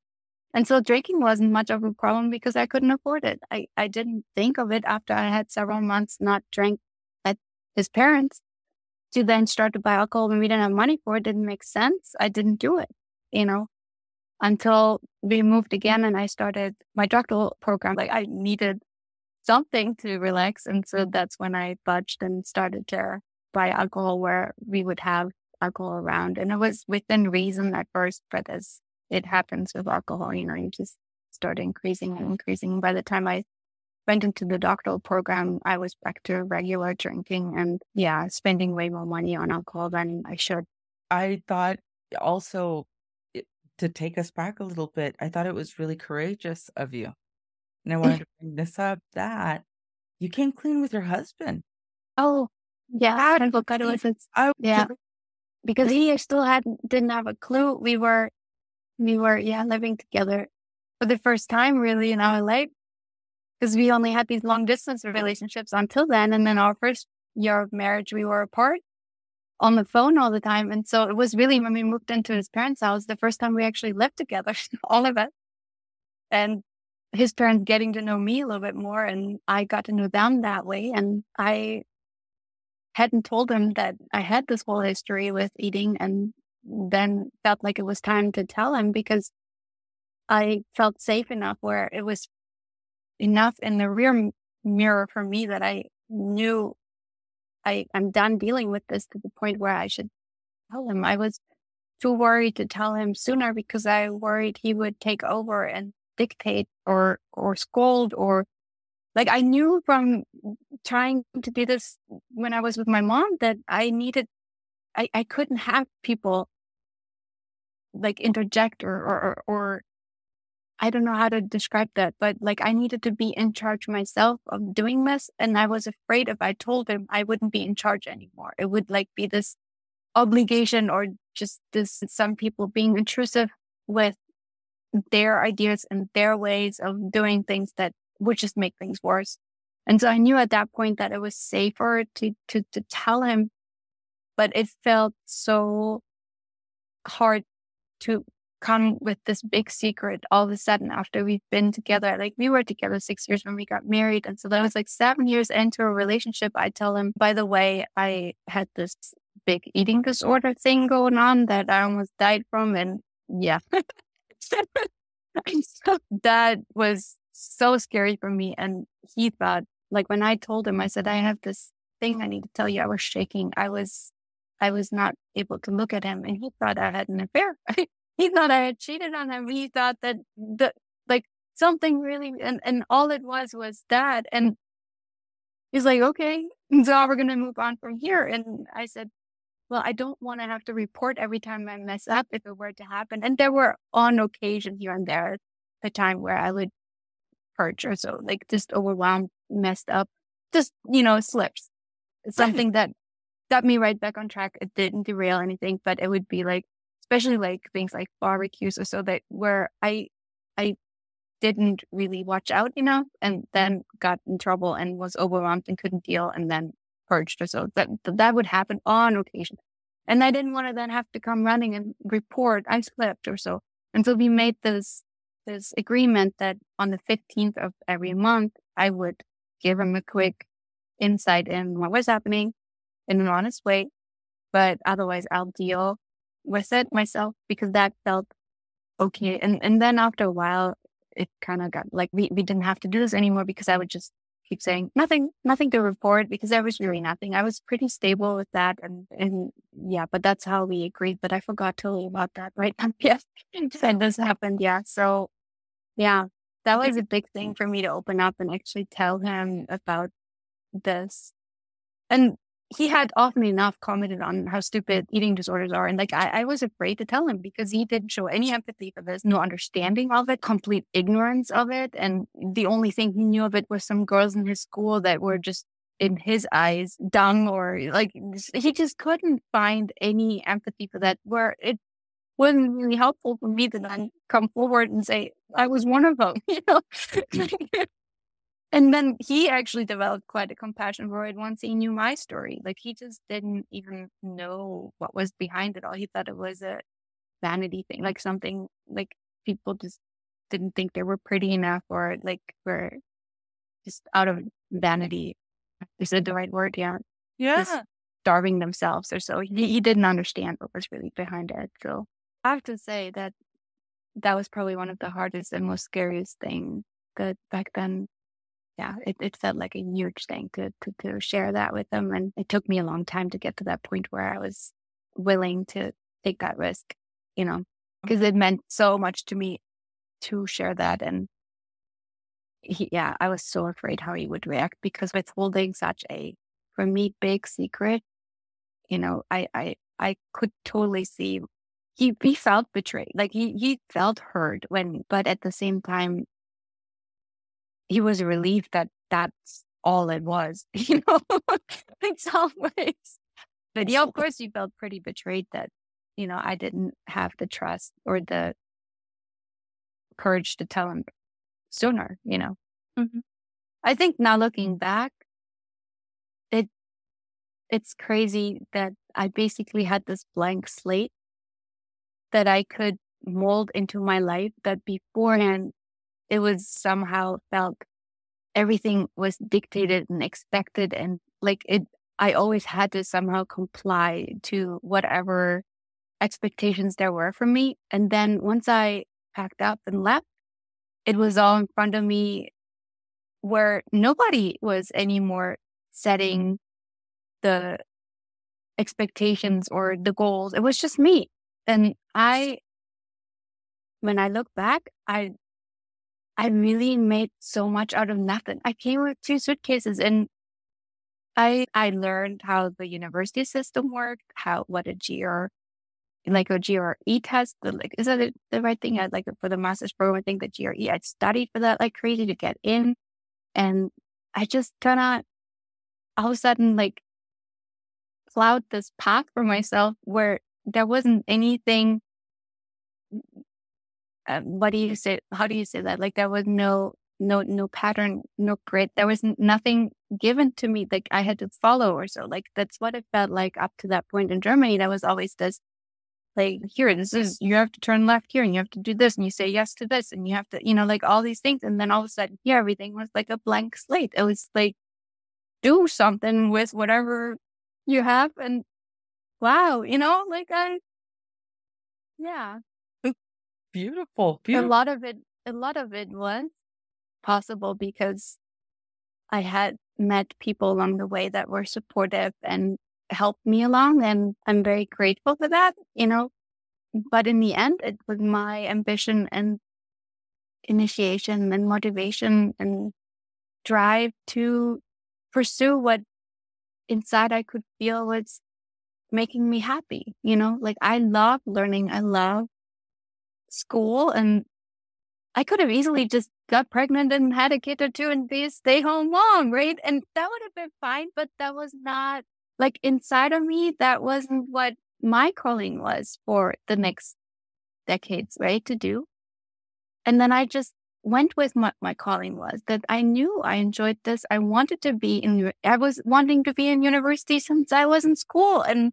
And so drinking wasn't much of a problem because I couldn't afford it. I, I didn't think of it after I had several months not drink at his parents to then start to buy alcohol when we didn't have money for it didn't make sense. I didn't do it, you know, until we moved again and I started my doctoral program. Like I needed something to relax. And so that's when I budged and started to buy alcohol where we would have alcohol around. And it was within reason at first, but as it happens with alcohol. You know, you just start increasing and increasing. By the time I went into the doctoral program, I was back to regular drinking and yeah, spending way more money on alcohol than I should. I thought also to take us back a little bit, I thought it was really courageous of you. And I wanted to bring this up that you came clean with your husband. Oh, yeah. I forgot it was. I, yeah. Because he still had didn't have a clue. We were we were, yeah, living together for the first time really in our life because we only had these long distance relationships until then. And then our first year of marriage, we were apart on the phone all the time. And so it was really when we moved into his parents' house, the first time we actually lived together, all of us. And his parents getting to know me a little bit more and I got to know them that way. And I hadn't told them that I had this whole history with eating and then felt like it was time to tell him because I felt safe enough where it was enough in the rear mirror for me that I knew I, I'm done dealing with this to the point where I should tell him. I was too worried to tell him sooner because I worried he would take over and dictate or or scold or like I knew from trying to do this when I was with my mom that I needed I, I couldn't have people like interject or, or or I don't know how to describe that, but like I needed to be in charge myself of doing this. And I was afraid if I told him I wouldn't be in charge anymore. It would like be this obligation or just this some people being intrusive with their ideas and their ways of doing things that would just make things worse. And so I knew at that point that it was safer to to to tell him, but it felt so hard to come with this big secret all of a sudden after we've been together. Like we were together six years when we got married. And so that was like seven years into a relationship. I tell him, by the way, I had this big eating disorder thing going on that I almost died from. And yeah, that was so scary for me. And he thought, like when I told him, I said, I have this thing I need to tell you. I was shaking. I was, I was not able to look at him and he thought I had an affair. he thought I had cheated on him. He thought that the, like something really, and, and all it was was that. And he's like, okay, so we're going to move on from here. And I said, well, I don't want to have to report every time I mess up if it were to happen. And there were on occasion here and there the time where I would purge or so, like just overwhelmed, messed up, just, you know, slips. Something that got me right back on track. It didn't derail anything, but it would be like, especially like things like barbecues or so that where I, I didn't really watch out enough and then got in trouble and was overwhelmed and couldn't deal and then purged or so. That that would happen on occasion. And I didn't want to then have to come running and report I slept or so. And so we made this this agreement that on the 15th of every month, I would give him a quick insight in what was happening in an honest way. But otherwise I'll deal with it myself because that felt okay. And and then after a while it kind of got like we, we didn't have to do this anymore because I would just keep saying nothing, nothing to report because there was really nothing. I was pretty stable with that. And, and yeah, but that's how we agreed. But I forgot totally about that right now. yes. and this happened. Yeah. So yeah, that was a big thing for me to open up and actually tell him about this. And he had often enough commented on how stupid eating disorders are. And like, I, I, was afraid to tell him because he didn't show any empathy for this, no understanding of it, complete ignorance of it. And the only thing he knew of it was some girls in his school that were just, in his eyes, dung or like, he just couldn't find any empathy for that, where it wasn't really helpful for me to then come forward and say, I was one of them, you know? And then he actually developed quite a compassion for it once he knew my story. Like he just didn't even know what was behind it all. He thought it was a vanity thing, like something like people just didn't think they were pretty enough or like were just out of vanity. Is it the right word? Yeah. Yeah. Just starving themselves or so. He, he didn't understand what was really behind it. So I have to say that that was probably one of the hardest and most scariest things that back then yeah, it, it felt like a huge thing to, to, to share that with them. And it took me a long time to get to that point where I was willing to take that risk, you know, because it meant so much to me to share that. And he, yeah, I was so afraid how he would react because withholding such a, for me, big secret, you know, I, I, I could totally see he, he felt betrayed. Like he, he felt hurt when, but at the same time, he was relieved that that's all it was, you know, in some ways. But yeah, of course, you felt pretty betrayed that, you know, I didn't have the trust or the courage to tell him sooner, you know. Mm-hmm. I think now looking back, it it's crazy that I basically had this blank slate that I could mold into my life that beforehand it was somehow felt everything was dictated and expected and like it I always had to somehow comply to whatever expectations there were from me. And then once I packed up and left, it was all in front of me where nobody was anymore setting the expectations or the goals. It was just me. And I, when I look back, I, I really made so much out of nothing. I came with two suitcases and I, I learned how the university system worked, how, what a GR, like a GRE test, the, like, is that the, the right thing? I'd like for the master's program, I think the GRE, I studied for that like crazy to get in. And I just kind of all of a sudden like plowed this path for myself where there wasn't anything. Uh, what do you say? How do you say that? Like there was no no no pattern, no grid. There was nothing given to me like I had to follow or so. Like that's what it felt like up to that point in Germany. There was always this like here this is you have to turn left here and you have to do this and you say yes to this and you have to you know like all these things and then all of a sudden here everything was like a blank slate it was like do something with whatever you have and wow you know like i yeah beautiful, beautiful. a lot of it a lot of it was possible because i had met people along the way that were supportive and helped me along and i'm very grateful for that you know but in the end it was my ambition and initiation and motivation and drive to pursue what inside I could feel was making me happy. You know, like I love learning. I love school and I could have easily just got pregnant and had a kid or two and be a stay home mom, right? And that would have been fine, but that was not like inside of me. That wasn't what my calling was for the next decades, right? To do. And then I just went with what my calling was that I knew I enjoyed this. I wanted to be in, I was wanting to be in university since I was in school and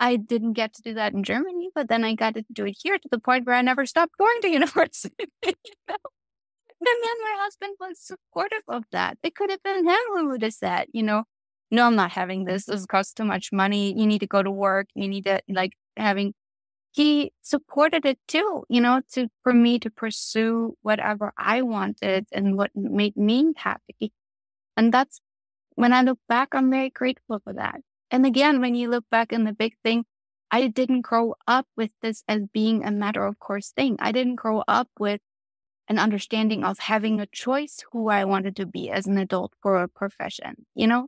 I didn't get to do that in Germany, but then I got to do it here to the point where I never stopped going to university. you know? And then my husband was supportive of that. It could have been him who would have said, you know, no, I'm not having this. This costs too much money. You need to go to work. You need to like having he supported it too, you know, to for me to pursue whatever I wanted and what made me happy. And that's when I look back, I'm very grateful for that. And again, when you look back in the big thing, I didn't grow up with this as being a matter of course thing. I didn't grow up with an understanding of having a choice who I wanted to be as an adult for a profession. You know,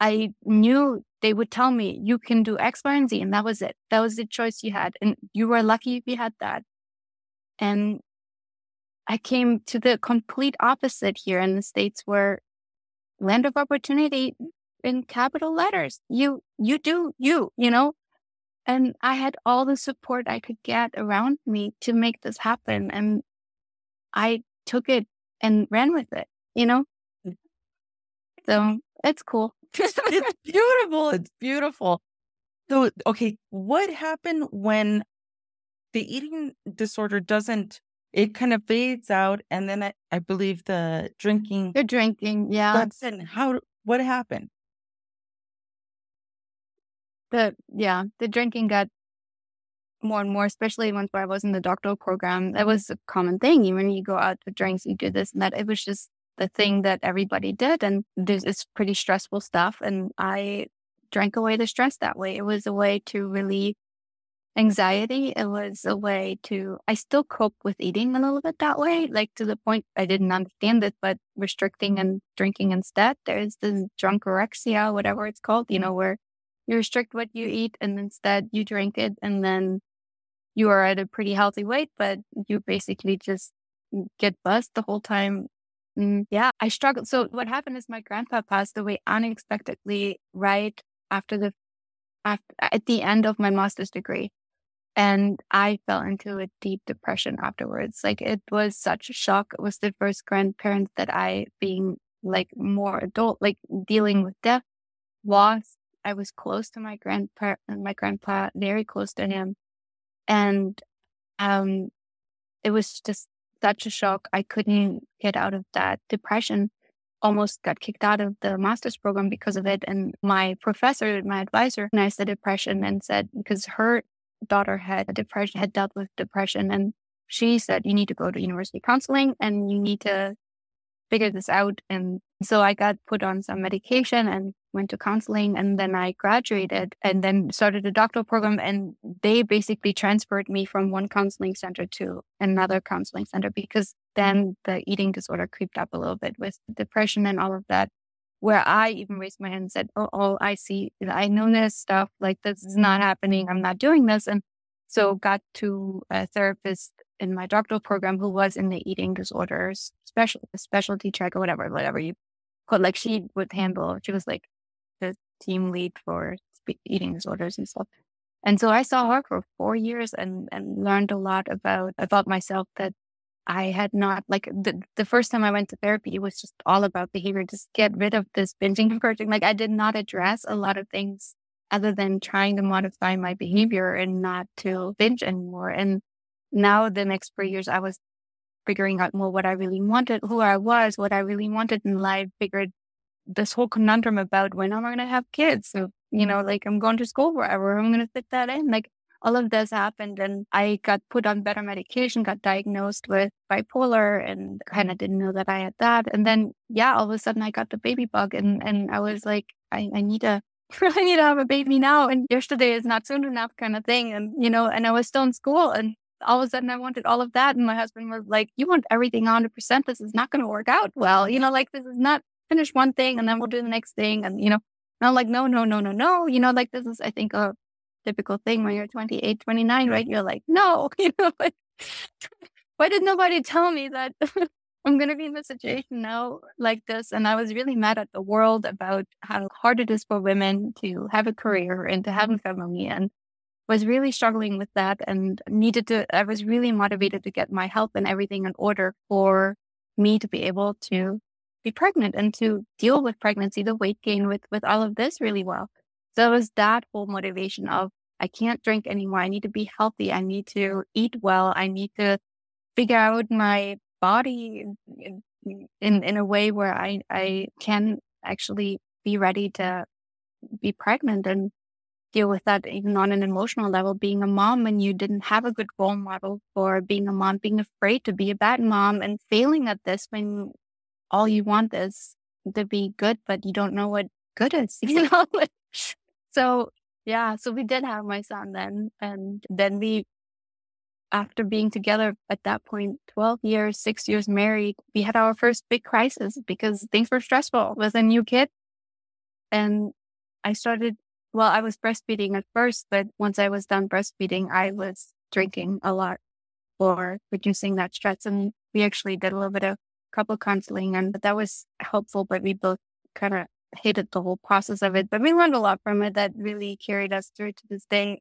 I knew they would tell me, you can do X, Y, and Z. And that was it. That was the choice you had. And you were lucky if you had that. And I came to the complete opposite here in the States where land of opportunity in capital letters. You, you do you, you know? And I had all the support I could get around me to make this happen. And I took it and ran with it, you know? Mm. So it's cool it's beautiful. It's beautiful. So, okay, what happened when the eating disorder doesn't, it kind of fades out. And then I, I believe the drinking. The drinking, yeah. That's in how, what happened? The, yeah, the drinking got more and more, especially once I was in the doctoral program. That was a common thing. Even when you go out for drinks, you do this and that. It was just the thing that everybody did. And this is pretty stressful stuff. And I drank away the stress that way. It was a way to relieve anxiety. It was a way to, I still cope with eating a little bit that way, like to the point I didn't understand it, but restricting and drinking instead. There's the drunkorexia, whatever it's called, you know, where you restrict what you eat and instead you drink it and then you are at a pretty healthy weight, but you basically just get buzzed the whole time Mm, yeah, I struggled. So what happened is my grandpa passed away unexpectedly right after the after, at the end of my master's degree. And I fell into a deep depression afterwards. Like it was such a shock. It was the first grandparent that I being like more adult, like dealing with death loss. I was close to my grandpa my grandpa, very close to him. And um it was just such a shock. I couldn't get out of that depression. almost got kicked out of the master's program because of it. And my professor, my advisor, recognized the depression and said, because her daughter had depression, had dealt with depression. And she said, you need to go to university counseling and you need to figure this out. And so I got put on some medication and went to counseling and then I graduated and then started a doctoral program and they basically transferred me from one counseling center to another counseling center because then the eating disorder creeped up a little bit with depression and all of that where I even raised my hand and said, Oh, oh I see, I know this stuff. Like, this is not happening. I'm not doing this. And so got to a therapist in my doctoral program who was in the eating disorders special specialty track or whatever, whatever you call like she would handle. She was like team lead for eating disorders and stuff. And so I saw her for four years and, and learned a lot about about myself that I had not like the the first time I went to therapy, it was just all about behavior. Just get rid of this binging and purging. Like I did not address a lot of things other than trying to modify my behavior and not to binge anymore. And now the next four years, I was figuring out more what I really wanted, who I was, what I really wanted in life, figured this whole conundrum about when am I going to have kids? So, you know, mm-hmm. like I'm going to school wherever I'm going to fit that in. Like all of this happened and I got put on better medication, got diagnosed with bipolar and kind of didn't know that I had that. And then, yeah, all of a sudden I got the baby bug and, and I was like, I, I need to really need to have a baby now. And yesterday is not soon enough kind of thing. And, you know, and I was still in school and all of a sudden I wanted all of that. And my husband was like, you want everything 100%. This is not going to work out well. You know, like this is not finish one thing and then we'll do the next thing. And, you know, and I'm like, no, no, no, no, no. You know, like this is, I think, a typical thing when you're 28, 29, right? You're like, no, you know, like, why did nobody tell me that I'm going to be in a situation now like this? And I was really mad at the world about how hard it is for women to have a career and to have a family. And was really struggling with that and needed to, I was really motivated to get my health and everything in order for me to be able to be pregnant and to deal with pregnancy, the weight gain with, with all of this really well. So it was that whole motivation of I can't drink anymore. I need to be healthy. I need to eat well. I need to figure out my body in, in, in a way where I, I can actually be ready to be pregnant and deal with that even on an emotional level. Being a mom and you didn't have a good role model for being a mom, being afraid to be a bad mom and failing at this when all you want is to be good, but you don't know what good is, you know? so yeah, so we did have my son then. And then we, after being together at that point, 12 years, six years married, we had our first big crisis because things were stressful with a new kid. And I started well, I was breastfeeding at first, but once I was done breastfeeding, I was drinking a lot for reducing that stress. And we actually did a little bit of couple counseling and but that was helpful, but we both kind of hated the whole process of it. But we learned a lot from it that really carried us through to this day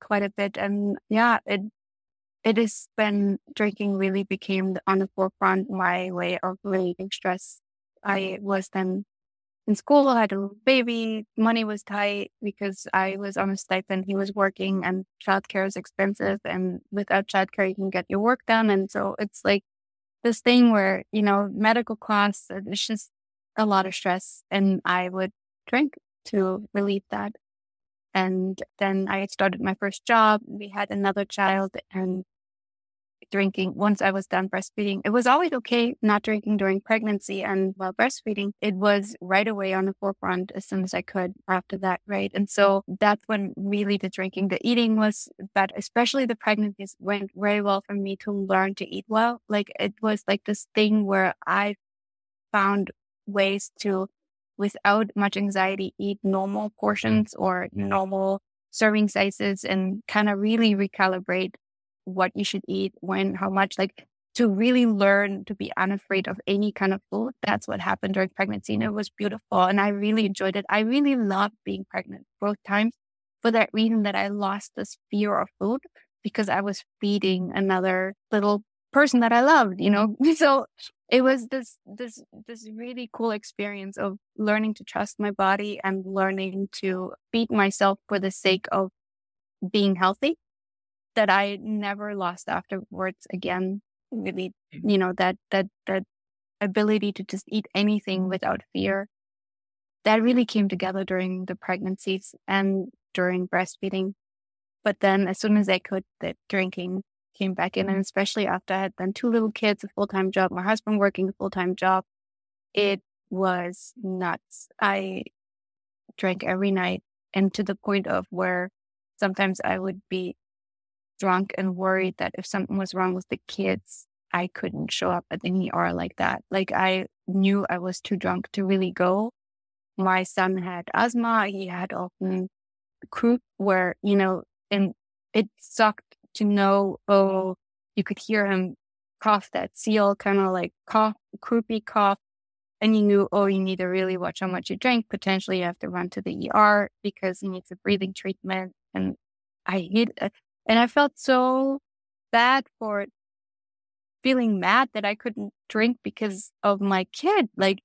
quite a bit. And yeah, it it is when drinking really became on the forefront my way of relieving stress. I was then in school, I had a baby. Money was tight because I was on a stipend. He was working and childcare is expensive. And without childcare, you can get your work done. And so it's like this thing where, you know, medical costs, uh, it's just a lot of stress. And I would drink to relieve that. And then I started my first job. We had another child and drinking once I was done breastfeeding. It was always okay not drinking during pregnancy and while breastfeeding. It was right away on the forefront as soon as I could after that, right? And so that's when really the drinking, the eating was bad, especially the pregnancies went very well for me to learn to eat well. Like it was like this thing where I found ways to, without much anxiety, eat normal portions or mm-hmm. normal serving sizes and kind of really recalibrate what you should eat, when, how much, like to really learn to be unafraid of any kind of food. That's what happened during pregnancy. And it was beautiful. And I really enjoyed it. I really loved being pregnant both times for that reason that I lost this fear of food because I was feeding another little person that I loved, you know? So it was this, this, this really cool experience of learning to trust my body and learning to feed myself for the sake of being healthy that I never lost afterwards again. Really, mm-hmm. you know, that, that, that ability to just eat anything without fear. That really came together during the pregnancies and during breastfeeding. But then as soon as I could, the drinking came back in. And especially after I had then two little kids, a full time job, my husband working a full time job, it was nuts. I drank every night and to the point of where sometimes I would be drunk and worried that if something was wrong with the kids, I couldn't show up at the ER like that. Like I knew I was too drunk to really go. My son had asthma. He had often croup where, you know, and it sucked to know, oh, you could hear him cough that seal kind of like cough, croupy cough. And you knew, oh, you need to really watch how much you drink. Potentially you have to run to the ER because he needs a breathing treatment. And I hate. And I felt so bad for feeling mad that I couldn't drink because of my kid. Like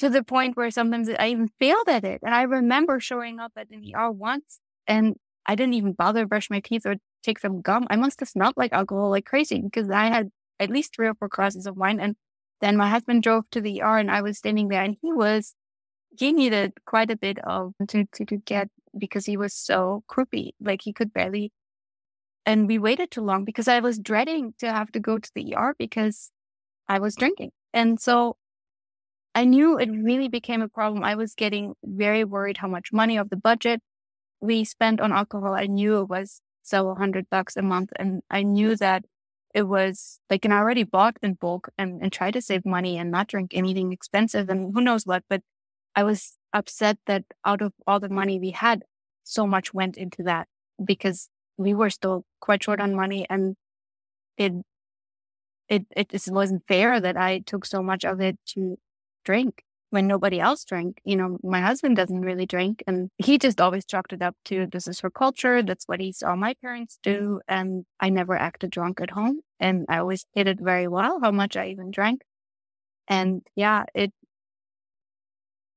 to the point where sometimes I even failed at it. And I remember showing up at an ER once and I didn't even bother brush my teeth or take some gum. I must have smelled like alcohol like crazy because I had at least three or four glasses of wine. And then my husband drove to the ER and I was standing there and he was, he needed quite a bit of to, to, to get because he was so croupy. Like he could barely, and we waited too long because I was dreading to have to go to the ER because I was drinking. And so I knew it really became a problem. I was getting very worried how much money of the budget we spent on alcohol. I knew it was several hundred bucks a month. And I knew that it was like, and I already bought in bulk and, and tried to save money and not drink anything expensive and who knows what. But I was upset that out of all the money we had, so much went into that because we were still quite short on money and it, it, it just wasn't fair that I took so much of it to drink when nobody else drank. You know, my husband doesn't really drink and he just always chalked it up to this is her culture. That's what he saw my parents do. And I never acted drunk at home. And I always hid it very well how much I even drank. And yeah, it,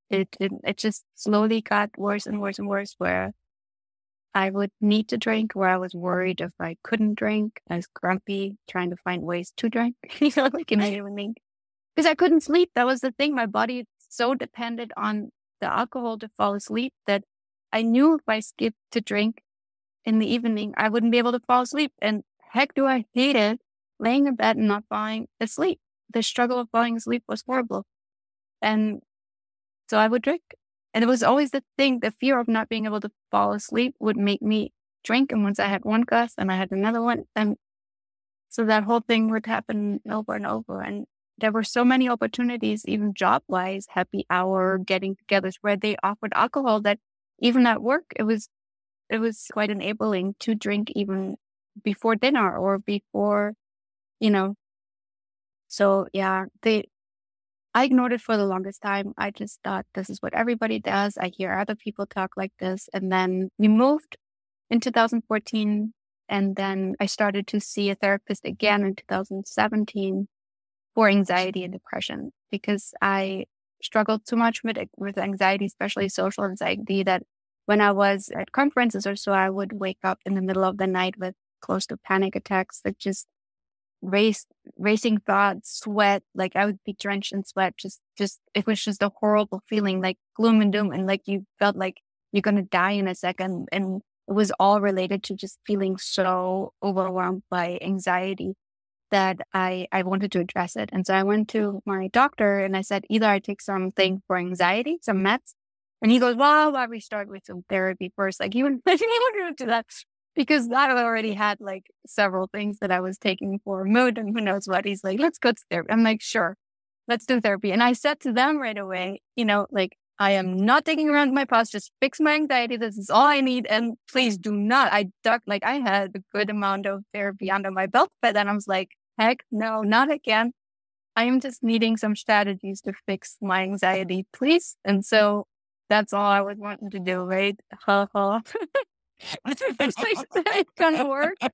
it, it, it just slowly got worse and worse and worse where I would need to drink where I was worried if I couldn't drink. I was grumpy, trying to find ways to drink, you know, like in the evening. Because I couldn't sleep. That was the thing. My body so depended on the alcohol to fall asleep that I knew if I skipped to drink in the evening, I wouldn't be able to fall asleep. And heck, do I hate it laying in bed and not falling asleep. The struggle of falling asleep was horrible. And so I would drink. And it was always the thing, the fear of not being able to fall asleep would make me drink. And once I had one glass and I had another one, and so that whole thing would happen over and over. And there were so many opportunities, even job wise, happy hour, getting togethers where they offered alcohol that even at work, it was, it was quite enabling to drink even before dinner or before, you know. So yeah, they, I ignored it for the longest time. I just thought this is what everybody does. I hear other people talk like this. And then we moved in 2014. And then I started to see a therapist again in 2017 for anxiety and depression because I struggled so much with with anxiety, especially social anxiety, that when I was at conferences or so, I would wake up in the middle of the night with close to panic attacks that just race racing thoughts, sweat, like I would be drenched in sweat. Just just it was just a horrible feeling, like gloom and doom, and like you felt like you're gonna die in a second. And it was all related to just feeling so overwhelmed by anxiety that I, I wanted to address it. And so I went to my doctor and I said, either I take something for anxiety, some meds. And he goes, well, why don't we start with some therapy first? Like he wouldn't, he would do that because I already had like several things that I was taking for mood and who knows what. He's like, let's go to therapy. I'm like, sure, let's do therapy. And I said to them right away, you know, like, I am not taking around my past. Just fix my anxiety. This is all I need. And please do not. I ducked, like, I had a good amount of therapy under my belt, but then I was like, Heck no, not again. I am just needing some strategies to fix my anxiety, please. And so that's all I was wanting to do, right? It's gonna work.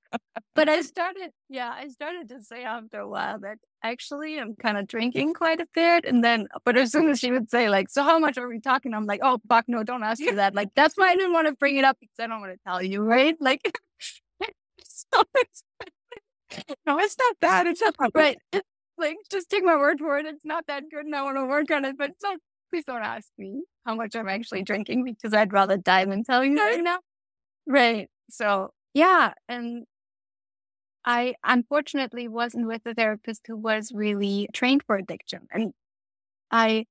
But I started, yeah, I started to say after a while that actually I'm kind of drinking quite a bit. And then, but as soon as she would say, like, so how much are we talking? I'm like, oh, fuck, no, don't ask me that. Like, that's why I didn't want to bring it up because I don't want to tell you, right? Like, so it's, no, it's not that. It's not right. like, just take my word for it. It's not that good and I want to work on it, but please don't ask me how much I'm actually drinking because I'd rather die than tell you right now. Right. So, yeah. And I unfortunately wasn't with a therapist who was really trained for addiction. And I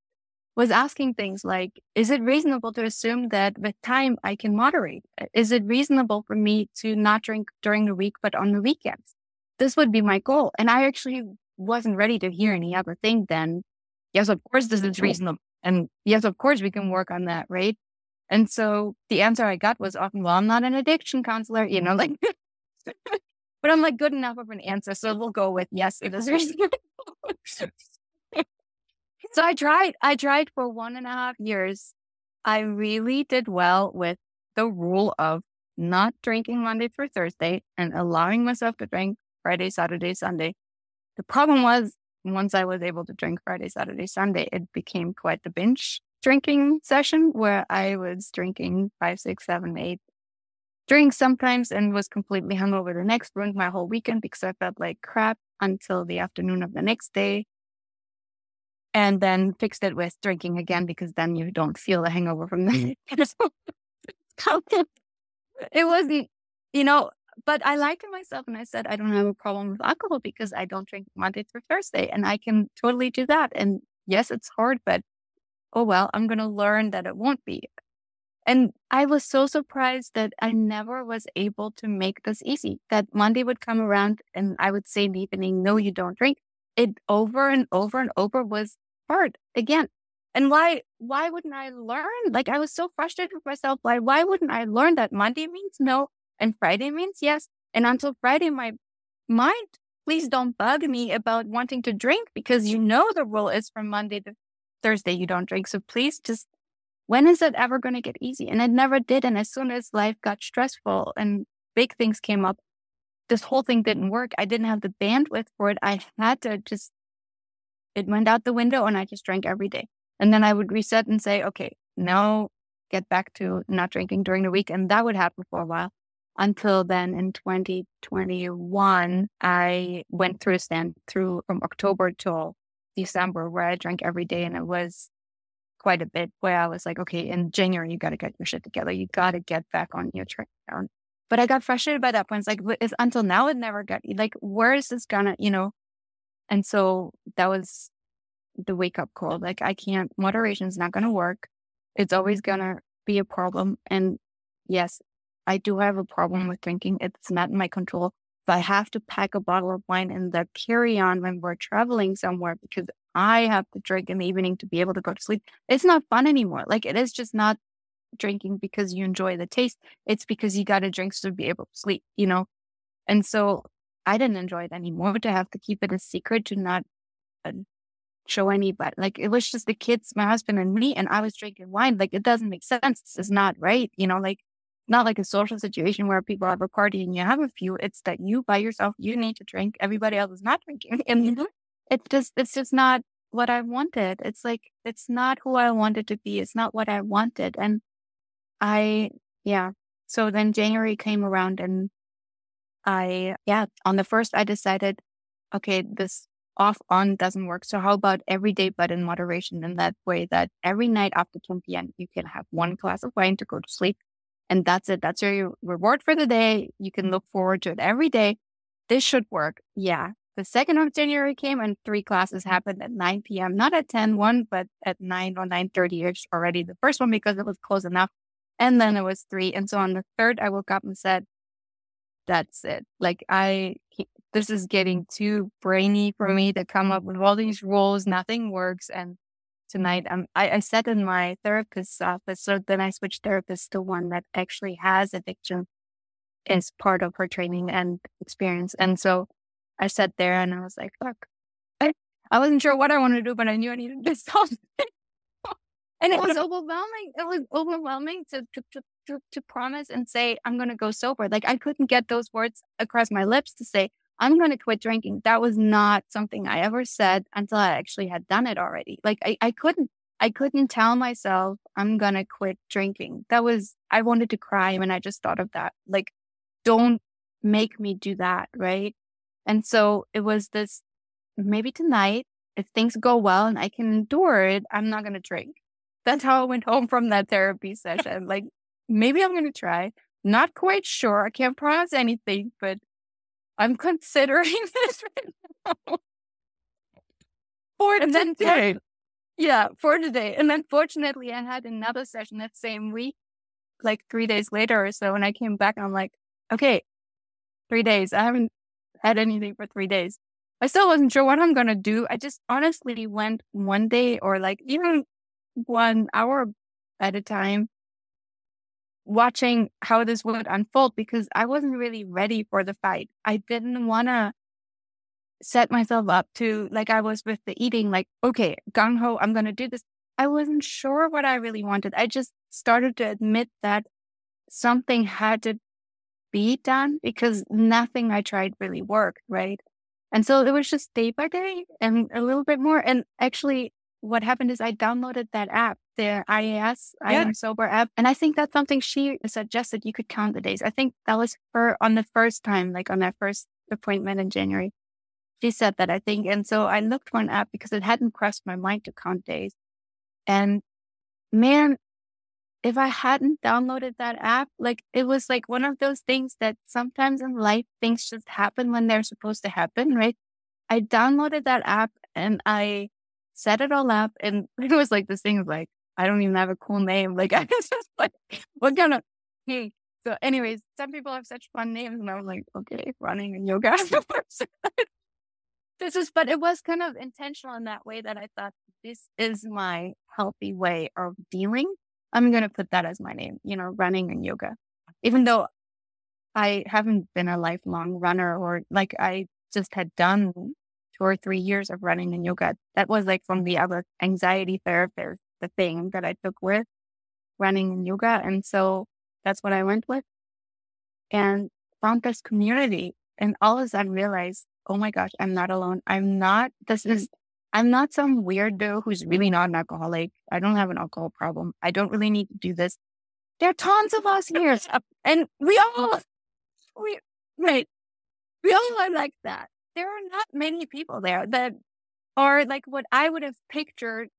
was asking things like, is it reasonable to assume that with time I can moderate? Is it reasonable for me to not drink during the week, but on the weekends? This would be my goal. And I actually wasn't ready to hear any other thing then. Yes, of course, this is reasonable. And yes, of course, we can work on that, right? And so the answer I got was often, well, I'm not an addiction counselor, you know, like, but I'm like good enough of an answer. So we'll go with yes, it is reasonable. So I tried. I tried for one and a half years. I really did well with the rule of not drinking Monday through Thursday and allowing myself to drink Friday, Saturday, Sunday. The problem was once I was able to drink Friday, Saturday, Sunday, it became quite the binge drinking session where I was drinking five, six, seven, eight drinks sometimes and was completely hungover the next, ruined my whole weekend because I felt like crap until the afternoon of the next day. And then fixed it with drinking again because then you don't feel the hangover from the mm-hmm. it wasn't you know but i liked it myself and i said i don't have a problem with alcohol because i don't drink monday through thursday and i can totally do that. And yes it's hard but oh well i'm going to learn that it won't be and i was so surprised that i never was able to make this easy that monday would come around and i would say in the evening no you don't drink it over and over and over was hard again. And why why wouldn't I learn? Like I was so frustrated with myself. Why why wouldn't I learn that Monday means no and Friday means yes? And until Friday, my mind, please don't bug me about wanting to drink because you know the rule is from Monday to Thursday you don't drink. So please just when is it ever going to get easy? And it never did. And as soon as life got stressful and big things came up, this whole thing didn't work. I didn't have the bandwidth for it. I had to just, it went out the window and I just drank every day. And then I would reset and say, okay, now get back to not drinking during the week. And that would happen for a while. Until then, in 2021, I went through a stand through from October till December where I drank every day. And it was quite a bit where I was like, okay, in January, you got to get your shit together. You got to get back on your track. But I got frustrated by that point. It's like, it's, until now, it never got like, where is this gonna, you know? And so that was the wake up call. Like, I can't, moderation is not gonna work. It's always gonna be a problem. And yes, I do have a problem with drinking. It's not in my control. I have to pack a bottle of wine in the carry on when we're traveling somewhere because I have to drink in the evening to be able to go to sleep. It's not fun anymore. Like it is just not drinking because you enjoy the taste. It's because you got to drink to be able to sleep, you know? And so I didn't enjoy it anymore to have to keep it a secret to not uh, show anybody. Like it was just the kids, my husband and me, and I was drinking wine. Like it doesn't make sense. Is not right. You know, like not like a social situation where people have a party and you have a few. It's that you by yourself, you need to drink. Everybody else is not drinking. And mm-hmm. it's just, it's just not what I wanted. It's like, it's not who I wanted to be. It's not what I wanted. And I, yeah. So then January came around and I, yeah, on the first, I decided, okay, this off on doesn't work. So how about every day, but in moderation in that way that every night after 10 p.m., you can have one glass of wine to go to sleep. And that's it. That's your reward for the day. You can look forward to it every day. This should work. Yeah. The second of January came and three classes happened at 9 p.m. Not at 10, one, but at 9 or 9.30 ish already. The first one because it was close enough. And then it was three. And so on the third, I woke up and said, that's it. Like I, this is getting too brainy for me to come up with all these rules. Nothing works. And tonight, um, I, I sat in my therapist's office. So then I switched therapists to one that actually has addiction as part of her training and experience. And so I sat there and I was like, fuck, I, I wasn't sure what I wanted to do, but I knew I needed to do something. And it was overwhelming. It was overwhelming to, to, to, to, to promise and say, I'm going to go sober. Like I couldn't get those words across my lips to say, I'm going to quit drinking. That was not something I ever said until I actually had done it already. Like I, I couldn't, I couldn't tell myself I'm going to quit drinking. That was, I wanted to cry when I just thought of that. Like, don't make me do that. Right. And so it was this maybe tonight, if things go well and I can endure it, I'm not going to drink. That's how I went home from that therapy session. like, maybe I'm going to try. Not quite sure. I can't promise anything, but I'm considering this right now. For and today. Then, yeah, for today. And then fortunately, I had another session that same week, like three days later or so. And I came back and I'm like, okay, three days. I haven't had anything for three days. I still wasn't sure what I'm going to do. I just honestly went one day or like even one hour at a time watching how this would unfold because I wasn't really ready for the fight. I didn't want to set myself up to, like I was with the eating, like, okay, gung ho, I'm going to do this. I wasn't sure what I really wanted. I just started to admit that something had to be done because nothing I tried really worked, right? And so it was just day by day and a little bit more. And actually, what happened is I downloaded that app, the IAS, I am sober app. And I think that's something she suggested you could count the days. I think that was her on the first time, like on that first appointment in January. She said that, I think. And so I looked for an app because it hadn't crossed my mind to count days. And man, if I hadn't downloaded that app, like it was like one of those things that sometimes in life things just happen when they're supposed to happen, right? I downloaded that app and I set it all up and it was like this thing of like, I don't even have a cool name. Like I was just like, what kind of hey. So anyways, some people have such fun names and I was like, okay, running and yoga. this is but it was kind of intentional in that way that I thought this is my healthy way of dealing I'm going to put that as my name, you know, running and yoga. Even though I haven't been a lifelong runner or like I just had done two or three years of running and yoga. That was like from the other anxiety therapist, the thing that I took with running and yoga. And so that's what I went with and found this community. And all of a sudden realized, oh my gosh, I'm not alone. I'm not, this is I'm not some weirdo who's really not an alcoholic. I don't have an alcohol problem. I don't really need to do this. There are tons of us here. And we all, we, right. We all are like that. There are not many people there that are like what I would have pictured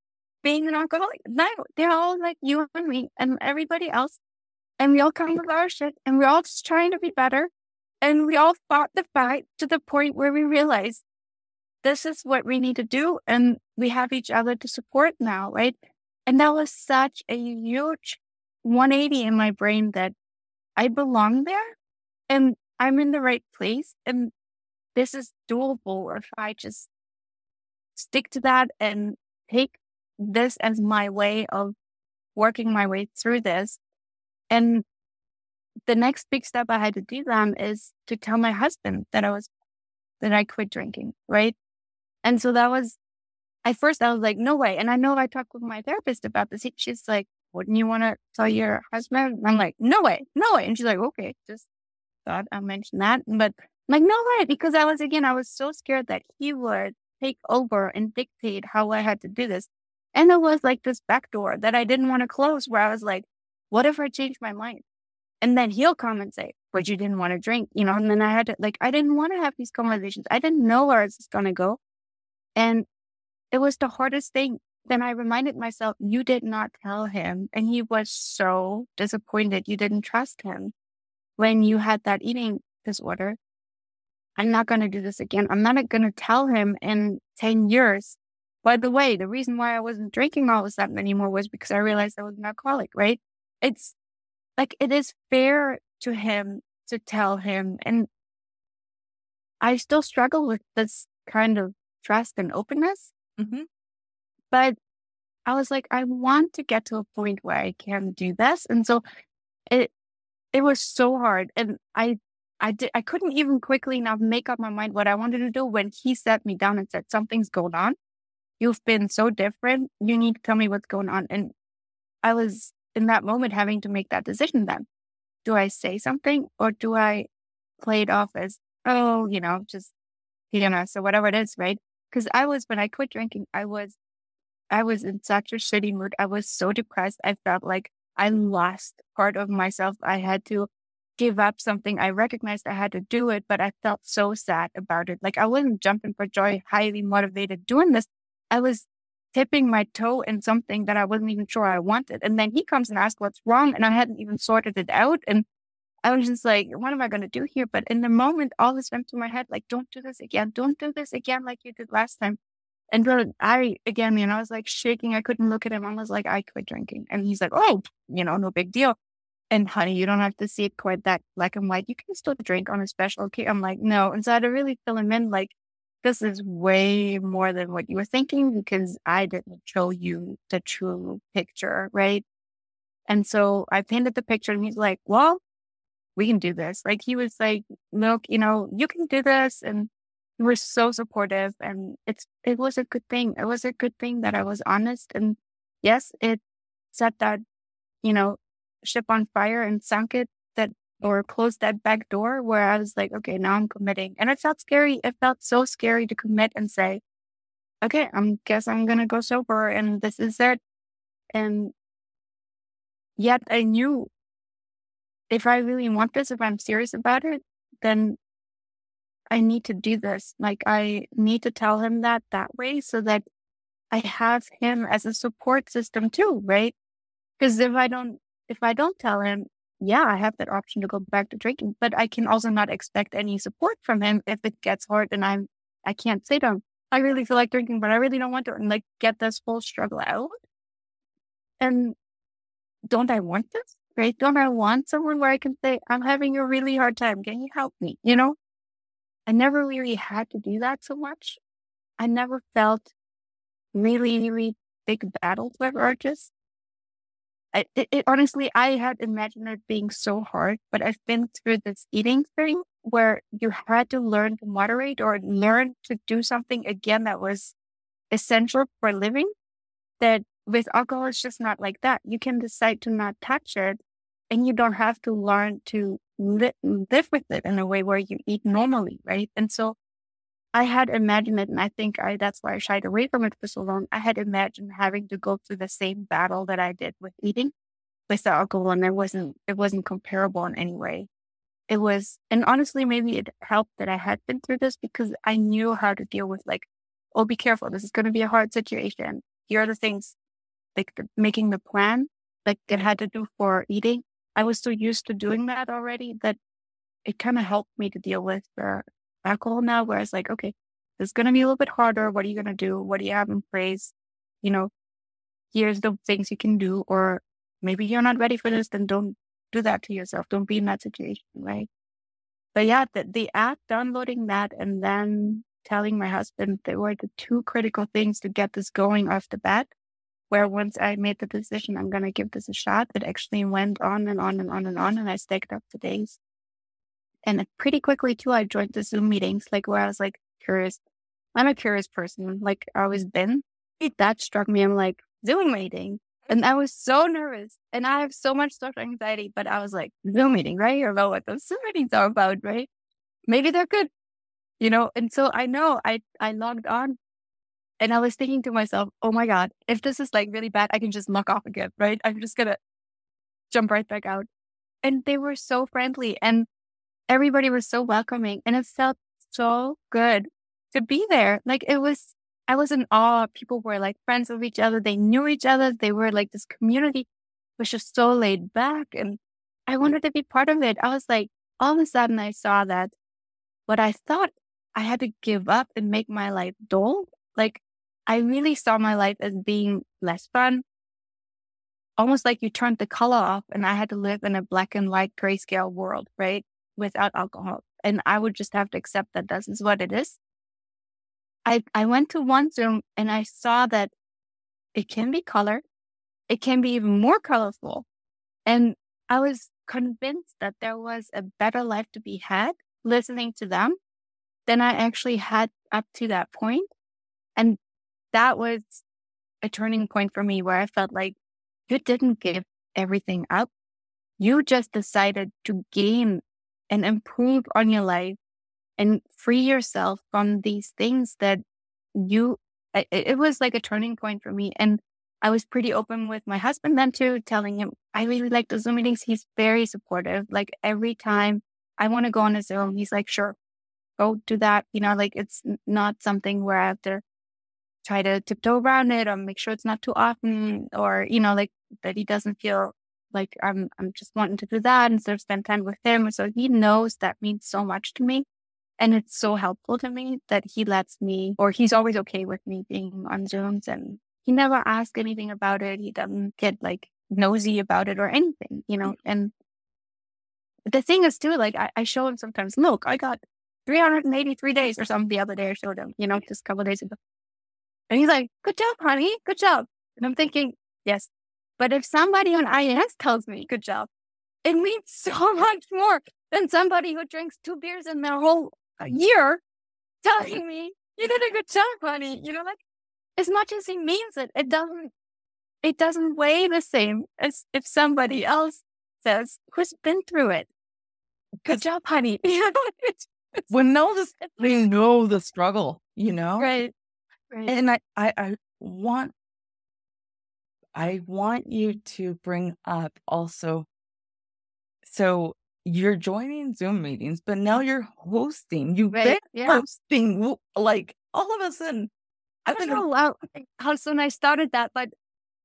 being an alcoholic. No, they're all like you and me and everybody else. And we all come with our shit and we're all just trying to be better. And we all fought the fight to the point where we realized this is what we need to do. And we have each other to support now, right? And that was such a huge 180 in my brain that I belong there and I'm in the right place. And this is doable if I just stick to that and take this as my way of working my way through this. And the next big step I had to do then is to tell my husband that I was, that I quit drinking, right? And so that was, at first I was like, no way. And I know I talked with my therapist about this. She's like, wouldn't you want to tell your husband? And I'm like, no way, no way. And she's like, okay, just thought I'll mention that. But like, no way. Because I was, again, I was so scared that he would take over and dictate how I had to do this. And it was like this back door that I didn't want to close where I was like, what if I change my mind? And then he'll come and say, but you didn't want to drink, you know? And then I had to, like, I didn't want to have these conversations. I didn't know where it's going to go. And it was the hardest thing. Then I reminded myself, you did not tell him. And he was so disappointed. You didn't trust him when you had that eating disorder. I'm not going to do this again. I'm not going to tell him in 10 years. By the way, the reason why I wasn't drinking all of a sudden anymore was because I realized I was an alcoholic, right? It's like it is fair to him to tell him. And I still struggle with this kind of trust and openness. Mm-hmm. But I was like, I want to get to a point where I can do this. And so it it was so hard. And I I did I couldn't even quickly enough make up my mind what I wanted to do when he sat me down and said, Something's going on. You've been so different. You need to tell me what's going on. And I was in that moment having to make that decision then. Do I say something or do I play it off as, oh, you know, just, you know, so whatever it is, right? Because I was, when I quit drinking, I was, I was in such a shitty mood. I was so depressed. I felt like I lost part of myself. I had to give up something. I recognized I had to do it, but I felt so sad about it. Like I wasn't jumping for joy, highly motivated doing this. I was tipping my toe in something that I wasn't even sure I wanted. And then he comes and asks what's wrong. And I hadn't even sorted it out. And I was just like, what am I going to do here? But in the moment, all this went through my head like, don't do this again. Don't do this again like you did last time. And I, again, you know, I was like shaking. I couldn't look at him. I was like, I quit drinking. And he's like, oh, you know, no big deal. And honey, you don't have to see it quite that black and white. You can still drink on a special occasion. I'm like, no. And so I had to really fill him in like, this is way more than what you were thinking because I didn't show you the true picture, right? And so I painted the picture and he's like, well, we can do this. Like he was like, look, you know, you can do this. And he was so supportive and it's, it was a good thing. It was a good thing that I was honest. And yes, it set that, you know, ship on fire and sunk it that or closed that back door where I was like, okay, now I'm committing. And it felt scary. It felt so scary to commit and say, okay, I guess I'm going to go sober and this is it. And yet I knew if I really want this, if I'm serious about it, then I need to do this. Like I need to tell him that that way so that I have him as a support system too, right? Because if I don't if I don't tell him, yeah, I have that option to go back to drinking, but I can also not expect any support from him if it gets hard and I'm, I can't say to him, I really feel like drinking, but I really don't want to, and like get this whole struggle out. And don't I want this? Right? Don't I want someone where I can say, I'm having a really hard time. Can you help me? You know? I never really had to do that so much. I never felt really, really big battles with urges. I, it, it, honestly, I had imagined it being so hard, but I've been through this eating thing where you had to learn to moderate or learn to do something again that was essential for living. That with alcohol, it's just not like that. You can decide to not touch it and you don't have to learn to li- live with it in a way where you eat normally, right? And so I had imagined it, and I think I that's why I shied away from it for so long. I had imagined having to go through the same battle that I did with eating with the alcohol, and it wasn't it wasn't comparable in any way. It was, and honestly, maybe it helped that I had been through this because I knew how to deal with like, oh, be careful, this is going to be a hard situation. Here are the things, like the, making the plan, like it had to do for eating. I was so used to doing that already that it kind of helped me to deal with the alcohol now, where it's like, okay, it's going to be a little bit harder. What are you going to do? What do you have in place? You know, here's the things you can do. Or maybe you're not ready for this, then don't do that to yourself. Don't be in that situation, right? But yeah, the, the app, downloading that and then telling my husband they were the two critical things to get this going off the bat. Where once I made the decision, I'm going to give this a shot, it actually went on and on and on and on. And I stacked up the days. And pretty quickly too, I joined the Zoom meetings, like where I was like curious. I'm a curious person, like I always mm-hmm. been. That struck me. I'm like Zoom meeting, and I was so nervous, and I have so much social anxiety. But I was like Zoom meeting, right? Or about what those Zoom meetings are about, right? Maybe they're good, you know. And so I know I I logged on, and I was thinking to myself, oh my god, if this is like really bad, I can just log off again, right? I'm just gonna jump right back out. And they were so friendly, and everybody was so welcoming and it felt so good to be there. Like it was, I was in awe. People were like friends of each other. They knew each other. They were like this community was just so laid back. And I wanted to be part of it. I was like, all of a sudden I saw that what I thought I had to give up and make my life dull. Like I really saw my life as being less fun. Almost like you turned the color off and I had to live in a black and white grayscale world, right? Without alcohol. And I would just have to accept that this is what it is. I, I went to one Zoom and I saw that it can be colored. It can be even more colorful. And I was convinced that there was a better life to be had listening to them than I actually had up to that point. And that was a turning point for me where I felt like you didn't give everything up. You just decided to gain and improve on your life and free yourself from these things that you, it, it was like a turning point for me. And I was pretty open with my husband then too, telling him I really like the Zoom meetings. He's very supportive. Like every time I want to go on a Zoom, he's like, sure, go do that. You know, like it's not something where I have to try to tiptoe around it or make sure it's not too often or, you know, like that he doesn't feel like I'm I'm just wanting to do that instead of spend time with him. So he knows that means so much to me. And it's so helpful to me that he lets me or he's always okay with me being on Zooms and he never asks anything about it. He doesn't get like nosy about it or anything, you know. Mm-hmm. And the thing is too, like I, I show him sometimes, look, I got 383 days or something the other day I showed him, you know, just a couple days ago. And he's like, good job, honey. Good job. And I'm thinking, yes. But if somebody on IAS tells me good job, it means so much more than somebody who drinks two beers in their whole uh, year telling me you did a good job, honey. You know, like as much as he means it, it doesn't it doesn't weigh the same as if somebody else says who's been through it. Good job, honey. when know this, know the struggle, you know, right? Right. And I, I, I want, I want you to bring up also. So you're joining Zoom meetings, but now you're hosting. You've right. been yeah. hosting like all of a sudden. I don't know how, how soon I started that, but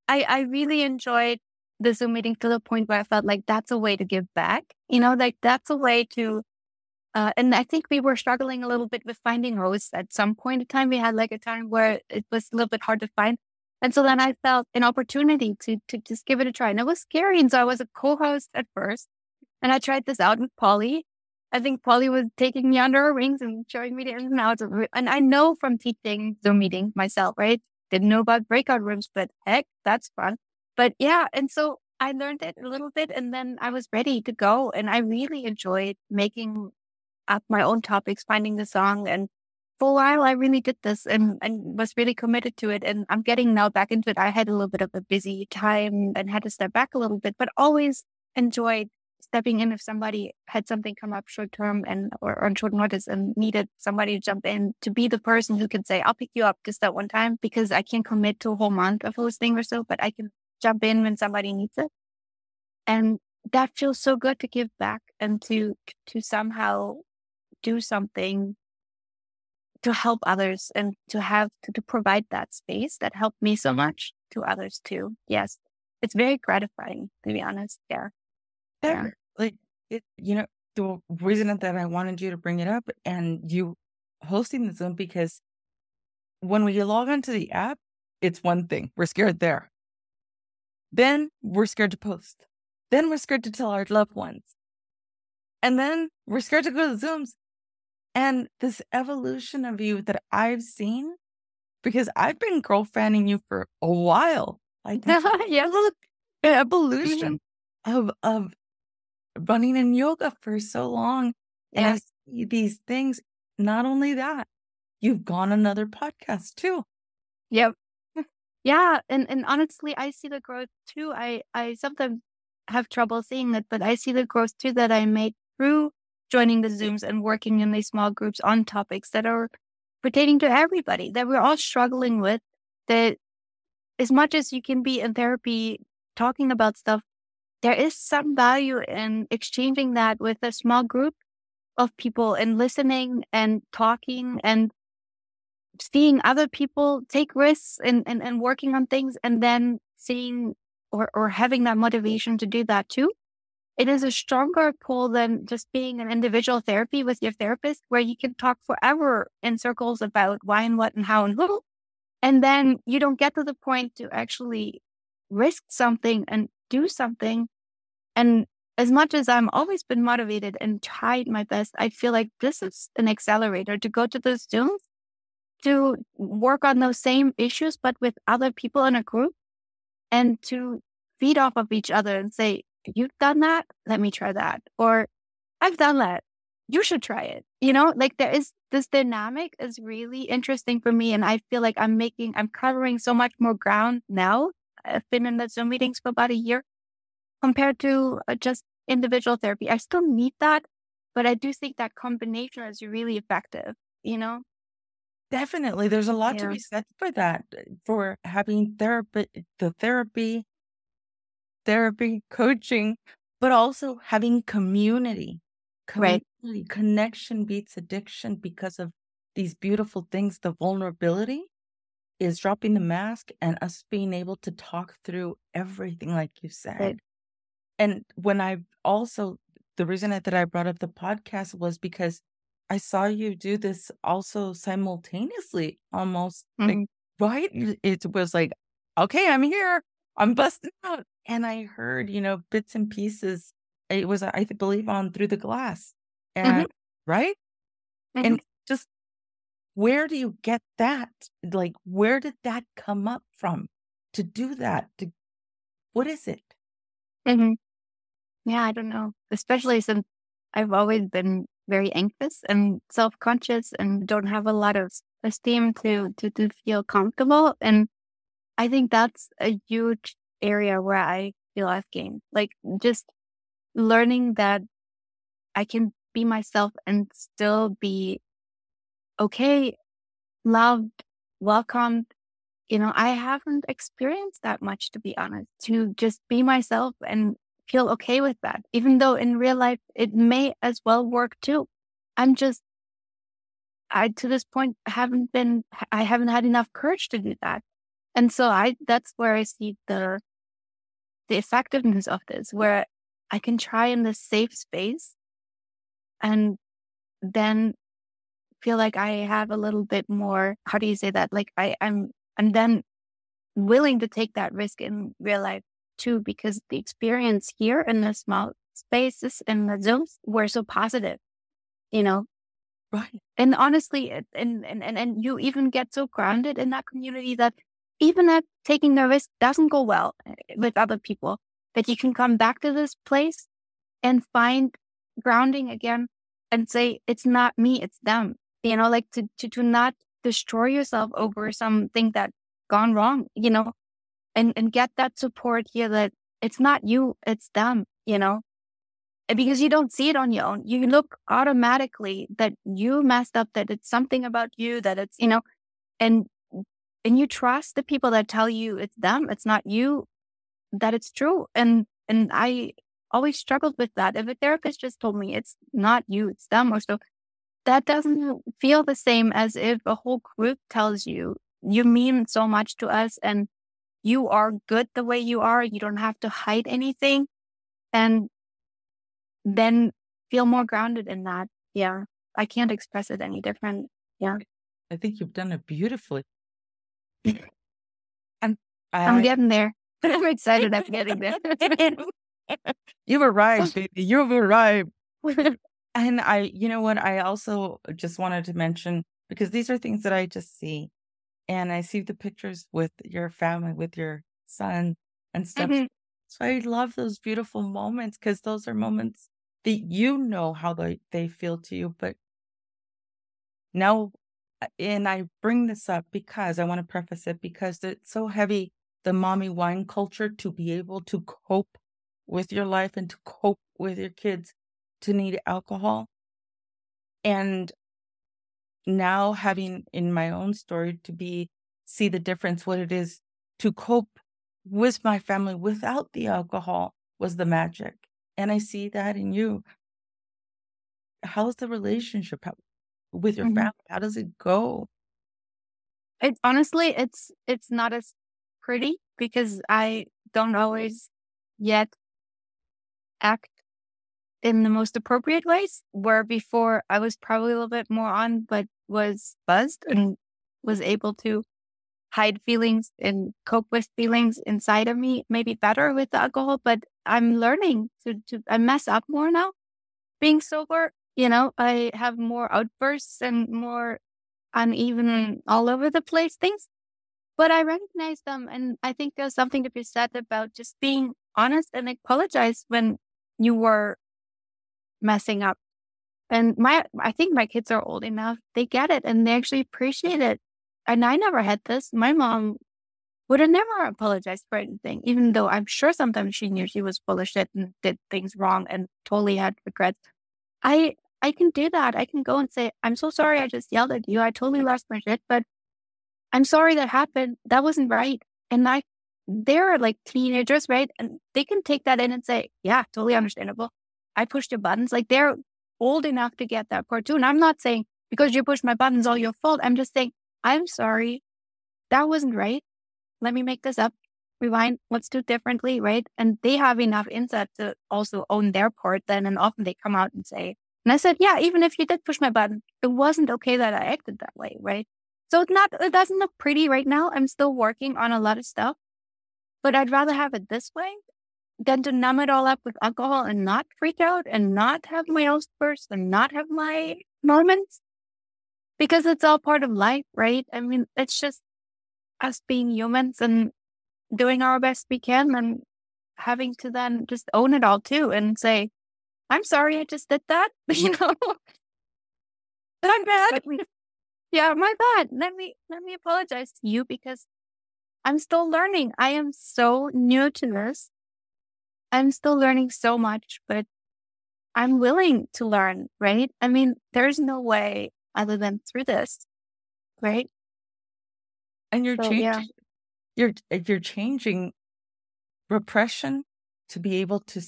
I, I really enjoyed the Zoom meeting to the point where I felt like that's a way to give back. You know, like that's a way to uh, and I think we were struggling a little bit with finding hosts at some point in time. We had like a time where it was a little bit hard to find. And so then I felt an opportunity to to just give it a try. And it was scary. And so I was a co-host at first. And I tried this out with Polly. I think Polly was taking me under her wings and showing me the ins and outs of it. And I know from teaching Zoom meeting myself, right? Didn't know about breakout rooms, but heck, that's fun. But yeah, and so I learned it a little bit and then I was ready to go. And I really enjoyed making up my own topics, finding the song. And for a while, I really did this and, and was really committed to it. And I'm getting now back into it. I had a little bit of a busy time and had to step back a little bit, but always enjoyed stepping in if somebody had something come up short term and or on short notice and needed somebody to jump in to be the person who could say, I'll pick you up just that one time because I can't commit to a whole month of hosting or so, but I can jump in when somebody needs it. And that feels so good to give back and to to somehow do something to help others and to have to, to provide that space that helped me so much to others too. Yes. It's very gratifying to be honest. Yeah. yeah. Like it, you know, the reason that I wanted you to bring it up and you hosting the Zoom because when we log onto the app, it's one thing. We're scared there. Then we're scared to post. Then we're scared to tell our loved ones. And then we're scared to go to the Zooms and this evolution of you that I've seen, because I've been girl fanning you for a while. Like yeah, look, evolution mm-hmm. of of running in yoga for so long. And I see these things. Not only that, you've gone another podcast too. Yep. Yeah. And and honestly, I see the growth too. I I sometimes have trouble seeing it, but I see the growth too that I made through joining the Zooms and working in these small groups on topics that are pertaining to everybody that we're all struggling with. That as much as you can be in therapy talking about stuff, there is some value in exchanging that with a small group of people and listening and talking and seeing other people take risks and, and, and working on things and then seeing or, or having that motivation to do that too it is a stronger pull than just being an individual therapy with your therapist where you can talk forever in circles about why and what and how and who. And then you don't get to the point to actually risk something and do something. And as much as I'm always been motivated and tried my best, I feel like this is an accelerator to go to those Zooms to work on those same issues, but with other people in a group and to feed off of each other and say, you've done that, let me try that. Or I've done that. You should try it. You know, like there is this dynamic is really interesting for me. And I feel like I'm making, I'm covering so much more ground now. I've been in the Zoom meetings for about a year compared to uh, just individual therapy. I still need that, but I do think that combination is really effective, you know? Definitely. There's a lot to be said for that, uh, for having therapy, the therapy, therapy, coaching, but also having community. Right. Connection beats addiction because of these beautiful things. The vulnerability is dropping the mask and us being able to talk through everything, like you said. Right. And when I also, the reason that I brought up the podcast was because I saw you do this also simultaneously, almost like, Mhm. right? It was like, okay, I'm here, I'm busting out. And I heard, you know, bits and pieces. It was, I believe, on Through the Glass. And, right? Mhm. And just where do you get that? Like, where did that come up from to do that? To, what is it? Mhm. Yeah, I don't know. Especially since I've always been very anxious and self-conscious and don't have a lot of esteem to to to feel comfortable. And I think that's a huge area where I feel I've gained. Like just learning that I can be myself and still be okay, loved, welcomed. You know, I haven't experienced that much to be honest, to just be myself and feel okay with that. Even though in real life it may as well work too. I'm just I to this point haven't been I haven't had enough courage to do that. And so I that's where I see the the effectiveness of this, where I can try in this safe space and then feel like I have a little bit more how do you say that? Like I, I'm I'm then willing to take that risk in real life too, because the experience here in the small spaces in the zooms were so positive, you know. Right. And honestly, and and and, and you even get so grounded in that community that even if taking the risk doesn't go well eh, with other people, that you can come back to this place and find grounding again and say, it's not me, it's them. You know, like to, to, to not destroy yourself over something that gone wrong, you know, and, and get that support here that it's not you, it's them, you know, because you don't see it on your own. You look automatically that you messed up, that it's something about you, that it's, you know, and, and you trust the people that tell you it's them, it's not you, that it's true. And, and I always struggled with that. If a therapist just told me it's not you, it's them or so, that doesn't mm-hmm. feel the same as if a whole group tells you you mean so much to us and you are good the way you are. You don't have to hide anything. And then feel more grounded in that. Yeah. I can't express it any different. Yeah. I think you've done it beautifully. I'm i am getting there. I'm excited I'm getting there. you've arrived, baby. You've arrived. And I, you know what? I also just wanted to mention because these are things that I just see. And I see the pictures with your family, with your son and stuff. Mhm. So I love those beautiful moments because those are moments that you know how they, they feel to you. But now, and I bring this up because I want to preface it because it's so heavy, the mommy wine culture to be able to cope with your life and to cope with your kids to need alcohol. And now having in my own story to be see the difference what it is to cope with my family without the alcohol was the magic. And i see that in you. How's the relationship with your Mhm. family how does it go It's honestly, it's it's not as pretty because I don't always yet act in the most appropriate ways. Where before I was probably a little bit more on, but was buzzed and was able to hide feelings and cope with feelings inside of me, maybe better with the alcohol. But I'm learning to to I mess up more now, being sober. You know, I have more outbursts and more uneven all over the place things. But I recognize them. And I think there's something to be said about just being honest and apologize when you were messing up. And my, I think my kids are old enough. They get it and they actually appreciate it. And I never had this. My mom would have never apologized for anything, even though I'm sure sometimes she knew she was full of shit and did things wrong and totally had regrets. I, I can do that. I can go and say, I'm so sorry. I just yelled at you. I totally lost my shit, but I'm sorry that happened. That wasn't right. And I, they're like teenagers, right? And they can take that in and say, yeah, totally understandable. I pushed your buttons. Like they're old enough to get that part too. And I'm not saying because you pushed my buttons, all your fault. I'm just saying, I'm sorry. That wasn't right. Let me make this up. Rewind. Let's do differently, right? And they have enough insight to also own their part then. And often they come out and say, and I said, yeah, even if you did push my button, it wasn't okay that I acted that way, right? So it's not, it doesn't look pretty right now. I'm still working on a lot of stuff, but I'd rather have it this way than to numb it all up with alcohol and not freak out and not have my outbursts and not have my moments because it's all part of life, right? I mean, it's just us being humans and doing our best we can and having to then just own it all too and say, I'm sorry, I just did that. You know, But I'm bad. yeah, my bad. Let me let me apologize to you because I'm still learning. I am so new to this. I'm still learning so much, but I'm willing to learn, right? I mean, there's no way other than through this, right? And you're so, changing yeah. you're you're changing repression to be able to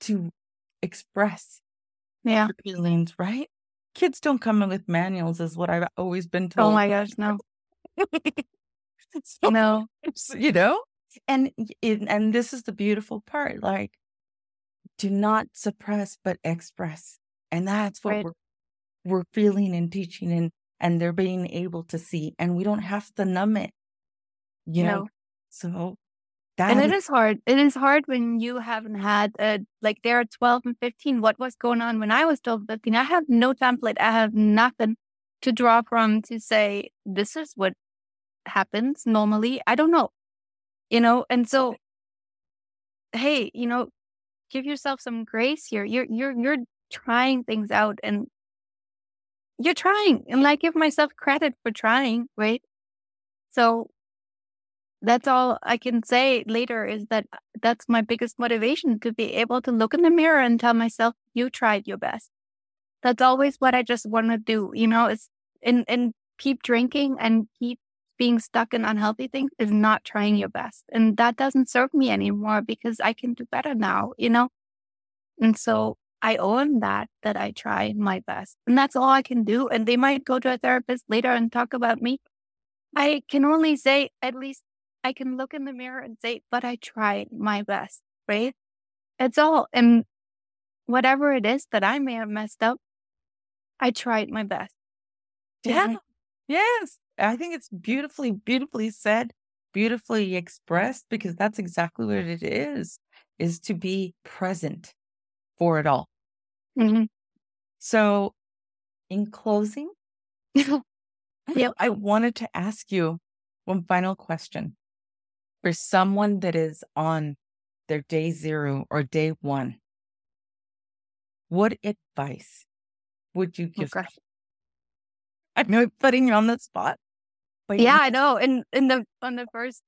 to express yeah. feelings, right? Kids don't come in with manuals, is what I've always been oh told. Oh my gosh, no. so, no. You know? And and this is the beautiful part. Like, do not suppress but express. And that's what right. we're we're feeling and teaching and and they're being able to see. And we don't have to numb it. You no. know? So that and it is hard. It is hard when you haven't had a, like they're 12 and 15. What was going on when I was 12 and 15? I have no template. I have nothing to draw from to say, this is what happens normally. I don't know, you know? And so, hey, you know, give yourself some grace here. You're, you're, you're trying things out and you're trying and I give myself credit for trying, right? So that's all I can say later is that uh, that's my biggest motivation to be able to look in the mirror and tell myself, you tried your best. That's always what I just want to do. You know, it's and, and keep drinking and keep being stuck in unhealthy things is not trying your best. And that doesn't serve me anymore because I can do better now, you know? And so I own that, that I try my best. And that's all I can do. And they might go to a therapist later and talk about me. I can only say, at least I can look in the mirror and say, but I tried my best, right? It's all. And whatever it is that I may have messed up, I tried my best. Yeah. Yes. I think it's beautifully, beautifully said, beautifully expressed, because that's exactly what it is, is to be present for it all. Mm-hmm. So in closing, yep. I wanted to ask you one final question for someone that is on their day zero or day one, what advice would you oh give? Okay. I know I'm putting you on the spot. But yeah, I know. And in the on the first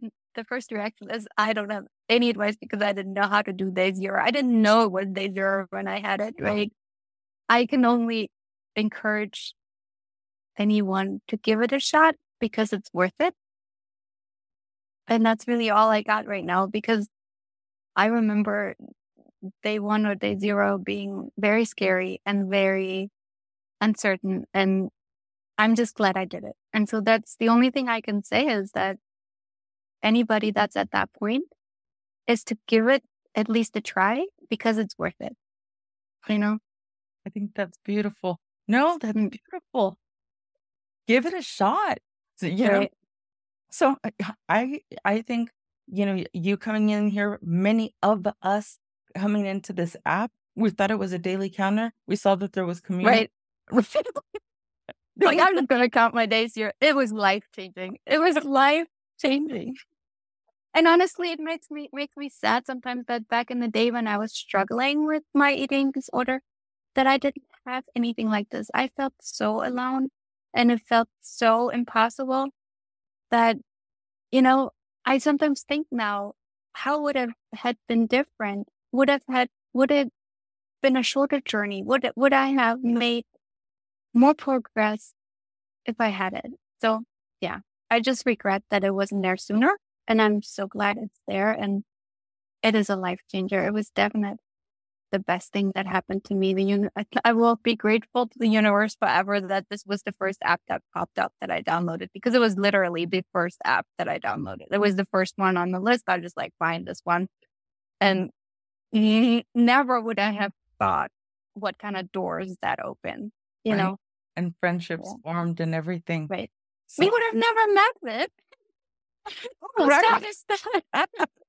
the first reaction is I don't have any advice because I didn't know how to do day zero. I didn't know it was day zero when I had it, right? I can only encourage anyone to give it a shot because it's worth it. And that's really all I got right now because I remember day one or day zero being very scary and very uncertain. And I'm just glad I did it. And so that's the only thing I can say is that anybody that's at that point is to give it at least a try because it's worth it. You know? I think that's beautiful. No, that's mm. beautiful. Give it a shot. So, you right. know, so I I think you know you coming in here, many of us coming into this app, we thought it was a daily counter. We saw that there was community. Right. like I'm just gonna count my days here. It was life changing. It was life changing. And honestly, it makes me makes me sad sometimes that back in the day when I was struggling with my eating disorder, that I didn't have anything like this. I felt so alone and it felt so impossible that, you know, I sometimes think now, how would have had been different? Would have had, would it been a shorter journey? Would would I have made more progress if I had it? So yeah, I just regret that it wasn't there sooner. And I'm so glad it's there. And it is a life changer. It was definitely the best thing that happened to me. The uni- I will be grateful to the universe forever that this was the first app that popped up that I downloaded because it was literally the first app that I downloaded. It was the first one on the list. I just like find this one. And never would I have thought what kind of doors that open, you right. know? And friendships yeah. formed and everything. Right. So, we would have never met it. right.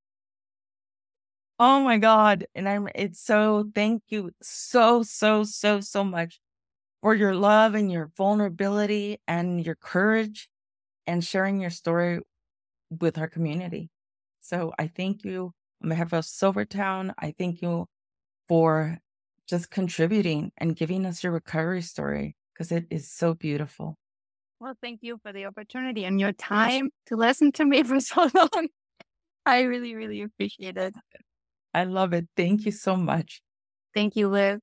Oh my God. And I'm, it's so, thank you so, so, so, so much for your love and your vulnerability and your courage and sharing your story with our community. So I thank you on behalf of SoberTown. I thank you for just contributing and giving us your recovery story because it is so beautiful. Well, thank you for the opportunity and your time to listen to me for so long. I really, really appreciate it. I love it. Thank you so much. Thank you, Liv.